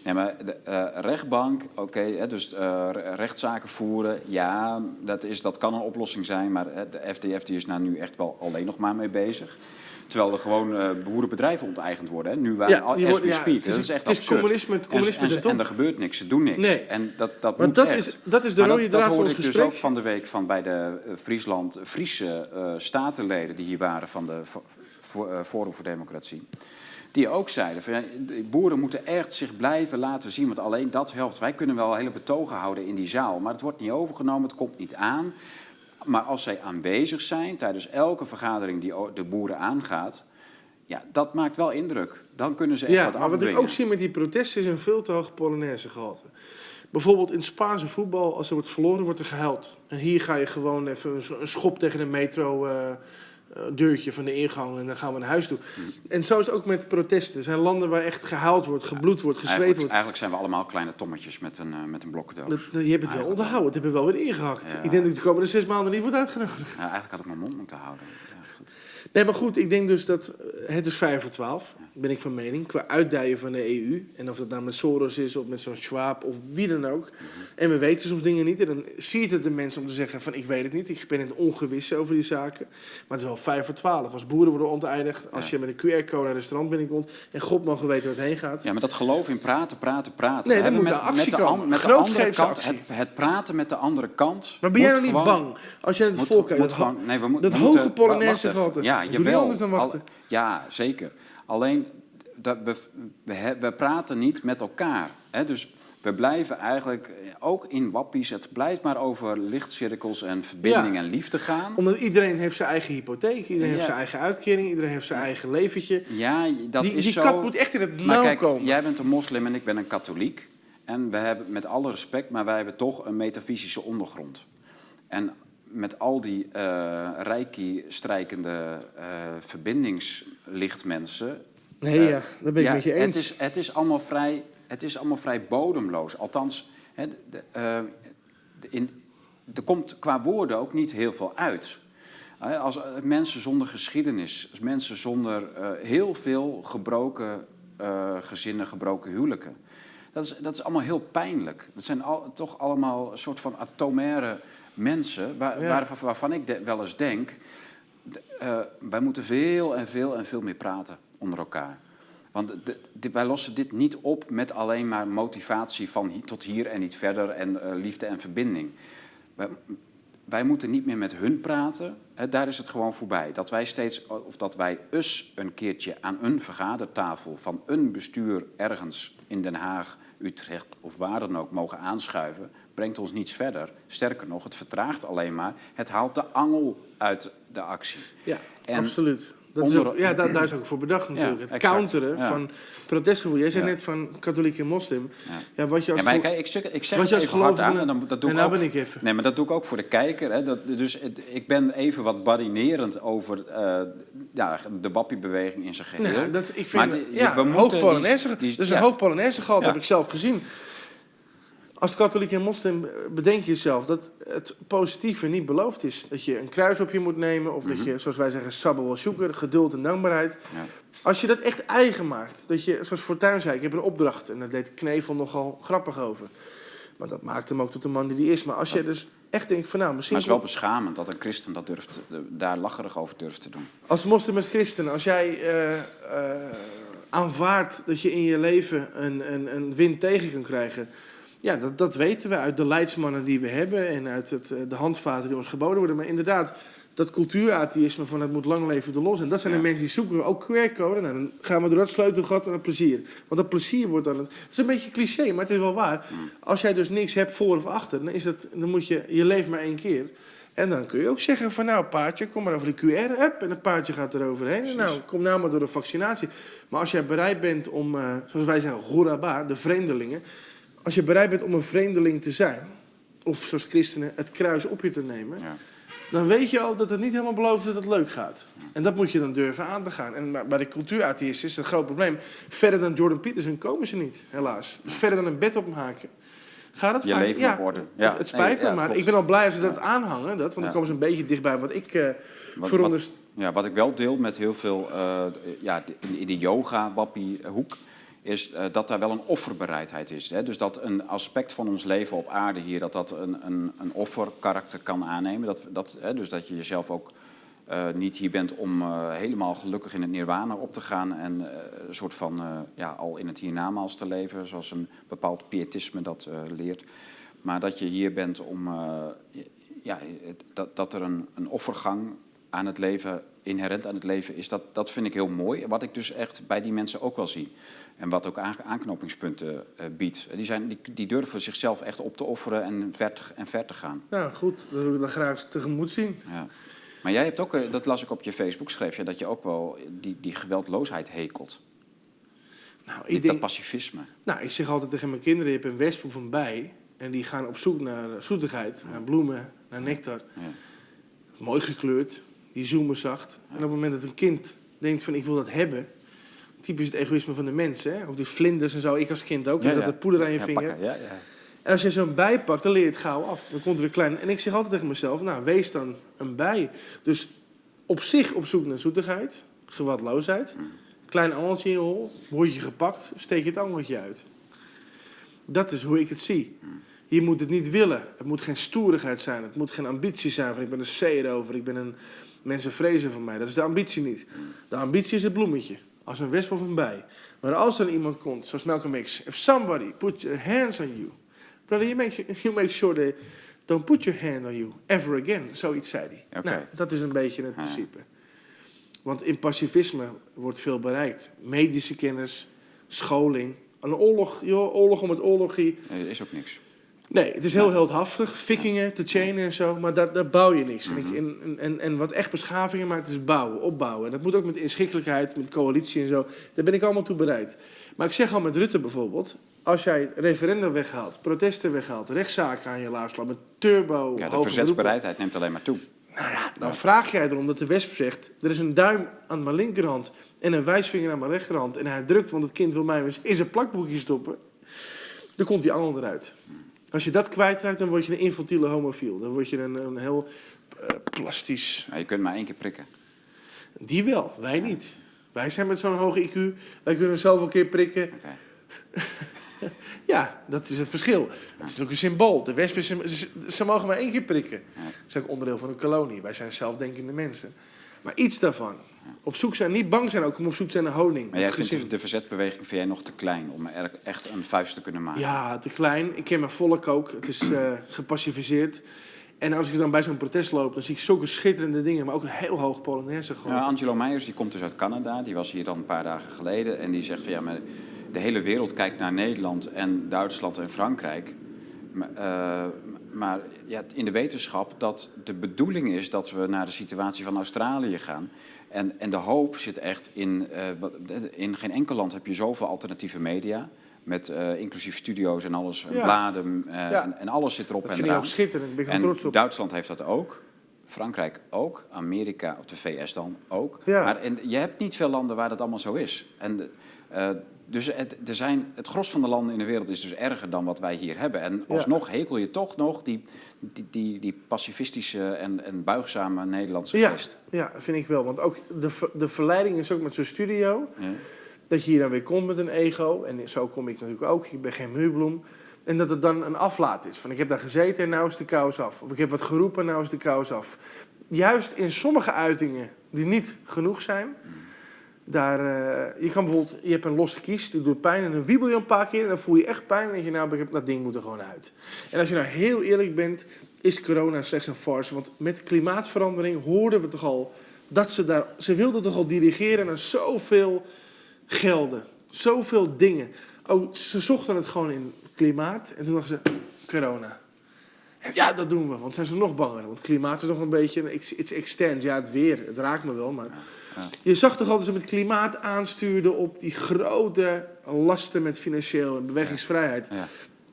[SPEAKER 1] Nee, maar de eh, rechtbank, oké, dus eh, re- rechtszaken voeren, ja, dat, is, dat kan een oplossing zijn, maar de FDF die is daar nu echt wel alleen nog maar mee bezig. Terwijl er gewoon eh, boerenbedrijven onteigend worden, hè, nu wij
[SPEAKER 2] Ja,
[SPEAKER 1] as we
[SPEAKER 2] ja,
[SPEAKER 1] speak. dat is echt
[SPEAKER 2] het is communisme- het communisme
[SPEAKER 1] en, en, er gebeurt niks, ze doen niks.
[SPEAKER 2] Nee.
[SPEAKER 1] En dat, dat moet
[SPEAKER 2] dat
[SPEAKER 1] echt.
[SPEAKER 2] is, dat is de
[SPEAKER 1] Maar
[SPEAKER 2] rode
[SPEAKER 1] dat,
[SPEAKER 2] draad
[SPEAKER 1] dat hoorde ik dus ook van de week van bij de Friesland, Friese statenleden die hier waren van de Fo- Fo- Forum voor Democratie. Die ook zeiden, van, ja, de boeren moeten echt zich blijven laten zien, want alleen dat helpt. Wij kunnen wel hele betogen houden in die zaal, maar het wordt niet overgenomen, het komt niet aan. Maar als zij aanwezig zijn tijdens elke vergadering die de boeren aangaat, ja, dat maakt wel indruk. Dan kunnen ze echt
[SPEAKER 2] Ja,
[SPEAKER 1] wat
[SPEAKER 2] maar wat ik
[SPEAKER 1] afdwingen.
[SPEAKER 2] ook zie met die protesten is een veel te hoog Polonaise gehalte. Bijvoorbeeld in het Spaanse voetbal, als er wordt verloren, wordt er gehuild. En hier ga je gewoon even een, schop tegen een metro eh, deurtje van de ingang en dan gaan we naar huis toe.
[SPEAKER 1] Hm.
[SPEAKER 2] En zo is het ook met protesten. Er zijn landen waar echt gehuild wordt, gebloed wordt, gezweet
[SPEAKER 1] Eigenlijk,
[SPEAKER 2] wordt.
[SPEAKER 1] eigenlijk zijn we allemaal kleine tommetjes met een, eh, met een blokkendoos.
[SPEAKER 2] Dat, dat- je hebt het wel onderhouden, het hebben we wel weer ingehakt.
[SPEAKER 1] Ja.
[SPEAKER 2] Ik denk dat ik de komende zes maanden niet wordt uitgenodigd.
[SPEAKER 1] Ja, eigenlijk had ik mijn mond moeten houden. Ja, goed.
[SPEAKER 2] Nee, maar goed, ik denk dus dat eh, het is 5 voor 12, ben ik van mening, qua uitdijen van de EU. En of dat nou met Soros is of met zo'n Schwab of wie dan ook. En we weten soms dingen niet. En dan zie je het de mensen om te zeggen van ik weet het niet, ik ben in het ongewisse over die zaken. Maar het is wel 5 voor 12. Als boeren worden onteigend, als
[SPEAKER 1] Ja.
[SPEAKER 2] je met een QR-code naar een restaurant binnenkomt en God mogen weten waar het heen gaat.
[SPEAKER 1] Ja, maar dat geloof in praten, praten, praten.
[SPEAKER 2] Nee, moet
[SPEAKER 1] met,
[SPEAKER 2] een actie
[SPEAKER 1] met de,
[SPEAKER 2] komen.
[SPEAKER 1] met de andere kant, het, het praten met de andere kant.
[SPEAKER 2] Maar ben jij nou niet
[SPEAKER 1] gewoon-
[SPEAKER 2] bang als je het
[SPEAKER 1] moet-
[SPEAKER 2] volk
[SPEAKER 1] moet
[SPEAKER 2] Dat, ho-
[SPEAKER 1] gewoon- nee, we mo-
[SPEAKER 2] dat
[SPEAKER 1] we
[SPEAKER 2] hoge
[SPEAKER 1] moeten-
[SPEAKER 2] Polonaise gehalte.
[SPEAKER 1] Ja,
[SPEAKER 2] dan wachten.
[SPEAKER 1] Al- ja, zeker. Alleen, dat we, we, we praten niet met elkaar. Hè? Dus we blijven eigenlijk, eh, ook in wappies, het blijft maar over lichtcirkels en verbinding
[SPEAKER 2] Ja.
[SPEAKER 1] en liefde gaan.
[SPEAKER 2] Omdat iedereen heeft zijn eigen hypotheek, iedereen heeft zijn eigen uitkering, iedereen heeft zijn eigen leventje.
[SPEAKER 1] Ja, dat
[SPEAKER 2] die
[SPEAKER 1] is
[SPEAKER 2] die
[SPEAKER 1] zo.
[SPEAKER 2] kat moet echt in het nauw
[SPEAKER 1] kijk,
[SPEAKER 2] komen.
[SPEAKER 1] jij bent een moslim en ik ben een katholiek. En we hebben, met alle respect, maar wij hebben toch een metafysische ondergrond. En met al die eh reiki-strijkende eh, verbindingslichtmensen
[SPEAKER 2] Nee,
[SPEAKER 1] Eh,
[SPEAKER 2] ja, dat ben ik
[SPEAKER 1] ja,
[SPEAKER 2] met je eens.
[SPEAKER 1] Het is, het, is allemaal vrij, het is allemaal vrij bodemloos. Althans, hè, de, de- in, er komt qua woorden ook niet heel veel uit. Als mensen zonder geschiedenis, als mensen zonder heel veel gebroken gezinnen, gebroken huwelijken. Dat is, dat is allemaal heel pijnlijk. Dat zijn al, toch allemaal een soort van atomaire mensen waar,
[SPEAKER 2] Ja.
[SPEAKER 1] waar- waarvan ik de- wel eens denk... eh, wij moeten veel en veel en veel meer praten onder elkaar. Want de- de- wij lossen dit niet op met alleen maar motivatie van tot hier en niet verder en eh, liefde en verbinding. Wij, wij moeten niet meer met hun praten. Hè, daar is het gewoon voorbij. Dat wij steeds, of dat wij us een keertje aan een vergadertafel van een bestuur ergens in Den Haag, Utrecht of waar dan ook mogen aanschuiven, brengt ons niets verder. Sterker nog, het vertraagt alleen maar. Het haalt de angel uit de actie.
[SPEAKER 2] Ja,
[SPEAKER 1] En
[SPEAKER 2] absoluut. Dat is ook, ja, daar, daar is ook voor bedacht natuurlijk. het
[SPEAKER 1] exact.
[SPEAKER 2] counteren
[SPEAKER 1] Ja.
[SPEAKER 2] van protestgevoel. Jij zei
[SPEAKER 1] Ja.
[SPEAKER 2] net van katholiek en moslim.
[SPEAKER 1] Ja.
[SPEAKER 2] Wat je als
[SPEAKER 1] Ja, maar kijk, ik zeg, ik zeg
[SPEAKER 2] wat je als gelovige-
[SPEAKER 1] aan en dan, dat doe
[SPEAKER 2] En
[SPEAKER 1] ik
[SPEAKER 2] nou
[SPEAKER 1] ook.
[SPEAKER 2] ben ik even.
[SPEAKER 1] Nee, maar dat doe ik ook voor de kijker. Hè. Dat, dus het- ik ben even wat badinerend over eh, ja, de wappiebeweging in zijn geheel.
[SPEAKER 2] Nee, dat, ik
[SPEAKER 1] Maar
[SPEAKER 2] vind,
[SPEAKER 1] die-
[SPEAKER 2] ja,
[SPEAKER 1] we moeten
[SPEAKER 2] hoog
[SPEAKER 1] die-
[SPEAKER 2] Polonaise.
[SPEAKER 1] die-
[SPEAKER 2] dus een hoog Polonaise gehad heb ik zelf gezien. Als katholiek en moslim eh, bedenk je jezelf dat het positieve niet beloofd is. Dat je een kruis op je moet nemen. Of dat je, zoals wij zeggen, sabel wel zoeken. Geduld en dankbaarheid.
[SPEAKER 1] Ja.
[SPEAKER 2] Als je dat echt eigen maakt. Dat je, zoals Fortuyn zei, ik heb een opdracht. En daar deed Knevel nogal grappig over. Maar dat maakt hem ook tot de man die hij is. Maar als je dus echt denkt van nou, misschien...
[SPEAKER 1] Maar het is wel beschamend dat een christen dat durft, daar lacherig over durft te doen.
[SPEAKER 2] Als moslim en christen, als jij eh, aanvaardt dat je in je leven een, een, een wind tegen kan krijgen. Ja, dat, dat weten we uit de leidsmannen die we hebben en uit het, eh, de handvaten die ons geboden worden. Maar inderdaad, dat cultuuratheïsme van het moet lang leven de los. En dat zijn
[SPEAKER 1] Ja.
[SPEAKER 2] de mensen die zoeken ook QR-code. Nou, dan gaan we door dat sleutelgat naar het plezier. Want dat plezier wordt dan het... Het is een beetje cliché, maar het is wel waar. Als jij dus niks hebt voor of achter, dan, is dat, dan moet je... Je leeft maar één keer. En dan kun je ook zeggen van nou paardje, kom maar over de QR, up, en het paardje gaat er overheen. En nou, kom nou maar door de vaccinatie. Maar als jij bereid bent om, eh, zoals wij zeggen, Goraba, de vreemdelingen. Als je bereid bent om een vreemdeling te zijn, of zoals christenen het kruis op je te nemen,
[SPEAKER 1] Ja.
[SPEAKER 2] dan weet je al dat het niet helemaal belooft dat het leuk gaat. En dat moet je dan durven aan te gaan. En bij de cultuuratheïsten is het een groot probleem. Verder dan Jordan Peterson komen ze niet, helaas. Dus verder dan een bed opmaken. Gaat het
[SPEAKER 1] Je
[SPEAKER 2] vaak?
[SPEAKER 1] leven
[SPEAKER 2] ja,
[SPEAKER 1] op orde. Ja.
[SPEAKER 2] Het, het spijt me,
[SPEAKER 1] dat
[SPEAKER 2] maar ik ben al blij als ze dat aanhangen. Dat, want dan komen ze een beetje dichtbij wat ik
[SPEAKER 1] Wat-
[SPEAKER 2] veronderst-
[SPEAKER 1] Ja, wat ik wel deel met heel veel, eh, ja, in, in de yoga-wappie-hoek, is eh, dat daar wel een offerbereidheid is. Hè? Dus dat een aspect van ons leven op aarde hier, dat dat een, een, een offerkarakter kan aannemen. Dat, dat, hè, dus dat je jezelf ook eh, niet hier bent om eh, helemaal gelukkig in het nirwana op te gaan en een soort van, ja, al in het hiernamaals te leven, zoals een bepaald pietisme dat leert. Maar dat je hier bent om, ja, dat, dat er een, een offergang aan het leven, inherent aan het leven is, dat, dat vind ik heel mooi. Wat ik dus echt bij die mensen ook wel zie. En wat ook aan- aanknopingspunten eh, biedt. Die, zijn, die, die durven zichzelf echt op te offeren en ver te, en ver te gaan.
[SPEAKER 2] Nou goed, dat wil ik dan graag tegemoet zien.
[SPEAKER 1] Ja. Maar jij hebt ook, eh, dat las ik op je Facebook, schreef je dat je ook wel die, die geweldloosheid hekelt.
[SPEAKER 2] Nou, ik
[SPEAKER 1] Die-
[SPEAKER 2] denk,
[SPEAKER 1] Dat pacifisme.
[SPEAKER 2] Nou, ik zeg altijd tegen mijn kinderen, je hebt een wesp of een bij. En die gaan op zoek naar eh, zoetigheid, naar bloemen, naar nectar.
[SPEAKER 1] Ja.
[SPEAKER 2] Mooi gekleurd, die zoomen zacht. En op het moment dat een kind denkt van ik wil dat hebben... Typisch het egoïsme van de mens, hè? Ook die vlinders en zo, ik als kind ook.
[SPEAKER 1] Ja,
[SPEAKER 2] dat
[SPEAKER 1] ja.
[SPEAKER 2] het poeder aan je
[SPEAKER 1] Ja,
[SPEAKER 2] vinger.
[SPEAKER 1] pakken, ja, ja.
[SPEAKER 2] En als je zo'n bij pakt, dan leer je het gauw af. Dan komt er een klein... En ik zeg altijd tegen mezelf, nou, wees dan een bij. Dus op zich op zoek naar zoetigheid, gewadloosheid. Klein angeltje in je hol, word je gepakt, steek je het angeltje uit. Dat is hoe ik het zie. Je moet het niet willen. Het moet geen stoerigheid zijn. Het moet geen ambitie zijn van ik ben een C erover. Ik ben een... Mensen vrezen van mij. Dat is de ambitie niet. De ambitie is het bloemetje. Als een wesp of een bij. Maar als er iemand komt, zoals Malcolm X. If somebody put their hands on you. Brother, you make, you make sure they don't put your hand on you ever again. Zoiets zei hij. Nou, dat is een beetje het principe. Want in pacifisme wordt veel bereikt. Medische kennis, scholing. Een oorlog, joh, oorlog om het oorlogie.
[SPEAKER 1] Nee, er is ook niks.
[SPEAKER 2] Nee, het is heel heldhaftig. Vikingen, te chainen en zo. Maar daar, daar bouw je niks. En, ik-
[SPEAKER 1] Mhm.
[SPEAKER 2] en, en, en, en wat echt beschavingen maakt, is bouwen, opbouwen. En dat moet ook met inschikkelijkheid, met coalitie en zo. Daar ben ik allemaal toe bereid. Maar ik zeg al met Rutte bijvoorbeeld. Als jij referenda weghaalt, protesten weghaalt, rechtszaken aan je laars slaat, met turbo,
[SPEAKER 1] Ja, de
[SPEAKER 2] hoge
[SPEAKER 1] verzetsbereidheid neemt alleen maar toe.
[SPEAKER 2] Nou ja, dan vraag jij erom dat de wesp zegt... er is een duim aan mijn linkerhand en een wijsvinger aan mijn rechterhand... en hij drukt, want het kind wil mij eens in zijn plakboekje stoppen... dan komt die angel eruit. Als je dat kwijtraakt, dan word je een infantiele homofiel. Dan word je een, een heel eh, plastisch...
[SPEAKER 1] Maar je kunt maar één keer prikken.
[SPEAKER 2] Die wel, wij niet. Wij zijn met zo'n hoge IQ, wij kunnen zoveel keer prikken. Ja, dat is het verschil. Het is ook een symbool. De wespen, ze mogen maar één keer prikken.
[SPEAKER 1] Ja.
[SPEAKER 2] Dat is ook onderdeel van een kolonie. Wij zijn zelfdenkende mensen. Maar iets daarvan. Op zoek zijn, niet bang zijn ook om op zoek te zijn naar honing.
[SPEAKER 1] Maar jij vindt de, de verzetsbeweging vind jij nog te klein om er echt een vuist te kunnen maken?
[SPEAKER 2] Ja, te klein. Ik ken mijn volk ook. Het is gepacificeerd. En als ik dan bij zo'n protest loop, dan zie ik zulke schitterende dingen, maar ook een heel hoog Polonaise gewoon.
[SPEAKER 1] Ja, Angelo Meijers die komt dus uit Canada. Die was hier dan een paar dagen geleden. En die zegt van ja, maar de hele wereld kijkt naar Nederland en Duitsland en Frankrijk. Maar, eh, maar ja, in de wetenschap dat de bedoeling is dat we naar de situatie van Australië gaan. En, en de hoop zit echt in, eh, in geen enkel land heb je zoveel alternatieve media. Met eh, inclusief studio's en alles, en
[SPEAKER 2] Ja.
[SPEAKER 1] bladen eh,
[SPEAKER 2] Ja.
[SPEAKER 1] en, en alles zit erop
[SPEAKER 2] dat
[SPEAKER 1] en
[SPEAKER 2] vind ik ook schitterend. Trots op.
[SPEAKER 1] Duitsland heeft dat ook. Frankrijk ook. Amerika, of de VS dan ook.
[SPEAKER 2] Ja.
[SPEAKER 1] Maar en je hebt niet veel landen waar dat allemaal zo is. En, dus het, er zijn, het gros van de landen in de wereld is dus erger dan wat wij hier hebben. En alsnog hekel je toch nog die, die, die, die pacifistische en, en buigzame Nederlandse
[SPEAKER 2] Ja,
[SPEAKER 1] geest.
[SPEAKER 2] ja, vind ik wel. Want ook de, de verleiding is ook met zo'n studio.
[SPEAKER 1] Ja.
[SPEAKER 2] Dat je hier dan weer komt met een ego. En zo kom ik natuurlijk ook. Ik ben geen muurbloem. En dat het dan een aflaat is. Van ik heb daar gezeten en nou is de kous af. Of ik heb wat geroepen en nou is de kous af. Juist in sommige uitingen die niet genoeg zijn. Daar, eh, je kan bijvoorbeeld, je hebt een losse kies, die doet pijn en dan wiebel je een paar keer en dan voel je echt pijn en denk je, nou, heb- dat ding moet er gewoon uit. En als je nou heel eerlijk bent, is corona slechts een farce. Want met klimaatverandering hoorden we toch al dat ze daar, ze wilden toch al dirigeren naar zoveel gelden, zoveel dingen. Oh, ze zochten het gewoon in klimaat en toen dachten ze, corona. Ja, dat doen we, want zijn ze nog banger. Want klimaat is nog een beetje, een ex- it's extend. Ja, het weer, het raakt me wel, maar...
[SPEAKER 1] Ja.
[SPEAKER 2] Je zag toch al dat ze met klimaat aanstuurden op die grote lasten met financieel en bewegingsvrijheid.
[SPEAKER 1] Ja.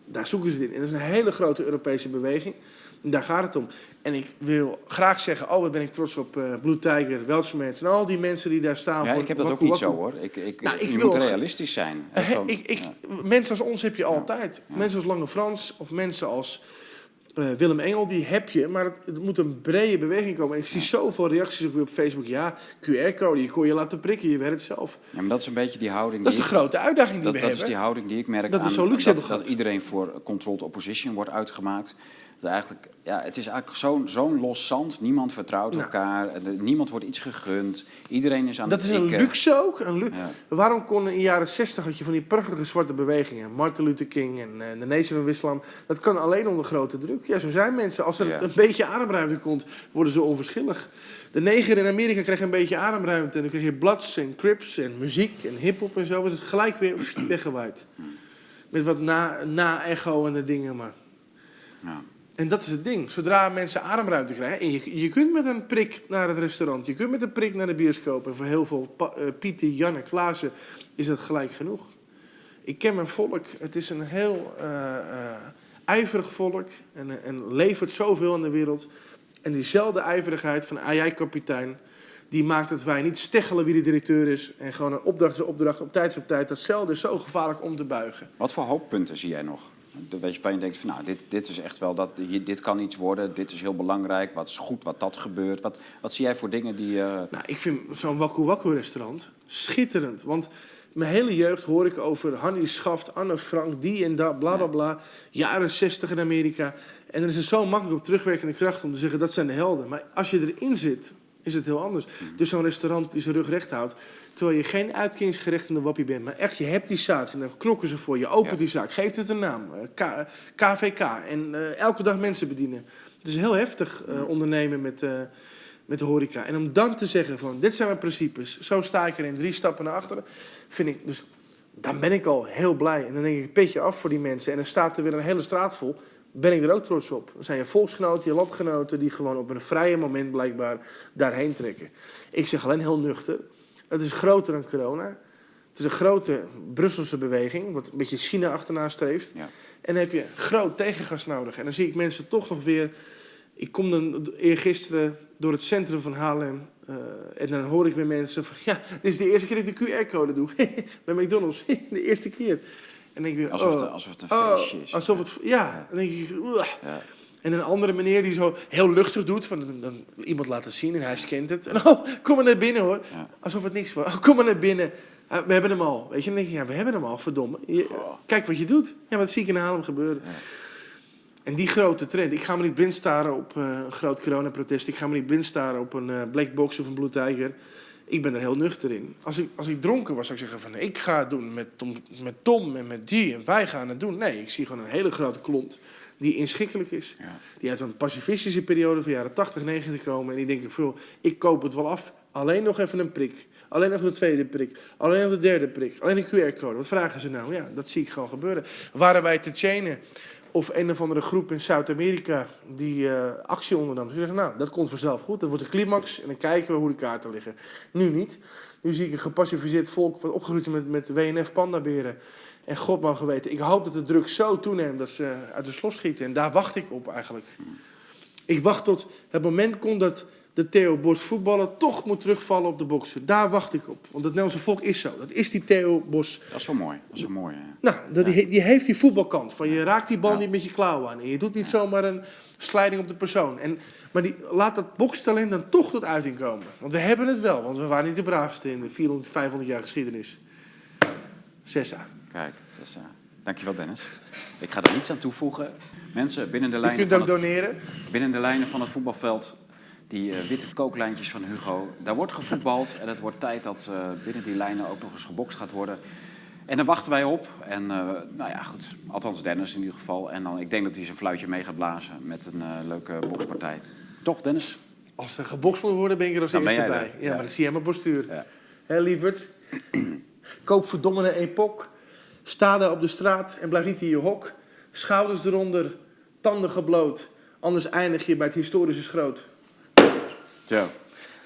[SPEAKER 2] Daar zoeken ze het in. En dat is een hele grote Europese beweging. En daar gaat het om. En ik wil graag zeggen, oh, wat ben ik trots op eh Blue Tiger, Welshmans en al die mensen die daar staan.
[SPEAKER 1] Ja,
[SPEAKER 2] voor
[SPEAKER 1] ik heb dat ook
[SPEAKER 2] wakku
[SPEAKER 1] niet zo hoor. Ik, ik,
[SPEAKER 2] Nou, ik
[SPEAKER 1] je
[SPEAKER 2] wil-
[SPEAKER 1] moet realistisch zijn. Van-
[SPEAKER 2] ik, ik. Mensen als ons heb je altijd. Mensen als Lange Frans of mensen als eh, Willem Engel, die heb je. Maar het, het moet een brede beweging komen. En ik zie zoveel reacties ook weer op Facebook. Ja, QR-code, je kon je laten prikken, je werkt zelf.
[SPEAKER 1] Ja, maar dat is een beetje die houding
[SPEAKER 2] Dat is de
[SPEAKER 1] ik-
[SPEAKER 2] grote uitdaging die
[SPEAKER 1] Dat,
[SPEAKER 2] we
[SPEAKER 1] dat is
[SPEAKER 2] hebben.
[SPEAKER 1] die houding die ik merk
[SPEAKER 2] Dat we
[SPEAKER 1] aan
[SPEAKER 2] zo luxe
[SPEAKER 1] dat,
[SPEAKER 2] hebben
[SPEAKER 1] dat iedereen voor controlled opposition wordt uitgemaakt. Dat eigenlijk, ja, het is eigenlijk zo'n zo'n los zand. Niemand vertrouwt
[SPEAKER 2] Nou.
[SPEAKER 1] elkaar. Niemand wordt iets gegund. Iedereen is aan
[SPEAKER 2] Dat
[SPEAKER 1] het
[SPEAKER 2] is een luxe ook. Een lu-
[SPEAKER 1] Ja.
[SPEAKER 2] Waarom kon in de jaren 60 had je van die prachtige zwarte bewegingen. Martin Luther King en eh, de Nation of Islam. Dat kan alleen onder grote druk. Ja, zo zijn mensen. Als er
[SPEAKER 1] Ja.
[SPEAKER 2] een beetje ademruimte komt, worden ze onverschillig. De neger in Amerika kreeg een beetje ademruimte. En dan kreeg je Bloods en Crips en muziek en hip-hop en zo. Was het gelijk weer weggewaaid. Met wat na- na-echo en de dingen, maar.
[SPEAKER 1] Ja.
[SPEAKER 2] En dat is het ding. Zodra mensen ademruimte krijgen. En je, kunt met een prik naar het restaurant. Je kunt met een prik naar de bioscoop. En voor heel veel pa, eh, Pieten, Janne, Klaassen is dat gelijk genoeg. Ik ken mijn volk. Het is een heel eh, eh, ijverig volk. En, en levert zoveel in de wereld. En diezelfde ijverigheid van jij kapitein. Die maakt dat wij niet steggelen wie de directeur is. En gewoon een opdracht is opdracht. Op tijd is op tijd. Datzelfde is zo gevaarlijk om te buigen.
[SPEAKER 1] Wat voor hooppunten zie jij nog? Weet je, van je denkt van nou, dit, dit is echt wel dat, hier, dit kan iets worden, dit is heel belangrijk, wat is goed wat dat gebeurt. Wat, wat zie jij voor dingen die. eh,
[SPEAKER 2] Nou, ik vind zo'n Waku Waku restaurant schitterend. Want mijn hele jeugd hoor ik over Hannie Schaft, Anne Frank, die en dat, bla bla bla. Jaren 60 in Amerika. En dan is het zo makkelijk op terugwerkende kracht om te zeggen dat zijn de helden. Maar als je erin zit, is het heel anders. Dus zo'n restaurant die zijn rug recht houdt. Terwijl je geen uitkeringsgerecht in de wappie bent. Maar echt, je hebt die zaak. En dan knokken ze voor je. Opent
[SPEAKER 1] Ja.
[SPEAKER 2] die zaak. Geeft het een naam. eh, K- KVK. En eh, elke dag mensen bedienen. Het is heel heftig eh, ondernemen met, eh, met de horeca. En om dan te zeggen van, dit zijn mijn principes. Zo sta ik erin. Drie stappen naar achteren. Vind ik, dus dan ben ik al heel blij. En dan denk ik, petje af voor die mensen. En dan staat er weer een hele straat vol. Ben ik er ook trots op. Dan zijn je volksgenoten, je landgenoten... die gewoon op een vrije moment blijkbaar daarheen trekken. Ik zeg alleen heel nuchter. Het is groter dan corona. Het is een grote Brusselse beweging... wat een beetje China achterna streeft.
[SPEAKER 1] ja.
[SPEAKER 2] En dan heb je groot tegengas nodig. En dan zie ik mensen toch nog weer Ik kom dan eergisteren door het centrum van Haarlem. eh, en dan hoor ik weer mensen van... Ja, dit is de eerste keer dat ik de QR-code doe. Bij McDonald's. de eerste keer. En dan denk ik weer...
[SPEAKER 1] Alsof,
[SPEAKER 2] oh,
[SPEAKER 1] het, alsof het een
[SPEAKER 2] oh,
[SPEAKER 1] feestje is.
[SPEAKER 2] alsof het... Ja, dan denk ik...
[SPEAKER 1] Ja.
[SPEAKER 2] En een andere meneer die zo heel luchtig doet. Van, dan, dan iemand laten zien en hij scant het. En oh, kom maar naar binnen hoor.
[SPEAKER 1] Ja.
[SPEAKER 2] Alsof het niks was. Oh, kom maar naar binnen. Ah, we hebben hem al. Weet je, dan denk je, ja, we hebben hem al, verdomme. Je- kijk wat je doet. Ja, maar dat zie ik in Haarlem gebeuren.
[SPEAKER 1] Ja.
[SPEAKER 2] En die grote trend. Ik ga me niet blind staren op eh, een groot coronaprotest. Ik ga me niet blind staren op een eh black box of een blue tiger. Ik ben er heel nuchter in. Als ik, als ik dronken was, zou ik zeggen van... Ik ga het doen met Tom, met Tom en met die en wij gaan het doen. Nee, ik zie gewoon een hele grote klont die inschikkelijk is.
[SPEAKER 1] Ja.
[SPEAKER 2] Die uit een pacifistische periode van jaren 80, 90 komen. En die denken veel, ik koop het wel af. Alleen nog even een prik. Alleen nog de tweede prik. Alleen nog de derde prik. Alleen een QR-code. Wat vragen ze nou? Ja, dat zie ik gewoon gebeuren. Waren wij te chainen of een of andere groep in Zuid-Amerika die eh, actie ondernam. Ze zeggen, nou, dat komt vanzelf goed. Dat wordt de climax en dan kijken we hoe de kaarten liggen. Nu niet. Nu zie ik een gepacificeerd volk wat opgegroeid is met, met WNF-pandaberen. En God mag weten. Ik hoop dat de druk zo toeneemt dat ze uit de slof schieten. En daar wacht ik op eigenlijk. Ik wacht tot het moment komt dat de Theo Bos voetballer toch moet terugvallen op de boksen. Daar wacht ik op. Want het Nederlandse volk is zo. Dat is die Theo Bos.
[SPEAKER 1] Dat is wel mooi. Dat is wel mooi. ja.
[SPEAKER 2] Nou, dat, die, die heeft die voetbalkant. Van je raakt die bal
[SPEAKER 1] Ja.
[SPEAKER 2] niet met je klauw aan. En je doet niet zomaar een slijding op de persoon. En, maar die, laat dat bokstalent dan toch tot uiting komen. Want we hebben het wel. Want we waren niet de braafste in de 400, 500 jaar geschiedenis. Sessa.
[SPEAKER 1] Kijk, eh, dankjewel Dennis. Ik ga er niets aan toevoegen. Mensen, binnen de
[SPEAKER 2] Je
[SPEAKER 1] lijnen,
[SPEAKER 2] kunt
[SPEAKER 1] van
[SPEAKER 2] ook
[SPEAKER 1] het,
[SPEAKER 2] doneren.
[SPEAKER 1] binnen de lijnen van het voetbalveld, die eh, witte kooklijntjes van Hugo, daar wordt gevoetbald. En het wordt tijd dat eh, binnen die lijnen ook nog eens gebokst gaat worden. En dan wachten wij op. En eh, nou ja, goed. Althans Dennis in ieder geval. En dan, ik denk dat hij zijn fluitje mee gaat blazen met een leuke bokspartij. Toch Dennis?
[SPEAKER 2] Als er gebokst moet worden, ben ik er als eerste bij. Ja,
[SPEAKER 1] ja.
[SPEAKER 2] maar dat zie je mijn postuur.
[SPEAKER 1] Ja.
[SPEAKER 2] Hé, lieverd. Koop verdomme een epok. Sta daar op de straat en blijf niet in je hok. Schouders eronder, tanden gebloot. Anders eindig je bij het historische schroot.
[SPEAKER 1] Zo.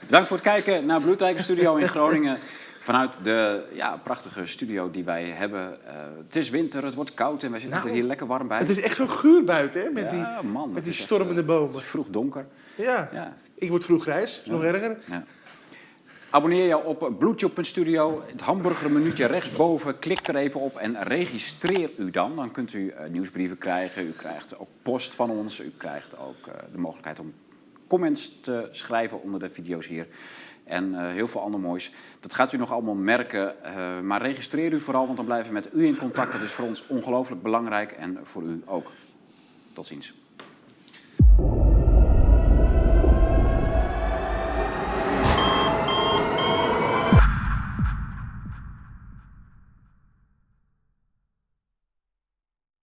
[SPEAKER 1] Bedankt voor het kijken naar Tiger Studio in Groningen. Vanuit de ja, prachtige studio die wij hebben. Eh, het is winter, het wordt koud en wij zitten
[SPEAKER 2] Nou,
[SPEAKER 1] er hier lekker warm bij.
[SPEAKER 2] Het is echt zo guur buiten, hè? Met
[SPEAKER 1] ja,
[SPEAKER 2] die,
[SPEAKER 1] man,
[SPEAKER 2] met die
[SPEAKER 1] echt,
[SPEAKER 2] stormende
[SPEAKER 1] eh,
[SPEAKER 2] bomen.
[SPEAKER 1] Het is vroeg donker.
[SPEAKER 2] Ja.
[SPEAKER 1] Ja.
[SPEAKER 2] Ik word vroeg grijs, nog erger.
[SPEAKER 1] Abonneer je op Bluetooth.studio. Het hamburgermenuutje rechtsboven. Klik er even op en registreer u dan. Dan kunt u eh, nieuwsbrieven krijgen. U krijgt ook post van ons. U krijgt ook eh, de mogelijkheid om comments te schrijven onder de video's hier. En eh, heel veel ander moois. Dat gaat u nog allemaal merken. maar registreer u vooral, want dan blijven we met u in contact. Dat is voor ons ongelooflijk belangrijk en voor u ook. Tot ziens.